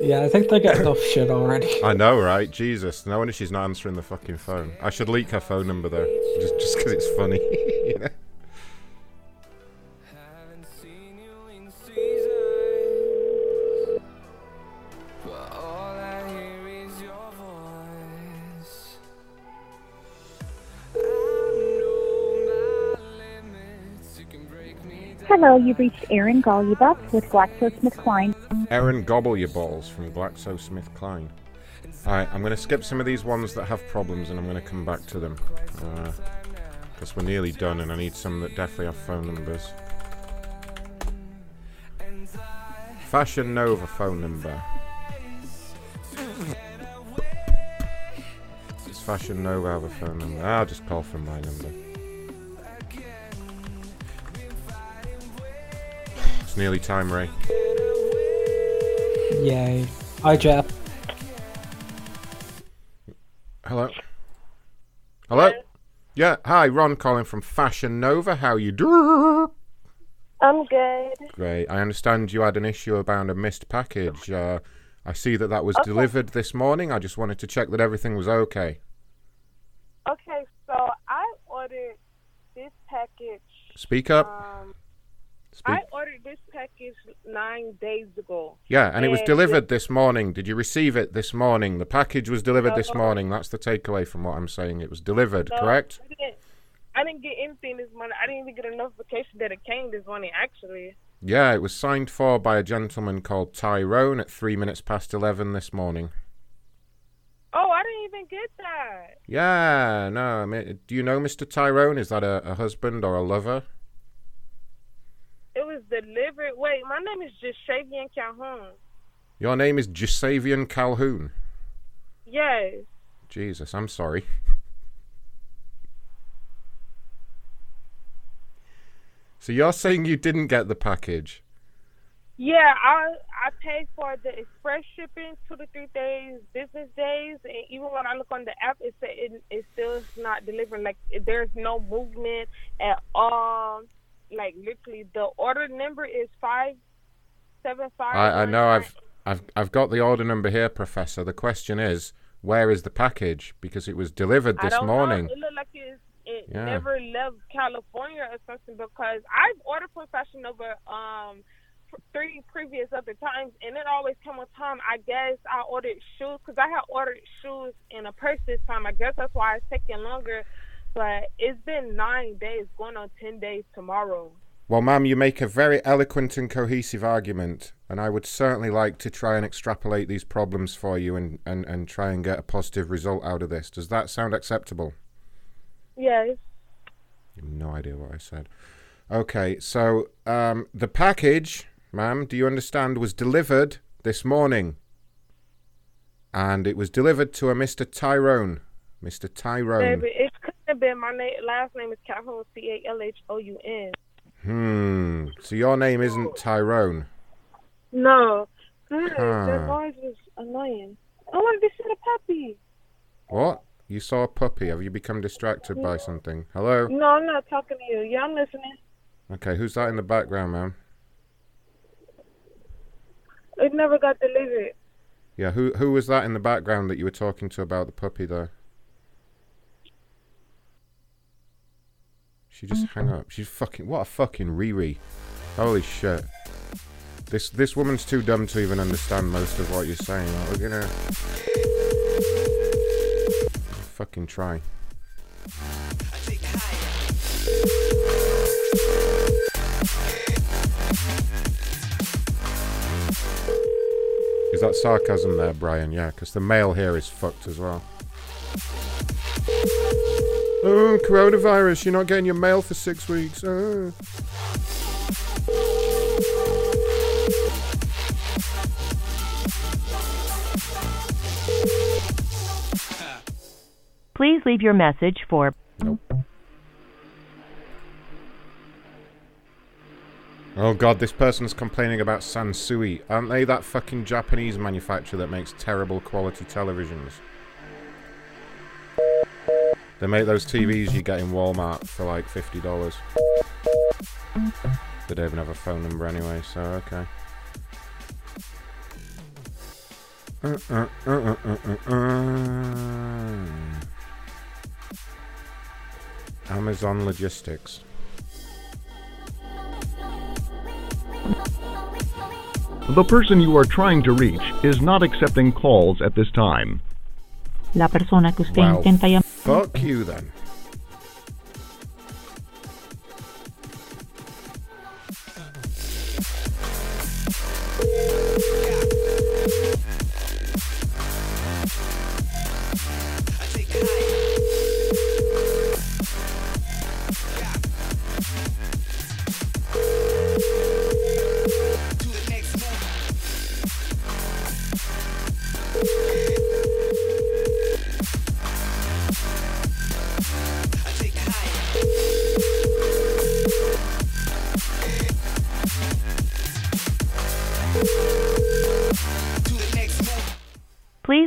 Yeah, I think they get enough shit already. I know, right? Jesus. No wonder she's not answering the fucking phone. I should leak her phone number, though. Just just because it's funny. you know? Hello, you've reached Erin Goluboff with GlaxoSmithKline. Erin Gobble Your Balls from GlaxoSmithKline. Alright, I'm going to skip some of these ones that have problems and I'm going to come back to them. Uh, because we're nearly done and I need some that definitely have phone numbers. Fashion Nova phone number. Does Fashion Nova have a phone number? I'll just call from my number. Nearly time, Ray. Yay. Hi, Jeff. Hello. Hello. Yeah. Hi, Ron calling from Fashion Nova. How you do? I'm good. Great. I understand you had an issue about a missed package. Uh, I see that that was Okay. delivered this morning. I just wanted to check that everything was okay. Okay, so I ordered this package. Speak up. Um, Speak. I ordered this package nine days ago. Yeah, and it was and delivered this morning. Did you receive it this morning? The package was delivered this morning. That's the takeaway from what I'm saying. It was delivered, No, correct? I didn't, I didn't get anything this morning. I didn't even get a notification that it came this morning. Actually, Yeah, it was signed for by a gentleman called Tyrone at three minutes past eleven this morning. oh, I didn't even get that. Yeah, no. I mean, do you know Mr. Tyrone? Is that a, a husband or a lover? It was delivered. Wait, my name is Jashavion Calhoun. Your name is Jasavian Calhoun. Yes. Jesus, I'm sorry. So you're saying you didn't get the package? Yeah, I I paid for the express shipping two to three days, business days, and even when I look on the app, it said it, it still is not delivering. Like there's no movement at all. Like literally, the order number is five seven five. I, I know I've I've I've got the order number here, Professor. The question is, where is the package? Because it was delivered this morning. Know. It looked like it's, it Yeah. never left California or something because I've ordered Profession over um three previous other times and it always come a time. I guess I ordered shoes because I had ordered shoes in a purse this time. I guess that's why it's taking longer. But it's been nine days, going on ten days tomorrow. Well, ma'am, you make a very eloquent and cohesive argument, and I would certainly like to try and extrapolate these problems for you and, and, and try and get a positive result out of this. Does that sound acceptable? Yes. No idea what I said. Okay, so um, the package, ma'am, do you understand, was delivered this morning. And it was delivered to a Mr. Tyrone. Mr. Tyrone. Baby, it couldn't have been my name. Last name is Calhoun, C A L H O U N. Hmm. So your name isn't Tyrone. No. God, Huh. that noise is annoying. I wanted to see the puppy. What? You saw a puppy. Have you become distracted by something? Hello? No, I'm not talking to you. Yeah, I'm listening. Okay, who's that in the background, ma'am? It never got delivered. Yeah, who who was that in the background that you were talking to about the puppy there? She just mm-hmm. hung up. She's fucking what a fucking Riri. Holy shit. This this woman's too dumb to even understand most of what you're saying. Like, We're gonna fucking try. Is that sarcasm there, Brian? Yeah, because the male here is fucked as well. Oh, coronavirus, you're not getting your mail for six weeks. Oh. Please leave your message for Oh god, this person's complaining about Sansui. Aren't they that fucking Japanese manufacturer that makes terrible quality televisions? They make those TVs you get in Walmart for like $50. They don't even have a phone number anyway, so okay. Uh, uh, uh. Amazon Logistics. The person you are trying to reach is not accepting calls at this time. La persona que usted Well, intenta llamar. Fuck you then.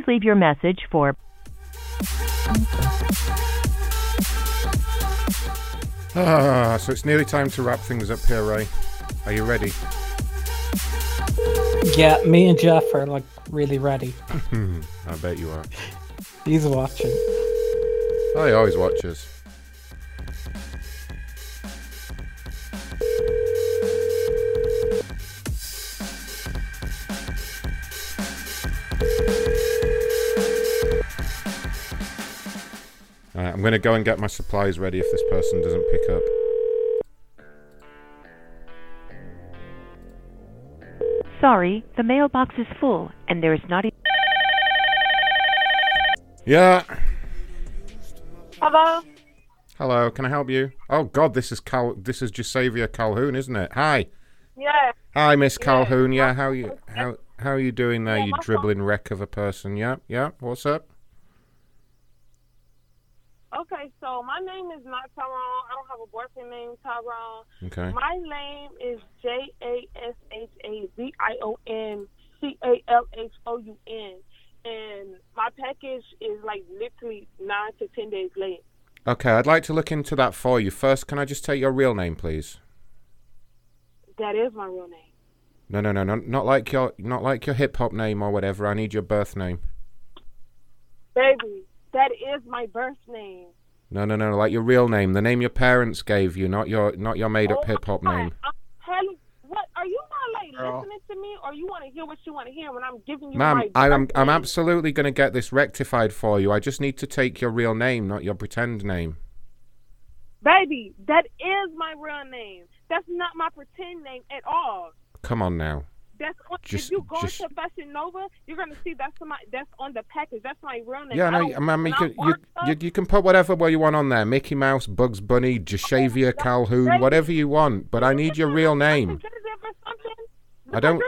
Please leave your message for Ah, so it's nearly time to wrap things up here, Ray. Are you ready? Yeah, me and Jeff are like really ready. I bet you are. He's watching. Oh, he always watches. Alright, I'm going to go and get my supplies ready if this person doesn't pick up. Sorry, the mailbox is full, and there is not even. Yeah. Hello. Hello, can I help you? Oh God, this is Cal. This is Jasavia Calhoun, isn't it? Hi. Yeah. Hi, Miss Calhoun. Yeah, how you how how are you doing there? You dribbling wreck of a person. Yeah, yeah. What's up? Okay, so my name is not Tyrone. I don't have a boyfriend named Tyrone. Okay. My name is J A S H A V I O N C A L H O U N, and my package is like literally nine to ten days late. Okay, I'd like to look into that for you. First, can I just take your real name, please? That is my real name. No, no, no, no, not like your not like your hip hop name or whatever. I need your birth name. Baby, that is my birth name. No, no, no, like your real name, the name your parents gave you, not your not your made up oh hip hop name. I'm telling what are you not like Girl. listening to me or you want to hear what you want to hear when I'm giving you Ma'am, my I am birth I'm absolutely going to get this rectified for you. I just need to take your real name, not your pretend name. Baby, that is my real name. That's not my pretend name at all. Come on now. That's on, Just- if you go just- to Fashion Nova, you're gonna see that's my that's on the package. That's my real name. Yeah, I no, don't- ma'am, you can, you, you, you can put whatever you want on there. Mickey Mouse, Bugs Bunny, Jashavia Calhoun, whatever you want. But I need your real name. I don't,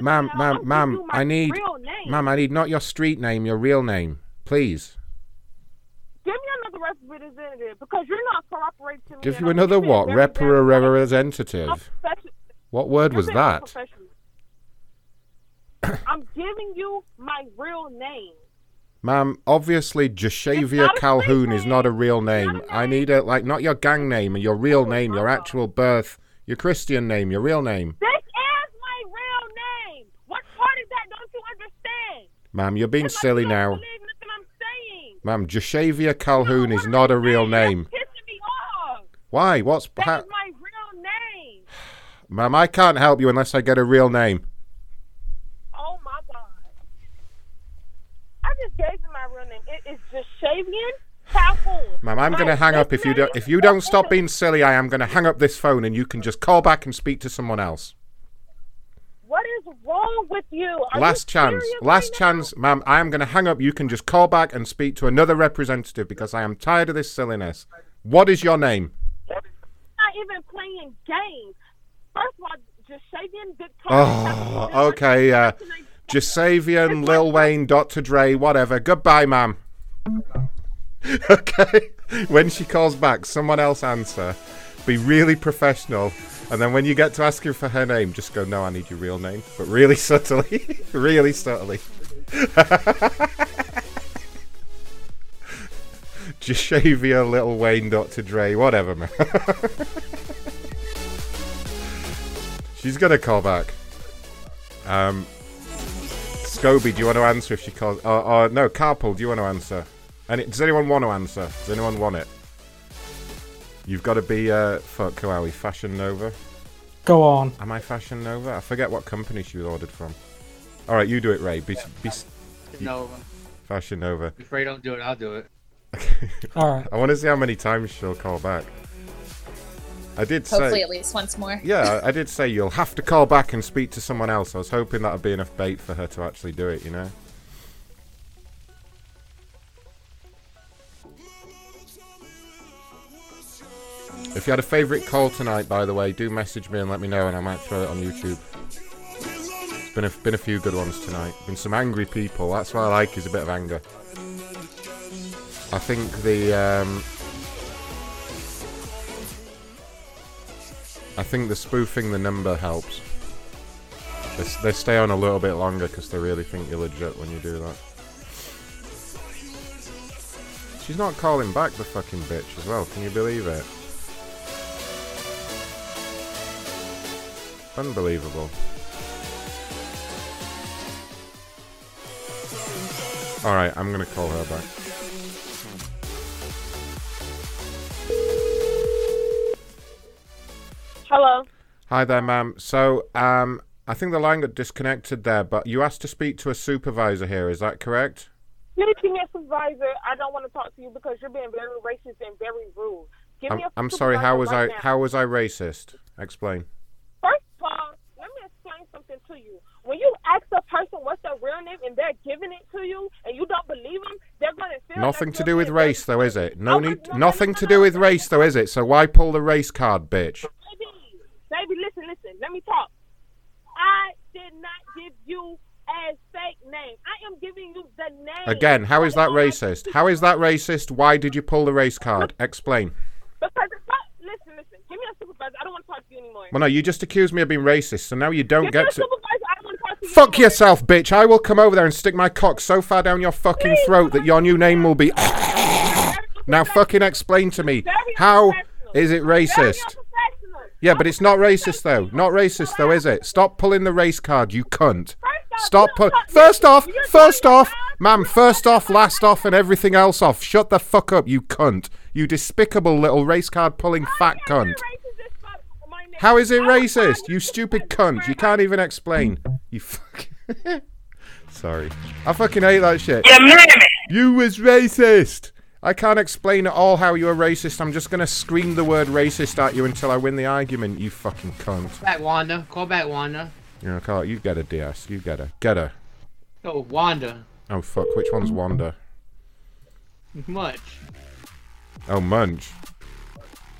ma'am, me at all. ma'am, ma'am. I need, ma'am, I need not your street name, your real name, please. Give me another representative because you're not cooperating. Give you another what? very Representative. Unprofessional. What word was that? I'm giving you my real name. Ma'am, obviously Jashavia Calhoun is not a real name. I need a like not your gang name, and your real name, your actual birth, your Christian name, your real name. This is my real name. What part is that don't you understand? Ma'am, you're being silly now. Believe nothing I'm saying. Ma'am, Jashavia Calhoun is not a real name. Pissing me off. Why? What's That ha- is my real name. Ma'am, I can't help you unless I get a real name. Oh my god. I just gave you my real name. It is Jashavion Calhoun. Ma'am, I'm going to hang up if you don't if you don't stop being silly. I am going to hang up this phone and you can just call back and speak to someone else. What is wrong with you? Are last you chance. Last right chance, ma'am. I am going to hang up. You can just call back and speak to another representative because I am tired of this silliness. What is your name? now? not even playing games. First of all, Jashavion did Oh, okay. Uh, Jasavian, Lil Wayne, Dr. Dre, whatever. Goodbye, ma'am. okay. When she calls back, someone else answer. Be really professional. And then when you get to asking for her name, just go, no, I need your real name. But really subtly. really subtly. Jashavia, Lil Wayne, Dr. Dre, whatever, man. She's gonna call back. Um, Scobie, do you want to answer if she calls? Or, or no, Carpool, do you want to answer? Any, does anyone want to answer? Does anyone want it? You've got to be uh, fuck. Who are we? Fashion Nova. Go on. Am I Fashion Nova? I forget what company she was ordered from. All right, you do it, Ray. Be, be, No, Fashion Nova. if Ray don't do it, I'll do it. All right. I want to see how many times she'll call back. I did Hopefully, say. at least once more. Yeah, I did say you'll have to call back and speak to someone else. I was hoping that'd be enough bait for her to actually do it, you know? If you had a favourite call tonight, by the way, do message me and let me know, and I might throw it on YouTube. It's been a, been a few good ones tonight. Been some angry people. That's what I like, is a bit of anger. I think the um, I think the spoofing the number helps. They, they stay on a little bit longer because they really think you're legit when you do that. She's not calling back the fucking bitch as well. Can you believe it? Unbelievable. Alright, I'm gonna call her back. Hello. Hi there, ma'am. So, um, I think the line got disconnected there, but you asked to speak to a supervisor here, is that correct? Me a supervisor. I don't want to talk to you because you're being very racist and very rude. Give I'm, me a I'm sorry, how was supervisor I now. how was I racist? Explain. First of all, let me explain something to you. When you ask a person what's their real name and they're giving it to you and you don't believe them, they're going to feel Nothing to do with race though, is it? No need nothing to do with race though, is it? So why pull the race card, bitch? Baby, listen, listen. Let me talk. I did not give you a fake name. I am giving you the name. Again, how is that racist? How is that racist? Why did you pull the race card? Explain. Because listen, listen. Give me a supervisor. I don't want to talk to you anymore. Well, no, you just accused me of being racist, so now you don't Give get to. supervisor. I don't want to you. Fuck yourself, bitch! I will come over there and stick my cock so far down your fucking throat that your new name will be. now, fucking explain to me how is it racist? Yeah, but it's not racist though. Not racist though, is it? Stop pulling the race card, you cunt. Stop pull. First off, first off, ma'am. First off, last off, and everything else off. Shut the fuck up, you cunt. You despicable little race card pulling fat cunt. How is it racist? You stupid cunt. You can't even explain. You fuck. Sorry. I fucking hate that shit. You was racist. I can't explain at all how you're racist. I'm just gonna scream the word racist at you until I win the argument. You fucking cunt. Call back Wanda. Call back Wanda. You know, Carl, you get her, DS. You get her. Get her. Oh, Wanda. Oh fuck. Which one's Wanda? Much. Oh, Munch.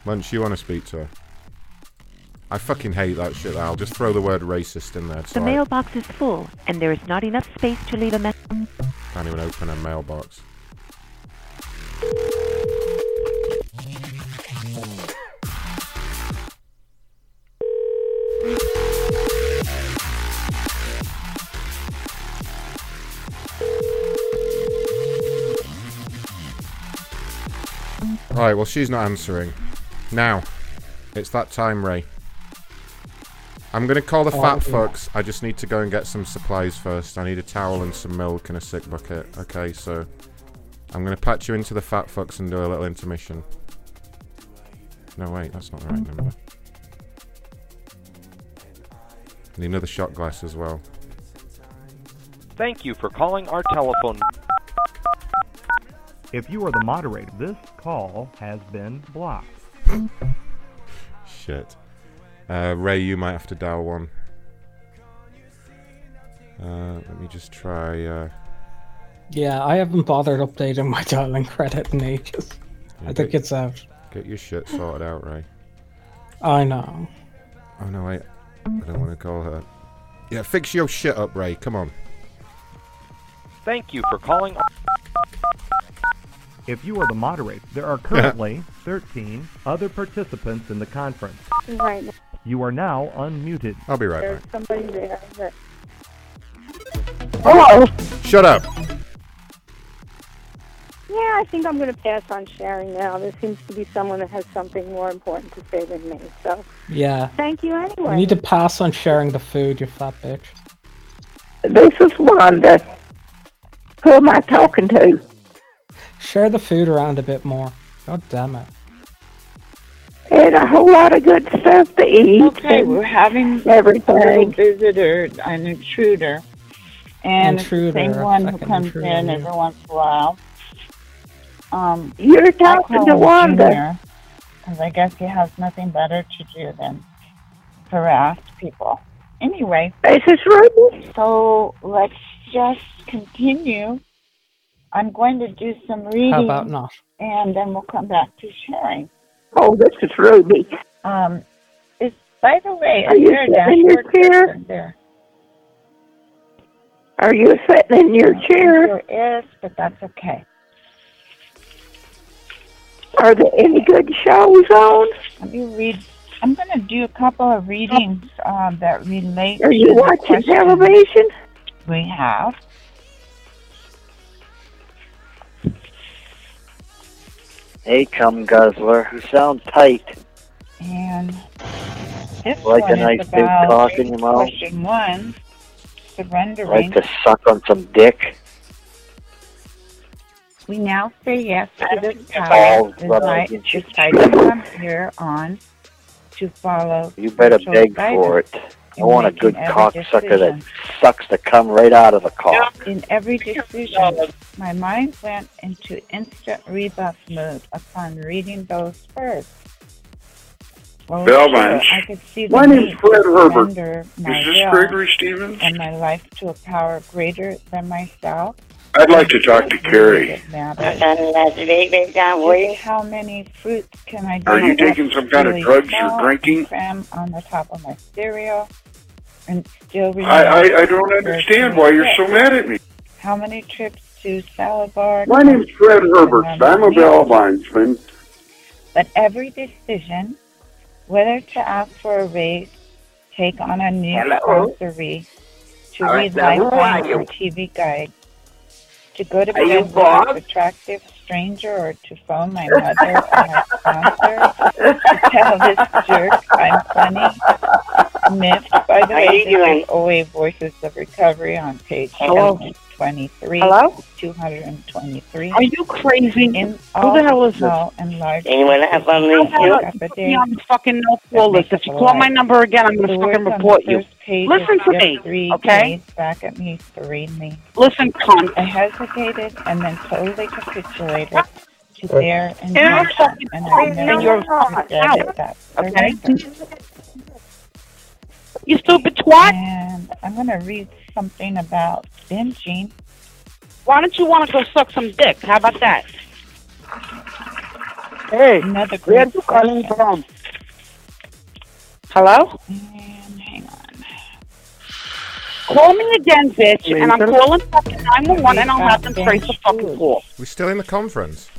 Munch, you want to speak to her? I fucking hate that shit. I'll just throw the word racist in there. The So mailbox is full, and there is not enough space to leave a message. can't even open a mailbox. Alright, well, she's not answering. Now, it's that time, Ray. I'm gonna call the Oh, fat fucks. I just need to go and get some supplies first. I need a towel and some milk and a sick bucket. Okay, so I'm gonna patch you into the fat fox and do a little intermission. No, wait, that's not the right number. Need another shot glass as well. Thank you for calling our telephone. If you are the moderator, this call has been blocked. Shit. Uh, Ray, you might have to dial one. Uh, let me just try. Uh, Yeah, I haven't bothered updating my dialing credit in ages. Yeah, I think get- it's out. get your shit sorted out, Ray. I know. Oh no, wait. I don't want to call her. Yeah, fix your shit up, Ray. Come on. Thank you for calling. If you are the moderator, there are currently 13 other participants in the conference. Right. You are now unmuted. I'll be right There's somebody there. That... Hello. Shut up. Yeah, I think I'm going to pass on sharing now. There seems to be someone that has something more important to say than me. So Yeah. thank you anyway. You need to pass on sharing the food, you fat bitch. This is Wanda. Who am I talking to? Share the food around a bit more. God damn it. And a whole lot of good stuff to eat. Okay, we're having a little everything. visitor, an intruder, and Intruder, it's the same one who comes intruder, in every once in a while. Um, You're I talking call to him Wanda. Junior, 'cause I guess he has nothing better to do than harass people. Anyway, This is Ruby. so let's just continue. I'm going to do some reading. How about not? And then we'll come back to sharing. Oh, this is Ruby. Um, is by the way, Are you sitting in your chair? person there? Are you sitting in your chair? There is, but that's okay. Are there any good shows on? Let me read. I'm going to do a couple of readings uh, that relate. Are to you the watching questions television? We have. Hey, cum guzzler, you sound tight. And this Like one a nice is big about cock in your mouth? question one, surrendering. Like to suck on some dick? We now say yes to this Balls power. rubbing Decide, against your decide to come here on to follow. You better beg guidance for it. I want a good every cocksucker that sucks to come right out of the cock. In every decision, my mind went into instant rebuff mode upon reading those words. Well, Bellman. sure, I could see the My name's need Fred to Herbert. Is this Gregory Stevens? And my life to a power greater than myself. I'd like to talk to Carrie. It. How many fruits can I Are you taking some kind of drugs you're small, drinking? On the top of my cereal, and still I, I, I don't understand why you're so mad at me. How many trips to salad bar? My name's Fred Herbert. I'm a bell linesman. But every decision, whether to ask for a raise, take on a new Hello? sponsory, to read Sam. Who Lifeline or TV Guide, to go to bed with an attractive stranger or to phone my mother or my sponsor, to tell this jerk I'm funny. Miffed by the way doing? OA Voices of Recovery on page Hello? 723, Hello? 223. Are you crazy? In Who all the hell is small and large Anyone have on cases the of hill? epidemic on the fucking no call that list. If you us call my number again, I'm gonna fucking report you. Listen to me, three okay? days back at me serenely. Listen, cunt. I hesitated and then totally capitulated to uh, their And you're fucking and I crazy, never you're regretted that Okay? You stupid twat. And I'm going to read something about binging. Why don't you want to go suck some dick? How about that? Hey, Another where are great you calling from? Hello? And hang on. Call me again, bitch, and I'm calling fucking 911 and I'll have them trace the fucking call. We're still in the conference.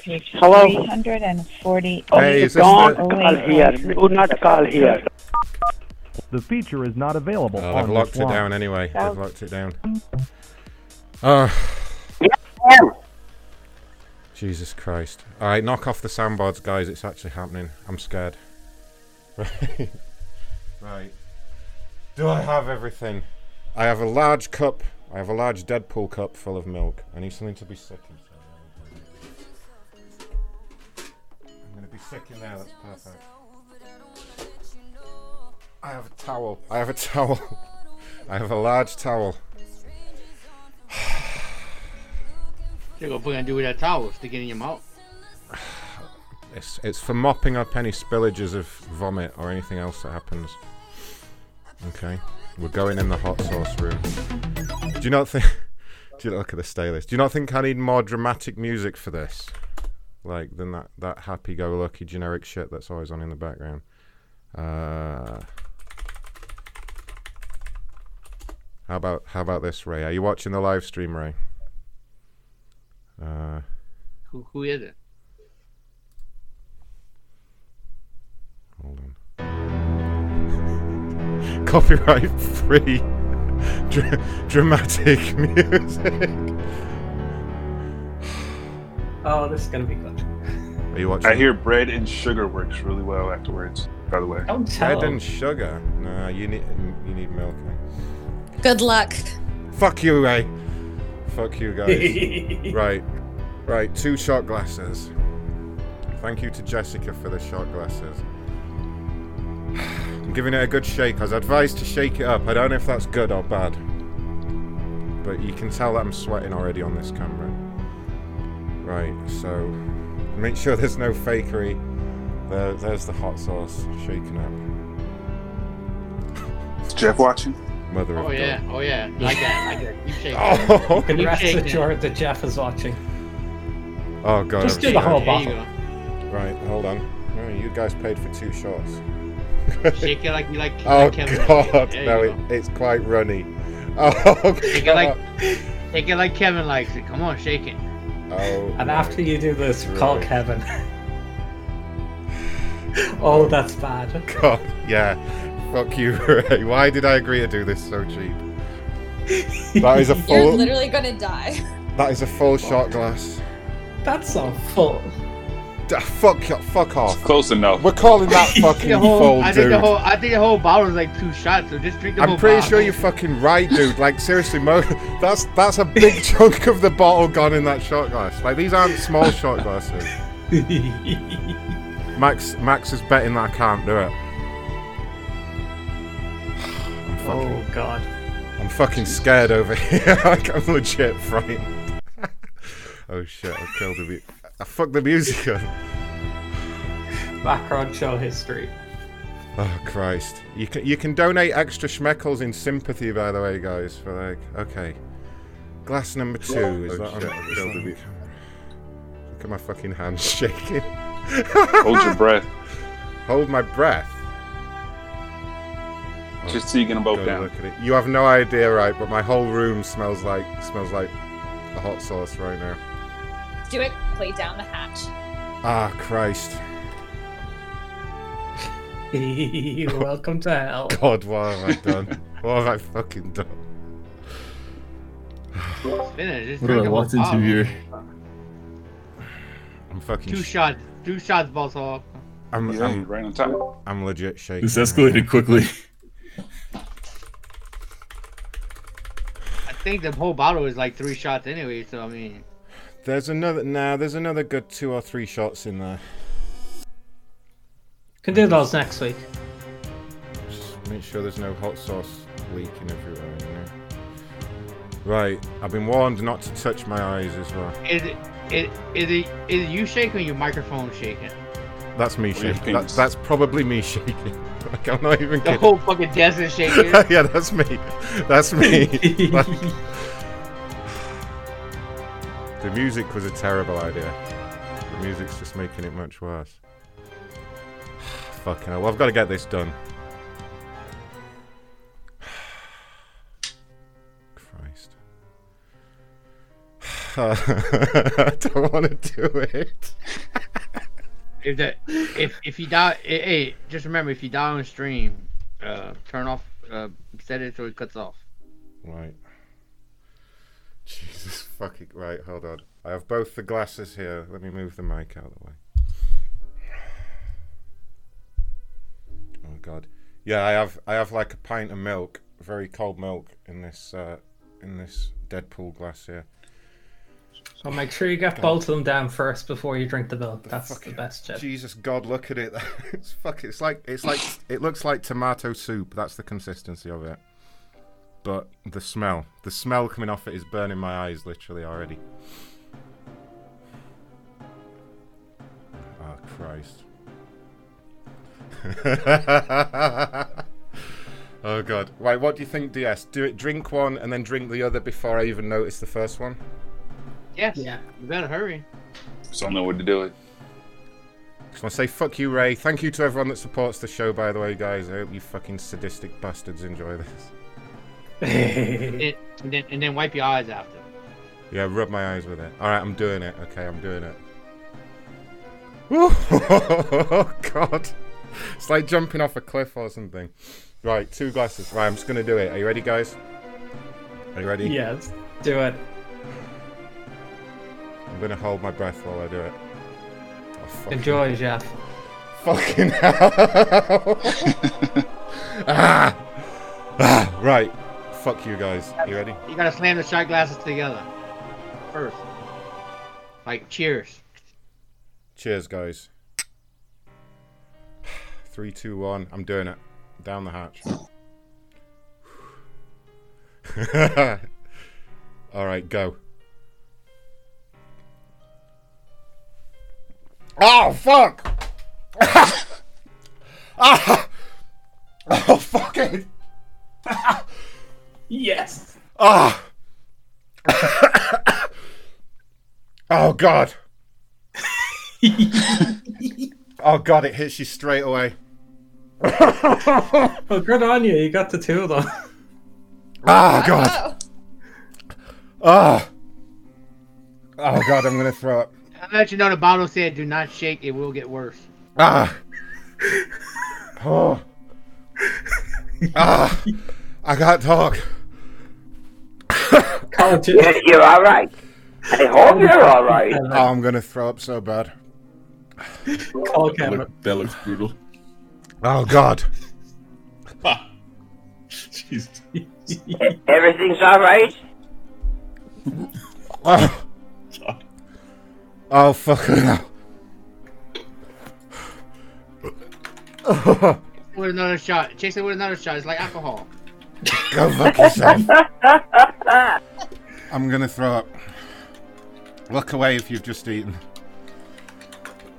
Page Hello? 340. Hey, is this Don't the- call here. Do not call here. The feature is not available Oh, on they've locked this it line. down anyway. Oh. They've locked it down. Oh, Jesus Christ. Alright, knock off the soundboards, guys. It's actually happening. I'm scared. Right. right. Do I have everything? I have a large cup. I have a large Deadpool cup full of milk. I need something to be sick in. I'm going to be sick in there. That's perfect. I have a towel. I have a towel. I have a large towel. You're gonna put do with that towel, stick it in your mouth. It's, it's for mopping up any spillages of vomit or anything else that happens. Okay. We're going in the hot sauce room. Do you not think. Do you look at the stay list? Do you not think I need more dramatic music for this? Like, than that, that happy go lucky generic shit that's always on in the background? Uh. How about how about this, Ray? Are you watching the live stream, Ray? Uh, Who, who is it? hold on. Copyright free dra- dramatic music. Oh, this is gonna be good. Are you watching? I hear bread and sugar works really well afterwards. By the way, Don't tell. Bread and sugar. Nah, you need you need milk. eh? Good luck. Fuck you, Ray. Fuck you, guys. right, right. Two shot glasses. Thank you to Jessica for the shot glasses. I'm giving it a good shake. I was advised to shake it up. I don't know if that's good or bad, but you can tell that I'm sweating already on this camera. Right, so make sure there's no fakery. There, there's the hot sauce shaking up. is Jeff watching? Mother of Oh yeah, oh yeah, like that, like that. Keep shaking. Oh. You can Keep rest shaking. assured that Jeff is watching. Oh god. Just do the whole scared. There you bottle. Right, hold on. Oh, you guys paid for two shots. Shake it like you like. Oh like Kevin. god, There no, it, it's quite runny. Oh Shake it like, shake it like Kevin likes it. Come on, shake it. Oh. And after you do this, call Right. Kevin. oh, that's bad. God, yeah. Fuck you, Ray. Why did I agree to do this so cheap? That is a full. You're full. literally gonna die. That is a full shot glass. That's so full. D- fuck, fuck off. Close enough. We're calling that I fucking the whole, full, I think dude. the whole, I think the whole bottle is like two shots. So just drink the whole I'm pretty bottle. sure you're fucking right, dude. Like seriously, Mo, that's that's a big chunk of the bottle gone in that shot glass. Like these aren't small shot glasses. Max Max is betting that I can't do it. I'm fucking, Oh god. I'm fucking scared over here. like I'm legit frightened. oh shit! I killed the. mu- I fucked the music up. Background show history. Oh Christ! You can you can donate extra schmeckles in sympathy, by the way, guys. For like, okay, glass number two is Oh, that on? shit, is I that killed on the camera? Look at my fucking hands shaking. Hold your breath. Hold my breath. Just so you get them both down. Look at it. You have no idea, right? But my whole room smells like smells like a hot sauce right now. Do it. Play down the hatch. Ah, Christ! Welcome to hell. God, what have I done? what have I fucking done? Finish. Just What drink do I the walked whole into bottle. here? I'm fucking. Two sh- shots. Two shots, boss hog. I'm, Yeah, I'm right on top. I'm legit shaking. This escalated quickly. think the whole bottle is like three shots anyway. So I mean, There's another. Nah, there's another good two or three shots in there. Can do those next week. Just make sure there's no hot sauce leaking everywhere. You know. Right, I've been warned not to touch my eyes as well. is it is, is it is it you shaking or your microphone shaking? That's me shaking. That, that's probably me shaking. Like, I'm not even The kidding. whole fucking desk is shaking. yeah, that's me. That's me. Like- the music was a terrible idea. The music's just making it much worse. Fucking hell. Well, I've got to get this done. Christ. I don't want to do it. If that if if you die, eh, hey, just remember if you die on stream, uh, turn off, uh, set it so it cuts off. Right. Jesus fucking right, hold on. I have both the glasses here. Let me move the mic out of the way. Oh god. Yeah, I have I have like a pint of milk, very cold milk in this uh in this Deadpool glass here. So make sure you get both of them down first before you drink the milk. That's the best tip. Jesus God, look at it. it's fuck it's like it's like it looks like tomato soup. That's the consistency of it. But the smell, the smell coming off it is burning my eyes literally already. Oh Christ. oh God. Right, what do you think, DS? Do it drink one and then drink the other before I even notice the first one? Yes. Yeah. You better hurry. So don't know what to do it. Just want to say fuck you, Ray. Thank you to everyone that supports the show, by the way, guys. I hope you fucking sadistic bastards enjoy this. and, and then and then wipe your eyes after. Yeah, rub my eyes with it. Alright, I'm doing it. Okay, I'm doing it. Oh, God. It's like jumping off a cliff or something. Right, two glasses. Right, I'm just going to do it. Are you ready, guys? Are you ready? Yes, do it. I'm going to hold my breath while I do it. Oh, fuck. Enjoy, Jeff. Fucking hell. ah! ah! Right. Fuck you guys. You ready? You gotta slam the shot glasses together first. Like cheers. Cheers, guys. Three, two, one. I'm doing it. Down the hatch. All right, go. Oh fuck! ah! Oh fuck it! Yes. Ah! oh god! oh god! It hits you straight away. well, good on you. You got the two of them. Ah, God. Ah. Oh, God, I'm going to throw up. I'll let you know the bottle said do not shake, it will get worse. Ah. Oh. Ah. I can't talk. Oh, You're, you're all right. I hope you're all right. Oh, I'm gonna throw up so bad. Call That, Kevin. look, that looks brutal. Oh God. Jeez. Everything's all right. Oh, fuck hell. With another shot. Chase it with another shot. It's like alcohol. Go fuck yourself. I'm gonna throw up. Look away if you've just eaten.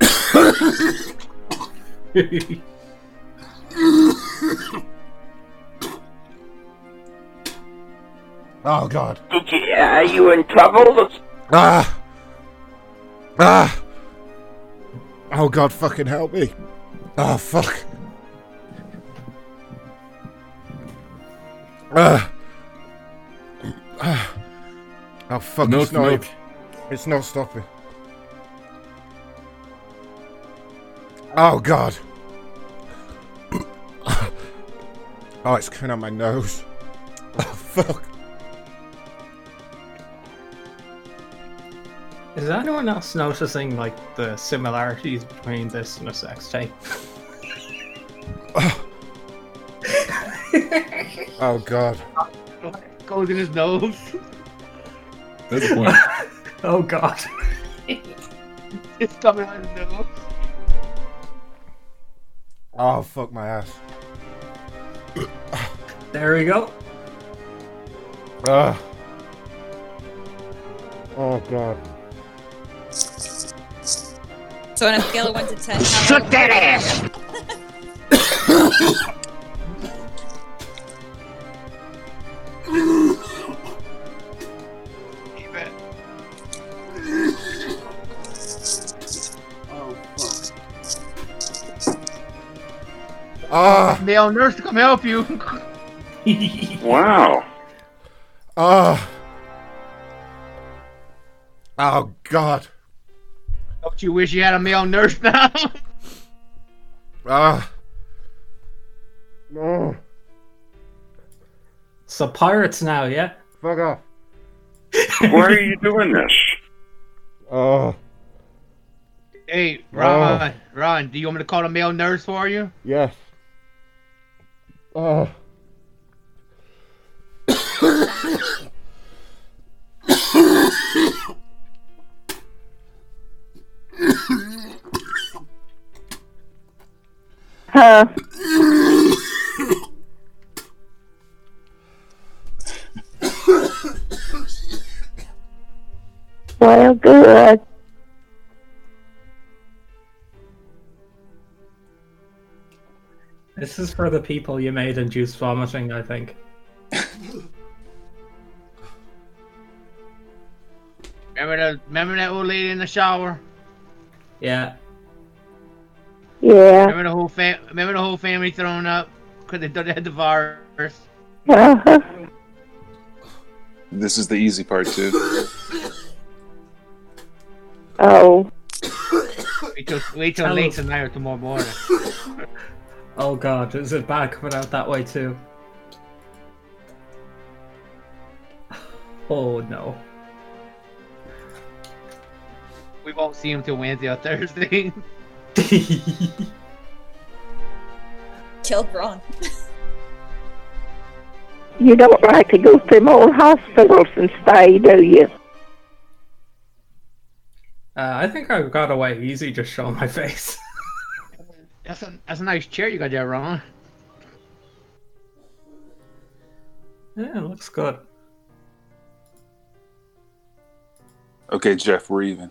oh God. Did you, are you in trouble? Ah! Ah! Oh God, fucking help me! Oh fuck! Ah! Ah! Oh fuck! Milk, it's not. milk. It's not stopping. Oh God! Oh, it's coming out my nose. Oh fuck! Is anyone else noticing like the similarities between this and a sex tape? Oh God! Goes in his nose. That's the point. oh god. it's coming out of his nose. Oh fuck my ass! There we go. Ah! Oh God! So on a scale of one to ten, how Shut that ass. Ah! Male nurse to come help you. Wow. Ah! Oh God! Don't you wish you had a male nurse now? Ah! No! So pirates now, yeah? Fuck off! Why are you doing this? Oh! hey, Ron, Ron, do you want me to call a male nurse for you? Yes. Oh. Huh? well, good. This is for the people you made induce vomiting, I think. Remember the remember that old lady in the shower? Yeah. Yeah. Remember the whole fam remember the whole family thrown up because they thought they had the virus. Uh-huh. This is the easy part too. Oh. Wait till wait till Tell late tonight or tomorrow morning. Oh god, is it bad coming out that way too? Oh no. We won't see him till Wednesday or Thursday. Kill Braun. You don't like to go to them old hospitals and stay, do you? Uh, I think I got away easy just showing my face. That's a that's a nice chair you got there, Ron. yeah, it looks good. Okay, Jeff, we're even.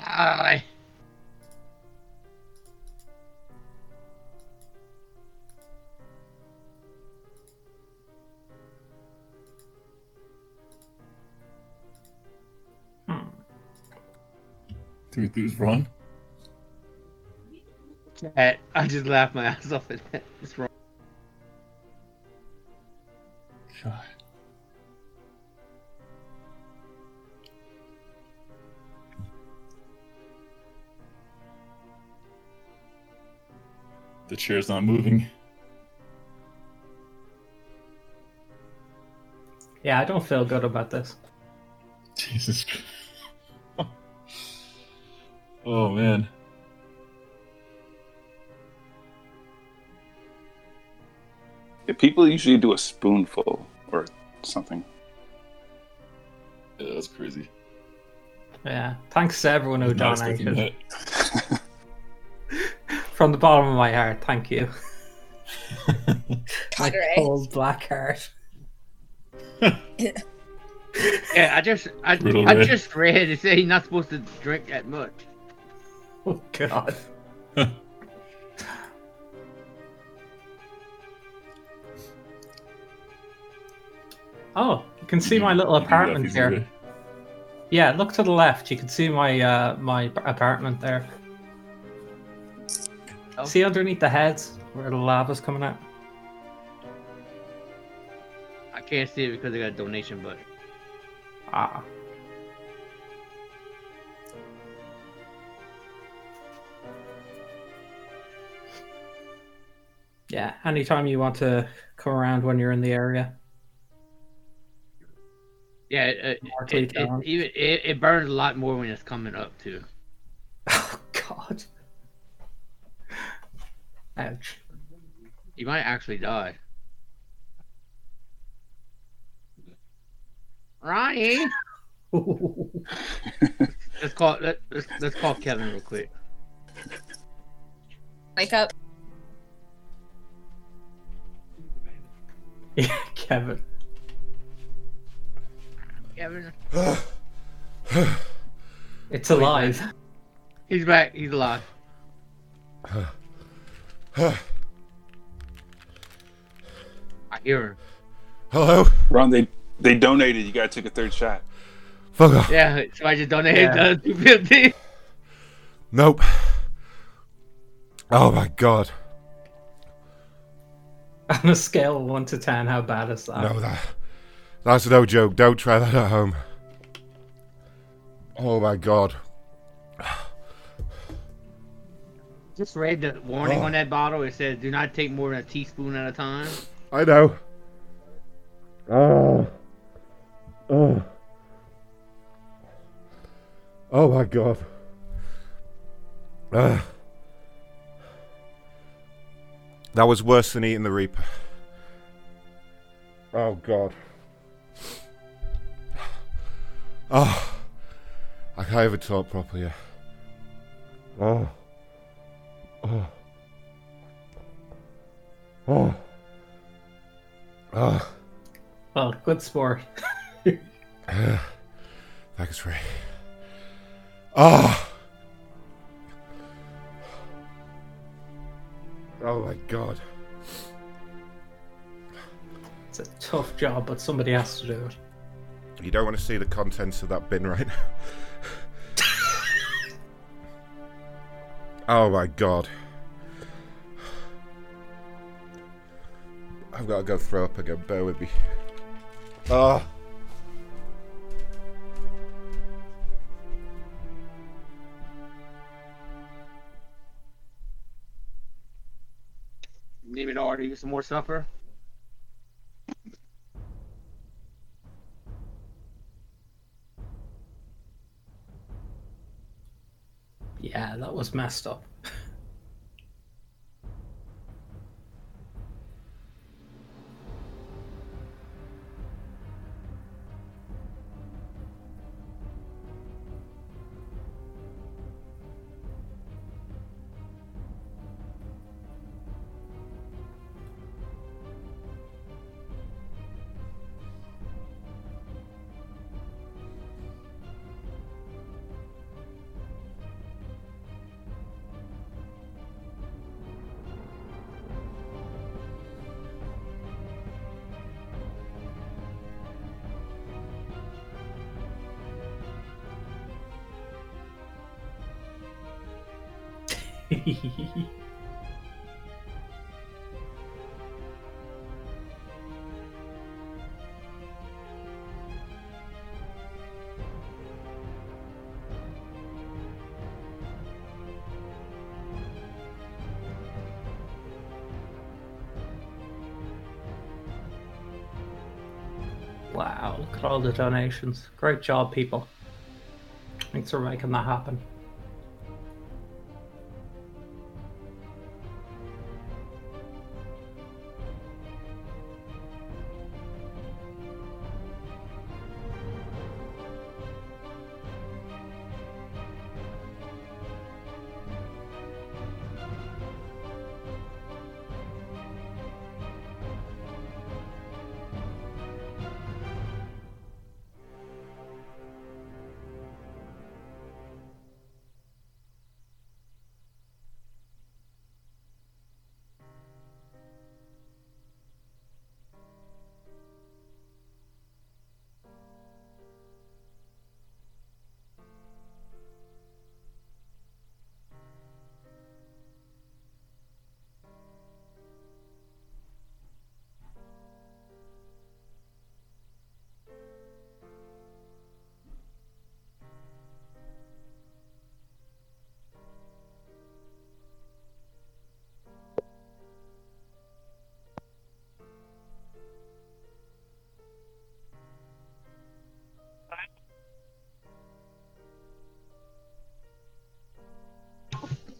Aye. Dude, who's wrong? I just laughed my ass off at that. It's wrong. God. The chair's not moving. Yeah, I don't feel good about this. Jesus. oh man. Yeah, people usually do a spoonful or something. Yeah, that's crazy. Yeah. Thanks to everyone who donated. From the bottom of my heart, thank you. my Conrad. cold black heart. Yeah, I just I, Brutal, I right? just read it said he's not supposed to drink that much. Oh God. Oh, you can see my little apartment here. Yeah, look to the left. You can see my uh my apartment there. Oh. See underneath the heads where the lava's coming out. I can't see it because I got a donation button. Ah. Yeah, anytime you want to come around when you're in the area. Yeah, it, it, it, it, even it, it burns a lot more when it's coming up too. Oh God. Ouch. You might actually die. Ronnie. let's call let, let's, let's call Kevin real quick. Wake up. Yeah, Kevin. Kevin. It's alive. He's back. He's alive. I hear him. Hello? Ron, they they donated. You gotta take a third shot. Fuck off. Yeah, so I just donated Yeah. uh, 250. Nope. Oh my god. On a scale of 1 to 10, how bad is that? No, that that's no joke. Don't try that at home. Oh my god. Just read the warning Oh. on that bottle. It says, "Do not take more than a teaspoon at a time." I know. Oh. Oh. Oh my god. Ugh. That was worse than eating the Reaper. Oh god. Oh. I can't even talk properly. Oh. Oh. Oh. Oh. Well, good sport. Thanks, Ray. Oh. Oh my god. It's a tough job, but somebody has to do it. You don't want to see the contents of that bin right now. Oh my god. I've got to go throw up again. Bear with me. Oh. Need me to order you some more supper? Yeah, that was messed up. At all the donations. Great job, people. Thanks for making that happen.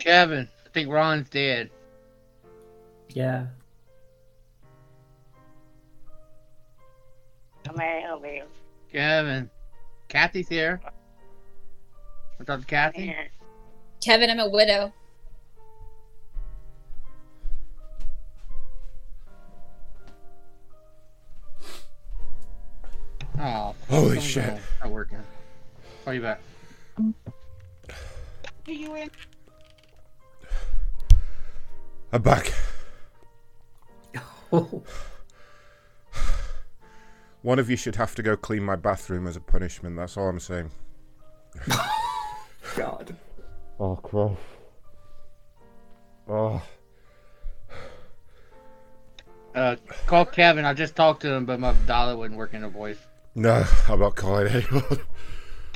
Kevin, I think Ron's dead. Yeah. How may I help you? Kevin. Kathy's here. What's up, Kathy? Kevin, I'm a widow. Oh. Holy shit. wrong. Not working. Call you back. Are you in? I'm back. One of you should have to go clean my bathroom as a punishment. That's all I'm saying. God. Oh, Christ. Oh. Uh, call Kevin. I just talked to him, but my dollar wasn't working the voice. No, I'm not calling anyone.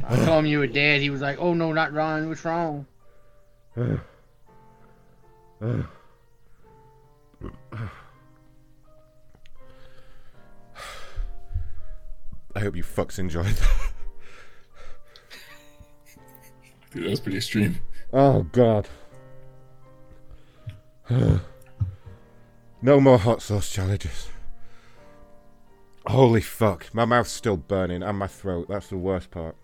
I told him you were dead. He was like, "Oh no, not Ron. What's wrong?" I hope you fucks enjoyed that. Dude, that was pretty extreme. Oh, God. no more hot sauce challenges. Holy fuck. My mouth's still burning and my throat. That's the worst part.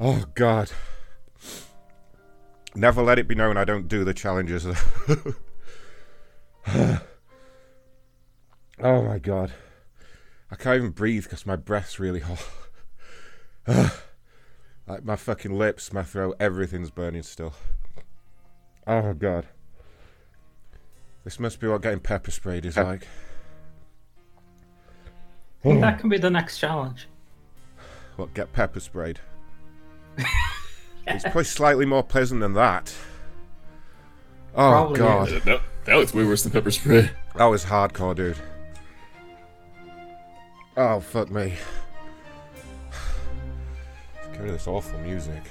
Oh, God. Never let it be known I don't do the challenges. oh, my God. I can't even breathe because my breath's really hot. like my fucking lips, my throat, everything's burning still. Oh, God. This must be what getting pepper sprayed is like. I think that oh. can be the next challenge. What, get pepper sprayed? It's probably slightly more pleasant than that. Oh Probably god. is. That- that looks way worse than pepper spray. That was hardcore, dude. Oh fuck me. Let's get rid of this awful music.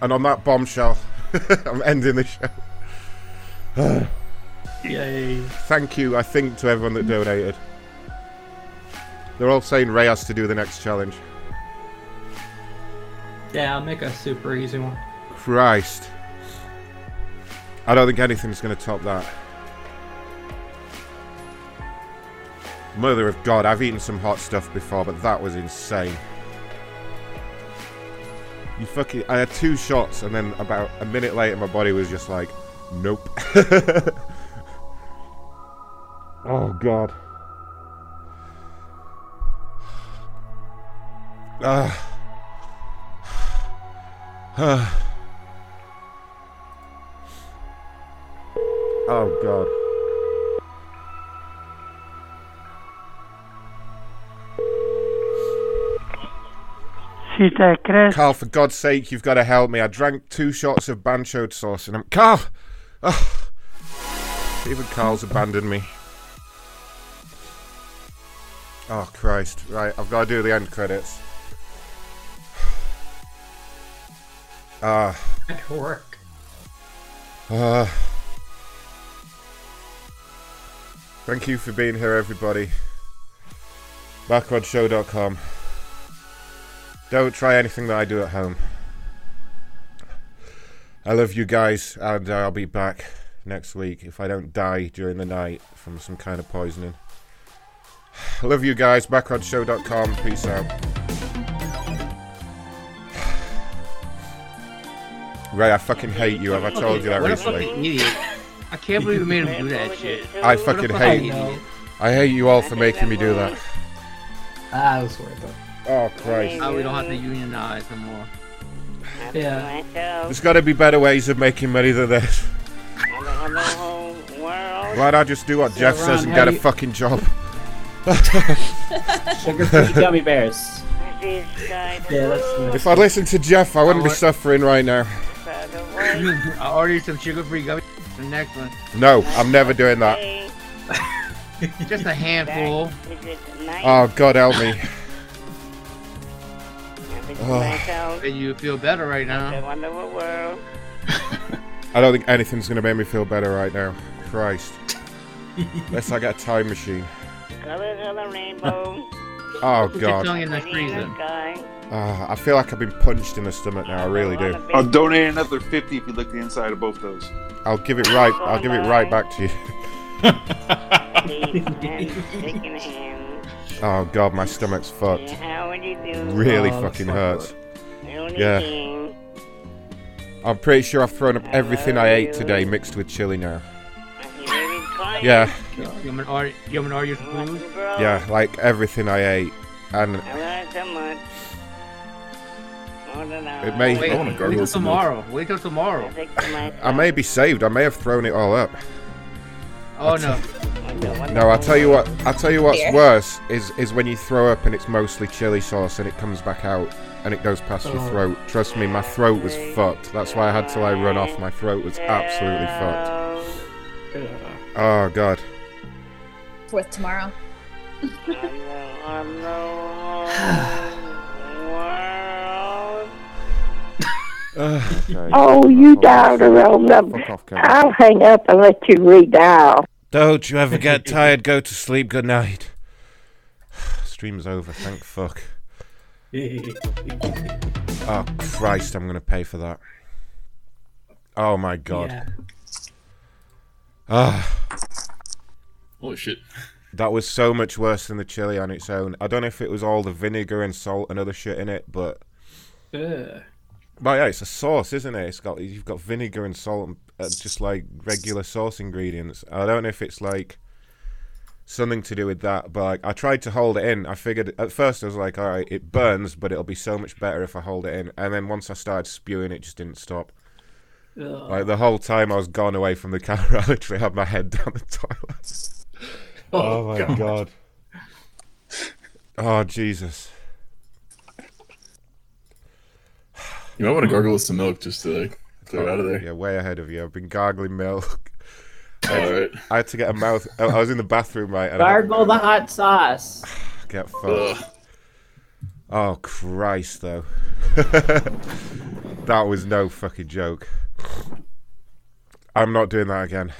And on that bombshell, I'm ending the show. Yay. Thank you, I think, to everyone that donated. They're all saying Ray has to do the next challenge. Yeah, I'll make a super easy one. Christ. I don't think anything's going to top that. Mother of God, I've eaten some hot stuff before, but that was insane. You fucking. I had two shots, and then about a minute later, my body was just like, nope. oh, God. Ah. Oh god. Carl, for God's sake, you've got to help me. I drank two shots of banchoed sauce and I'm. Carl! Ah. Even Carl's abandoned me. Oh, Christ. Right, I've got to do the end credits. Ah. Good work. Uh, Thank you for being here, everybody. Macronshow.com. Don't try anything that I do at home. I love you guys, and I'll be back next week if I don't die during the night from some kind of poisoning. I love you guys. Macronshow.com. Peace out. Ray, I fucking hate you. Have I told you that what recently? a fucking idiot. I can't believe we made him do that shit. I What a fucking hate. idiot. I hate you all for making me do that. Ah, it was worth it. Oh Christ! Oh, we don't have to unionize no more. Yeah. There's got to be better ways of making money than this. Why'd I just do what So, Jeff says and how get do a you- fucking job? Sugar-free gummy bears. Yeah, that's If I listened to Jeff, I wouldn't be suffering right now. I ordered some sugar-free gummy. The next one, No, I'm never doing that. just a handful. Oh God, help me. Oh, And you feel better right now. I don't think anything's gonna make me feel better right now. Christ. Unless I get a time machine. Oh Put your tongue God. in the freezer. Ah, I feel like I've been punched in the stomach now. I really do. I'll donate another fifty if you lick the inside of both those. I'll give it right. I'll give it right back to you. Oh God, my stomach's fucked. Really Oh, fucking fuck hurts. Yeah. I'm pretty sure I've thrown up everything I ate today mixed with chili now. Yeah, You want me to order, you want me to order your yeah, like everything I ate. And it may. Wait, wait till tomorrow. Wait till tomorrow. I may be saved. I may have thrown it all up. Oh no. No, I'll tell you what. I'll tell you what's Beer? worse is is when you throw up and it's mostly chili sauce and it comes back out and it goes past your Oh. throat. Trust me, my throat was fucked. That's why I had to like run off. My throat was absolutely fucked. Oh god. With tomorrow. Okay. Oh, you dialed the wrong number. Off, I'll hang up and let you redial. Don't you ever get tired? Go to sleep. Good night. Stream's over. Thank fuck. Oh Christ! I'm gonna pay for that. Oh my god. Yeah. Ah. Holy shit. That was so much worse than the chili on its own. I don't know if it was all the vinegar and salt and other shit in it, but Ugh. Well, yeah, it's a sauce, isn't it? It's got you've got vinegar and salt, and uh, just like regular sauce ingredients. I don't know if it's like something to do with that, but like I tried to hold it in. I figured at first I was like, all right, it burns, but it'll be so much better if I hold it in. And then once I started spewing, it just didn't stop. Ugh. Like the whole time I was gone away from the camera, I literally had my head down the toilet. Oh, Oh, my God. god. Oh Jesus. You might want to gargle with some milk just to like clear it out of there. Yeah, way ahead of you. I've been gargling milk. I had, right. I had to get a mouth. I I was in the bathroom, right? And I had Gargle the hot sauce. get fucked. Oh Christ, though. that was no fucking joke. I'm not doing that again.